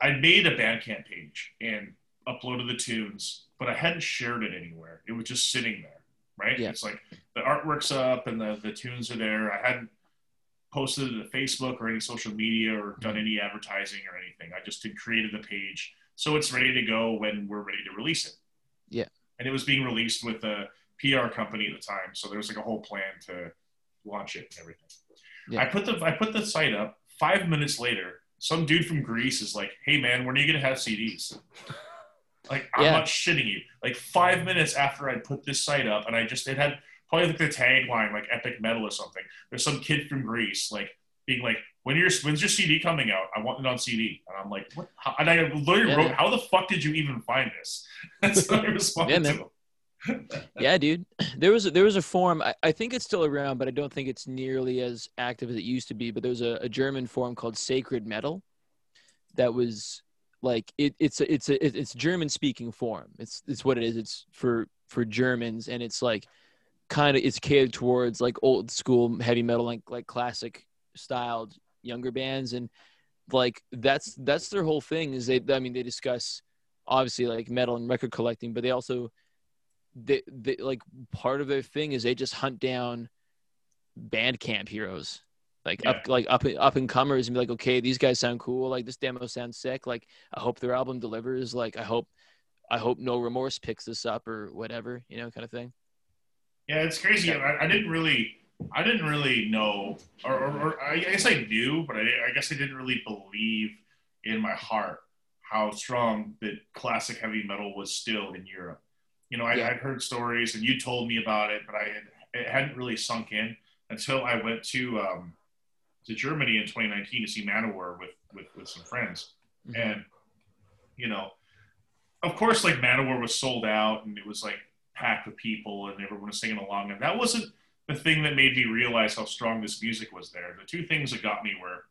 I made a Bandcamp page and uploaded the tunes, but I hadn't shared it anywhere. It was just sitting there, right? Yeah. It's like the artwork's up and the, the tunes are there. I hadn't posted it to Facebook or any social media or done Mm-hmm. any advertising or anything. I just had created the page so it's ready to go when we're ready to release it. Yeah. And it was being released with a PR company at the time, so there was like a whole plan to launch it and everything. Yeah. I put the I put the site up. Five minutes later, some dude from Greece is like, "Hey man, when are you gonna have CDs?" Like I'm Yeah. not shitting you. Like five minutes after I put this site up, and I just it had probably like the tagline like epic metal or something. There's some kid from Greece like being like, "When your when's your CD coming out? I want it on CD." And I'm like, "What?" How? And I literally Yeah, wrote, man. "How the fuck did you even find this?" [LAUGHS] That's what I responded Yeah, to. him. yeah, dude. [CLEARS THROAT] There was a, there was a forum. I, I think it's still around, but I don't think it's nearly as active as it used to be. But there was a, a German forum called Sacred Metal, that was like it, it's a, it's a it- it's German speaking forum. It's it's what it is. It's for for Germans, and it's like kind of it's catered towards like old school heavy metal, like like classic styled younger bands, and like that's that's their whole thing. Is they I mean they discuss obviously like metal and record collecting, but they also they, they like part of their thing is they just hunt down Bandcamp heroes like up like up up and comers and be like okay these guys sound cool like this demo sounds sick like i hope their album delivers like i hope i hope no remorse picks this up or whatever you know kind of thing Yeah, it's crazy. I, I didn't really, I didn't really know, or, or, or I guess I knew, but I, I guess I didn't really believe in my heart how strong that classic heavy metal was still in Europe. You know, I, Yeah. I'd heard stories, and you told me about it, but I had, it hadn't really sunk in until I went to um, to Germany in 2019 to see Manowar with with, with some friends, Mhm. and you know, of course, like Manowar was sold out and it was like packed with people and everyone was singing along. And that wasn't the thing that made me realize how strong this music was there. The two things that got me were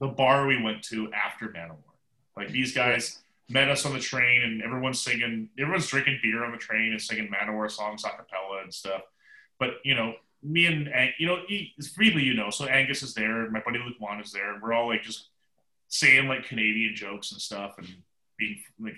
the bar we went to after Manowar. Like these guys met us on the train and everyone's singing, everyone's drinking beer on the train and singing Manowar songs a cappella and stuff. But, you know, me and, you know, freely, you know, so Angus is there, my buddy Luke Wan is there, and we're all like just saying like Canadian jokes and stuff and being like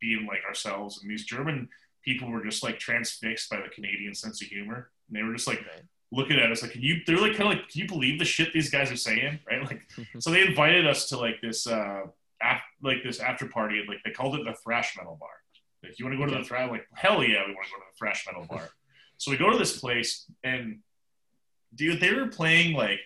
being like ourselves. And these German people were just like transfixed by the Canadian sense of humor. And they were just like looking at us like, can you, they're like kind of like, can you believe the shit these guys are saying? [LAUGHS] Right. Like, [LAUGHS] so they invited us to like this, uh, af- like this after party. And like, they called it the thrash metal bar. Like, you want to go to the thrash? Like, hell yeah, we want to go to the thrash metal bar. So we go to this place and dude, they were playing like,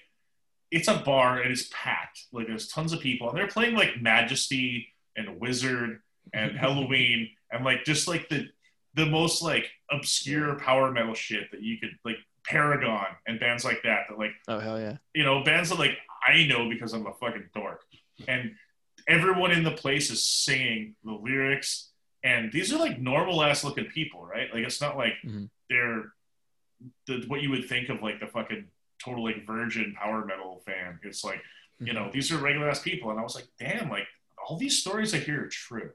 it's a bar and it's packed. Like there's tons of people and they're playing like Majesty and Wizard and [LAUGHS] Helloween and like just like the the most like obscure power metal shit that you could like Paragon and bands like that that like oh hell yeah you know bands that like I know because I'm a fucking dork and everyone in the place is singing the lyrics and these are like normal ass looking people right? Like it's not like mm-hmm. they're the, what you would think of like the fucking total like virgin power metal fan. It's like you know mm-hmm. these are regular ass people. And I was like damn like all these stories I hear are true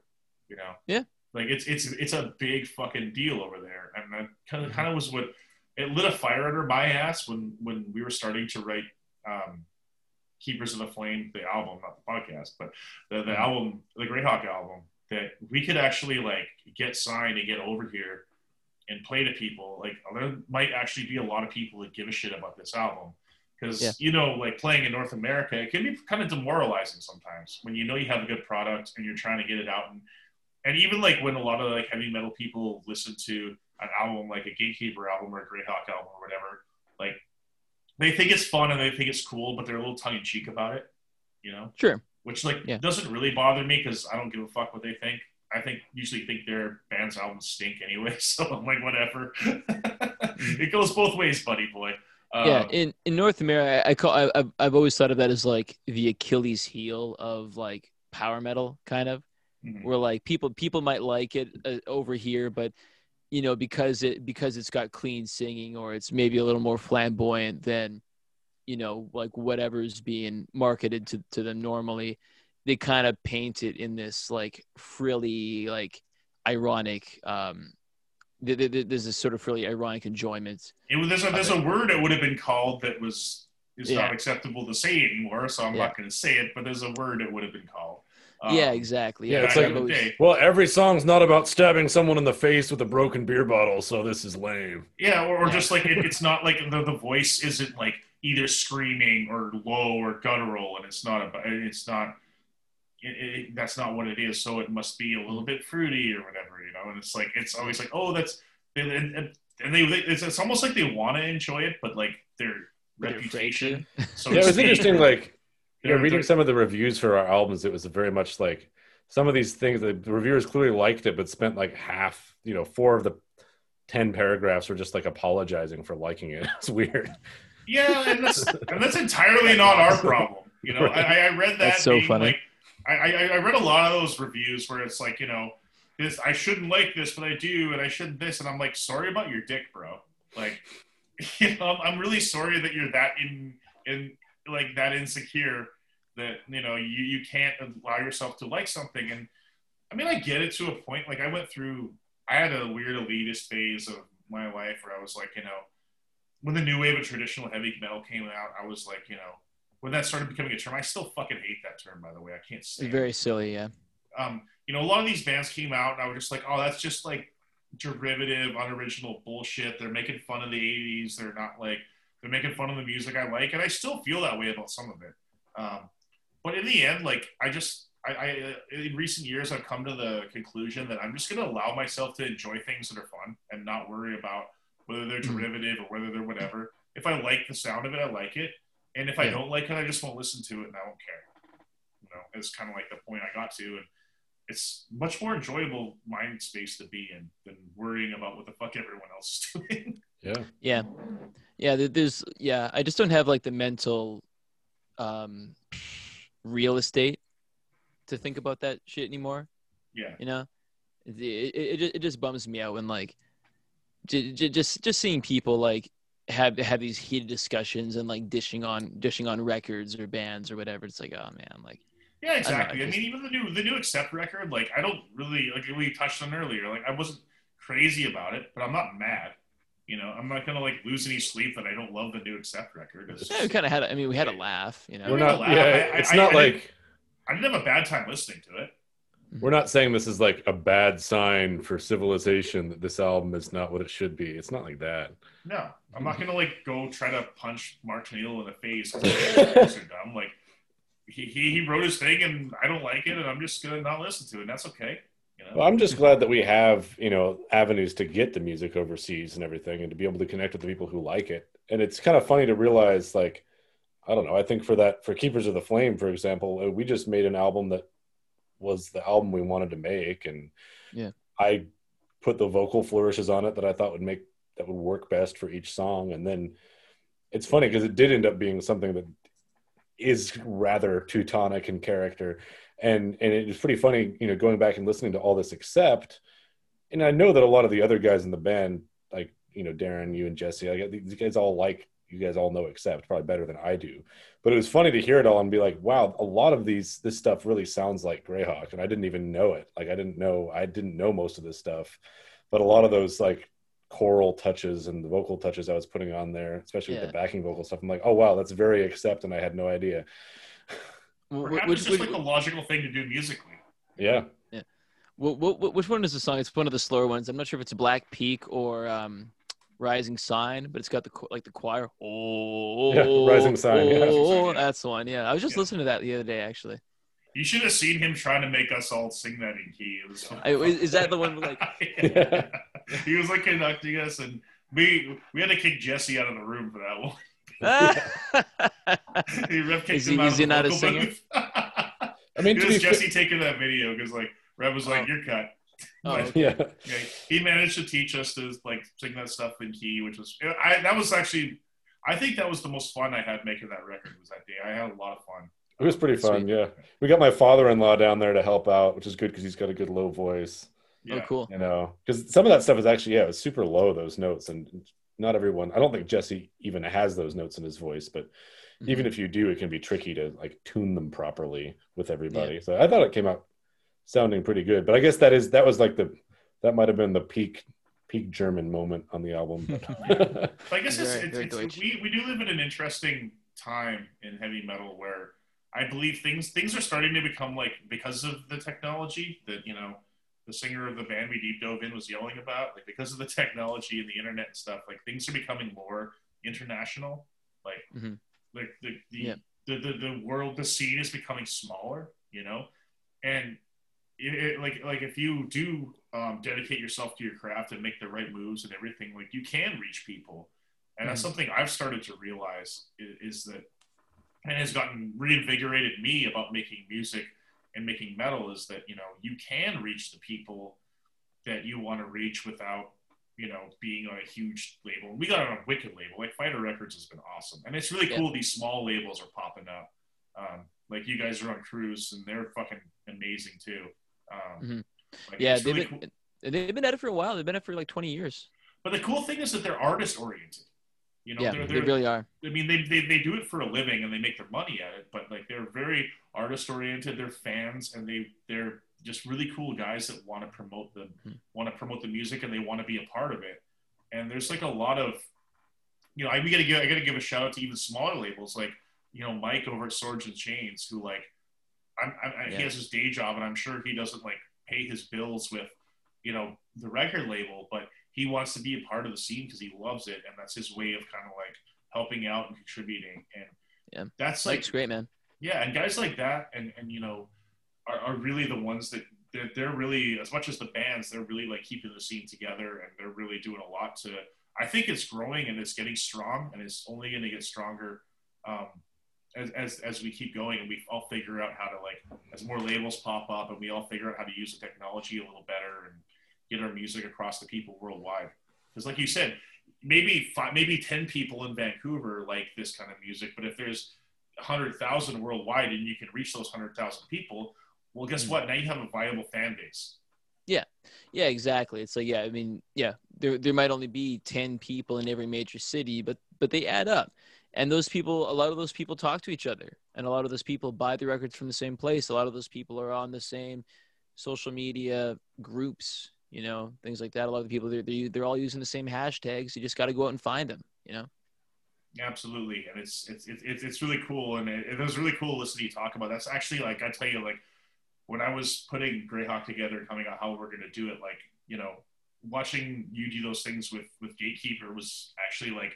you know? Yeah. Like it's it's it's a big fucking deal over there, and that kind of kind of was what it lit a fire under my ass when when we were starting to write um, Keepers of the Flame, the album, not the podcast, but the the album, the Greyhawk album, that we could actually like get signed and get over here and play to people. Like there might actually be a lot of people that give a shit about this album because yeah. you know like playing in north america it can be kind of demoralizing sometimes when you know you have a good product and you're trying to get it out and and even like when a lot of like heavy metal people listen to an album like a Gatekeeper album or a Greyhawk album or whatever, like they think it's fun and they think it's cool, but they're a little tongue in cheek about it, you know? Sure. Which like yeah. doesn't really bother me because I don't give a fuck what they think. I think usually think their band's albums stink anyway, [LAUGHS] so I'm like whatever. it goes both ways, buddy boy. Uh, yeah, in, in North America, I call I, I've always thought of that as like the Achilles heel of like power metal, kind of mm-hmm. where like people people might like it uh, over here, but you know because it because it's got clean singing or it's maybe a little more flamboyant than you know like whatever's being marketed to, to them normally they kind of paint it in this like frilly like ironic um there's this sort of really ironic enjoyment. It, there's a there's a word it would have been called that was is yeah. not acceptable to say anymore, so I'm yeah. not going to say it. But there's a word it would have been called. Um, yeah, exactly. Yeah, it's like, well, every song's not about stabbing someone in the face with a broken beer bottle, so this is lame. Yeah, or, or just like it, it's not like the, the voice isn't like either screaming or low or guttural, and it's not about it's not. It, it, that's not what it is. So it must be a little bit fruity or whatever, you know. And it's like it's always like, oh, that's and, and, and they, they it's, it's almost like they want to enjoy it, but like their reputation. So yeah, it was interesting. Like yeah, reading some of the reviews for our albums, it was very much like some of these things. The reviewers clearly liked it, but spent like half, you know, four of the ten paragraphs were just like apologizing for liking it. [LAUGHS] It's weird. Yeah, and that's and that's entirely not our problem. You know, right. I, I, read that. That's so funny. Like, I, I, I read a lot of those reviews where it's like, you know, this I shouldn't like this, but I do, and I shouldn't this, and I'm like, sorry about your dick, bro. Like, [LAUGHS] you know, I'm really sorry that you're that in in like that insecure that you know you, you can't allow yourself to like something and i mean i get it to a point like i went through i had a weird elitist phase of my life where i was like you know when the new wave of traditional heavy metal came out i was like you know when that started becoming a term i still fucking hate that term by the way i can't say very it. silly yeah um you know a lot of these bands came out and i was just like oh that's just like derivative unoriginal bullshit they're making fun of the 80s they're not like they're making fun of the music I like, and I still feel that way about some of it. Um, but in the end, like I just, I, I, in recent years, I've come to the conclusion that I'm just going to allow myself to enjoy things that are fun and not worry about whether they're mm-hmm. derivative or whether they're whatever. If I like the sound of it, I like it, and if I don't like it, I just won't listen to it and I won't care. You know, it's kind of like the point I got to, and it's much more enjoyable mind space to be in than worrying about what the fuck everyone else is [LAUGHS] doing. Yeah. Yeah. Yeah. There's, yeah, I just don't have like the mental um, real estate to think about that shit anymore. Yeah. You know, it it, it, it just bums me out when like j- j- just just seeing people like have have these heated discussions and like dishing on dishing on records or bands or whatever. It's like, oh man, like Yeah, exactly. I, just- mean, even the new the new Accept record, like I don't really like we touched on earlier. Like I wasn't crazy about it, but I'm not mad. You know, I'm not gonna like lose any sleep that I don't love the new Accept record. It's yeah, we kind of had. a- I mean, we had a laugh. You know, We're not. Yeah, I- I- it's I- not I like I didn't have a bad time listening to it. We're not saying this is like a bad sign for civilization that this album is not what it should be. It's not like that. No, I'm not gonna like go try to punch Mark Neal in the face. I'm [LAUGHS] dumb. Like he, he he wrote his thing, and I don't like it, and I'm just gonna not listen to it. And that's okay. You know? Well, I'm just glad that we have, you know, avenues to get the music overseas and everything and to be able to connect with the people who like it. And it's kind of funny to realize, like, I don't know, I think for that, for Keepers of the Flame, for example, uh, we just made an album that was the album we wanted to make. And Yeah. I put the vocal flourishes on it that I thought would make, that would work best for each song. And then it's funny because it did end up being something that is rather Teutonic in character and and it was pretty funny you know going back and listening to all this Accept and i know that a lot of the other guys in the band like you know darren you and jesse i these guys all like you guys all know Accept probably better than i do. But it was funny to hear it all and be like wow a lot of these this stuff really sounds like greyhawk and i didn't even know it. Like i didn't know i didn't know most of this stuff. But a lot of those like choral touches and the vocal touches i was putting on there especially with the backing vocal stuff i'm like oh wow that's very Accept and i had no idea. Perhaps which, it's just which, like a logical thing to do musically. yeah. Wh- wh- which one is the song? It's one of the slower ones. I'm not sure if it's Black Peak or um, Rising Sign, but it's got the like the choir. [LAUGHS] Oh, Yeah, Rising Sign, yeah. Oh, [LAUGHS] that's the one. Yeah, I was just Yeah. listening to that the other day actually. You should have seen him trying to make us all sing that in key. It was I- is- is that the one like- [LAUGHS] Yeah. he was like conducting us, and we we had to kick Jesse out of the room for that one. he rep kicked Is him he- out is of he not a singer? I mean, it was be Jesse taking that video because like Rev was like, Oh. "You're cut." Oh, okay. yeah, yeah, he managed to teach us to like sing that stuff in key, which was I that was actually I think that was the most fun I had making that record was that day. I had a lot of fun. it was pretty fun. Sweet. Yeah, we got my father-in-law down there to help out, which is good because he's got a good low voice. Yeah. Oh, cool. You know, because some of that stuff is actually yeah, it was super low those notes, and not everyone. I don't think Jesse even has those notes in his voice, but Mm-hmm. even if you do, it can be tricky to like tune them properly with everybody. So I thought it came out sounding pretty good. But I guess that is that was like the that might have been the peak peak German moment on the album. [LAUGHS] But [LAUGHS] I guess it's, Very- it's, it's we, we do live in an interesting time in heavy metal where I believe things things are starting to become like because of the technology that you know the singer of the band we deep dove in was yelling about like because of the technology and the internet and stuff like things are becoming more international like Mhm. like the the, Yeah. the the the world the scene is becoming smaller you know and it, like like if you do um, dedicate yourself to your craft and make the right moves and everything, like you can reach people, and that's Mhm. something I've started to realize is, is that, and has gotten reinvigorated me about making music and making metal is that you know you can reach the people that you want to reach without you know being on a huge label. We got on a wicked label, like Fighter Records has been awesome, and it's really Yeah. cool. These small labels are popping up. Um, like you guys are on Cruz, and they're fucking amazing too. Um, Mhm. like, Yeah, they've really been cool. they've been at it for a while. They've been at it for like 20 years. But the cool thing is that they're artist oriented. You know, yeah, they're, they they're, really are. I mean, they, they, they do it for a living and they make their money at it, but like they're very artist oriented. They're fans and they they're just really cool guys that want to promote the Mhm. want to promote the music and they want to be a part of it. And there's like a lot of, you know, I we gotta give I gotta give a shout out to even smaller labels like you know Mike over at Swords and Chains who like, I'm, I'm, Yeah. he has his day job and I'm sure he doesn't like pay his bills with, you know, the record label, but he wants to be a part of the scene because he loves it and that's his way of kind of like helping out and contributing and Yeah. that's like great, man. yeah and guys like that and and you know are, are really the ones that they're, they're really as much as the bands they're really like keeping the scene together and they're really doing a lot to i think it's growing and it's getting strong and it's only going to get stronger um, as, as, as we keep going and we all figure out how to like as more labels pop up and we all figure out how to use the technology a little better and get our music across to people worldwide because like you said maybe five maybe 10 people in vancouver like this kind of music but if there's 100000 worldwide and you can reach those 100000 people well, guess Mm. what? Now you have a viable fan base. Yeah. Yeah, exactly. It's like yeah, I mean, yeah, there there might only be 10 people in every major city, but but they add up. And those people, a lot of those people talk to each other, and a lot of those people buy the records from the same place. A lot of those people are on the same social media groups, you know, things like that. A lot of the people they're they're, they're all using the same hashtags. You just got to go out and find them, you know. Absolutely, and it's it's it's it's, really cool, and it, it was really cool listening to you talk about. That's actually like I tell you, like when I was putting Greyhawk together, coming out how we're going to do it, like you know, watching you do those things with with Gatekeeper was actually like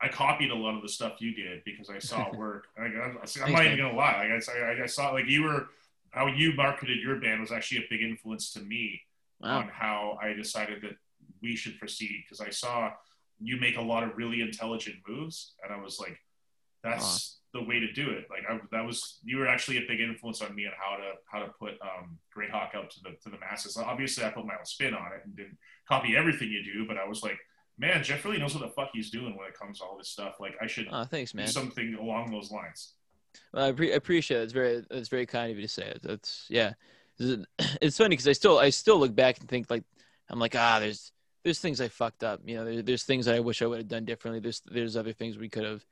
I copied a lot of the stuff you did because I saw it [LAUGHS] work. I, I'm not Thanks, even gonna lie, like, I, I, I saw like you were how you marketed your band was actually a big influence to me Wow. on how I decided that we should proceed because I saw you make a lot of really intelligent moves, and I was like, "That's the way to do it." Like I, that was you were actually a big influence on me on how to how to put um, Greyhawk out to the to the masses. Obviously, I put my own spin on it and didn't copy everything you do, but I was like, "Man, Jeff really knows what the fuck he's doing when it comes to all this stuff. Like I should Oh, thanks, do something along those lines." Well, I pre- appreciate it. It's very, it's very kind of you to say it. That's yeah. [CLEARS THROAT] It's funny because I still, I still look back and think like, I'm like, ah, there's, there's things I fucked up. You know, there, there's things that I wish I would have done differently. There's, there's other things we could have,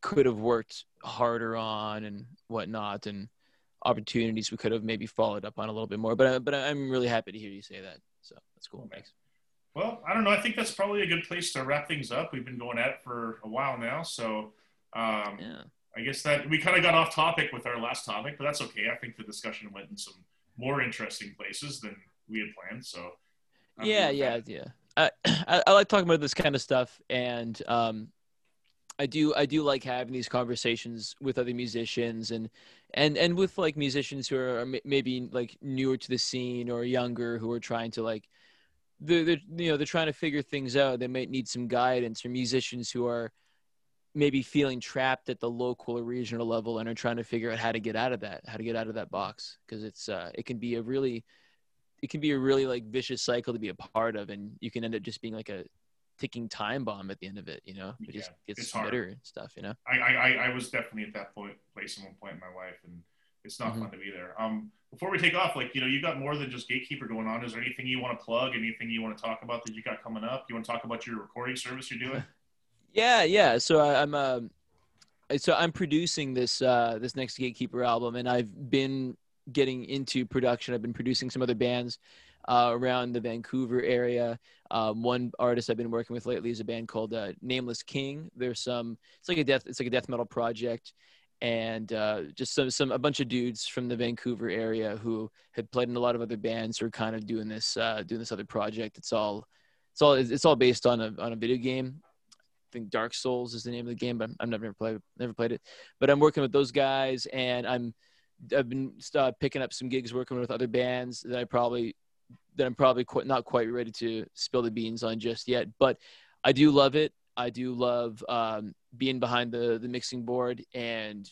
could have worked harder on and whatnot, and opportunities we could have maybe followed up on a little bit more. But, I, but I'm really happy to hear you say that. So that's cool. Thanks. Well, I don't know. I think that's probably a good place to wrap things up. We've been going at it for a while now, so um, Yeah. I guess that we kind of got off topic with our last topic, but that's okay. I think the discussion went in some more interesting places than we had planned. So, I'm yeah yeah yeah I, [CLEARS THROAT] I i like talking about this kind of stuff and um i do i do like having these conversations with other musicians and and and with like musicians who are maybe like newer to the scene or younger who are trying to like they're, they're you know they're trying to figure things out they might need some guidance or musicians who are maybe feeling trapped at the local or regional level and are trying to figure out how to get out of that how to get out of that box because it's uh it can be a really it can be a really like vicious cycle to be a part of and you can end up just being like a ticking time bomb at the end of it you know it just Yeah, gets it's hard. bitter and stuff you know I, I, I- was definitely at that point place at one point in my life, and it's not Mhm. fun to be there. Um, before we take off, like you know, you got more than just Gatekeeper going on. Is there anything you want to plug? Anything you want to talk about that you got coming up? You want to talk about your recording service you're doing? [LAUGHS] yeah yeah so I, i'm um so i'm producing this uh this next gatekeeper album and i've been getting into production i've been producing some other bands uh, around the vancouver area um, one artist i've been working with lately is a band called uh, nameless king there's some it's like a death it's like a death metal project and uh, just some some a bunch of dudes from the Vancouver area who had played in a lot of other bands who are kind of doing this uh, doing this other project. It's all it's all it's all based on a on a video game. I think Dark Souls is the name of the game, but I've never played never played it. But I'm working with those guys, and I'm I've been uh, picking up some gigs working with other bands that I probably that I'm probably quite, not quite ready to spill the beans on just yet. But I do love it. I do love um, being behind the the mixing board and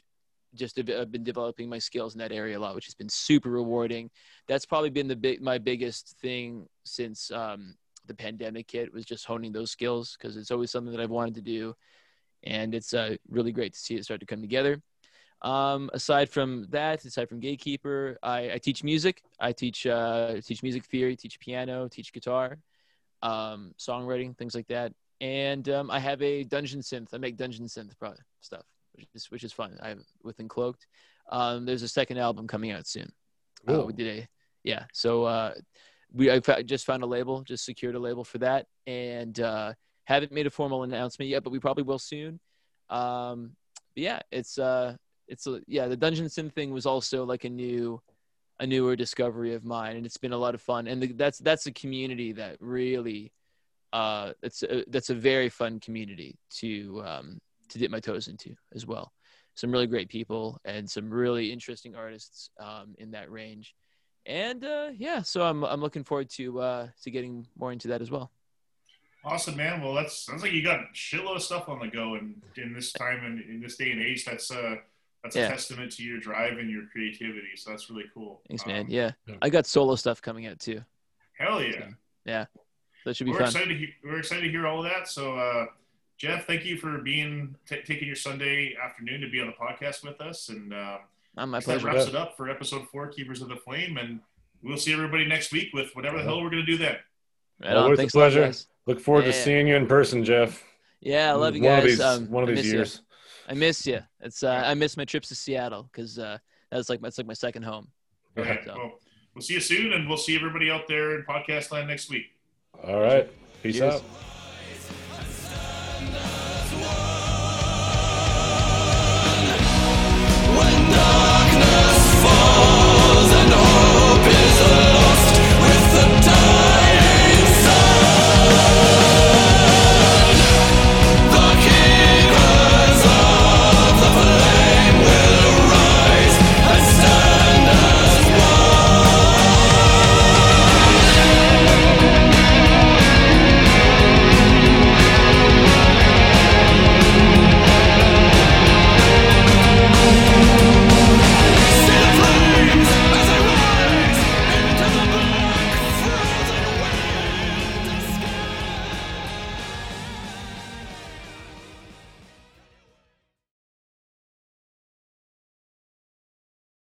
just I've been developing my skills in that area a lot, which has been super rewarding. That's probably been the big my biggest thing since um, the pandemic hit was just honing those skills because it's always something that I've wanted to do, and it's uh, really great to see it start to come together. Um, aside from that, aside from Gatekeeper, I, I teach music. I teach uh, teach music theory, teach piano, teach guitar, um, songwriting, things like that. And um, I have a dungeon synth. I make dungeon synth pro- stuff, which is which is fun. I have with Encloaked. Um, there's a second album coming out soon. Uh, we did a yeah. So uh, we I just found a label, just secured a label for that, and uh, haven't made a formal announcement yet, but we probably will soon. Um, but yeah, it's uh, it's a, yeah. The dungeon synth thing was also like a new, a newer discovery of mine, and it's been a lot of fun. And the, that's that's a community that really, uh, that's a, that's a very fun community to um, to dip my toes into as well. Some really great people and some really interesting artists um, in that range. And uh, yeah, so I'm I'm looking forward to uh, to getting more into that as well. Awesome, man. Well, that sounds like you got a shitload of stuff on the go, and in this time and in this day and age, that's uh that's a Yeah. testament to your drive and your creativity. So that's really cool. Thanks, Um, man. Yeah, yeah. I got solo stuff coming out too. Hell yeah. yeah. That should be we're fun. excited. To he- we're excited to hear all of that. So, uh, Jeff, thank you for being t- taking your Sunday afternoon to be on the podcast with us. And uh, my that wraps it up for episode four, Keepers of the Flame, and we'll see everybody next week with whatever the hell we're gonna do then. Right on. Always a Thanks a pleasure. guys. Look forward to Yeah. seeing you in person, Jeff. Yeah, I love you one guys. Of these, um, one of these miss ya. years. I miss you. It's uh, I miss my trips to Seattle because uh, that's like that's like my second home. All right. So- Well, we'll see you soon, and we'll see everybody out there in podcast land next week. All right. Peace Cheers. out.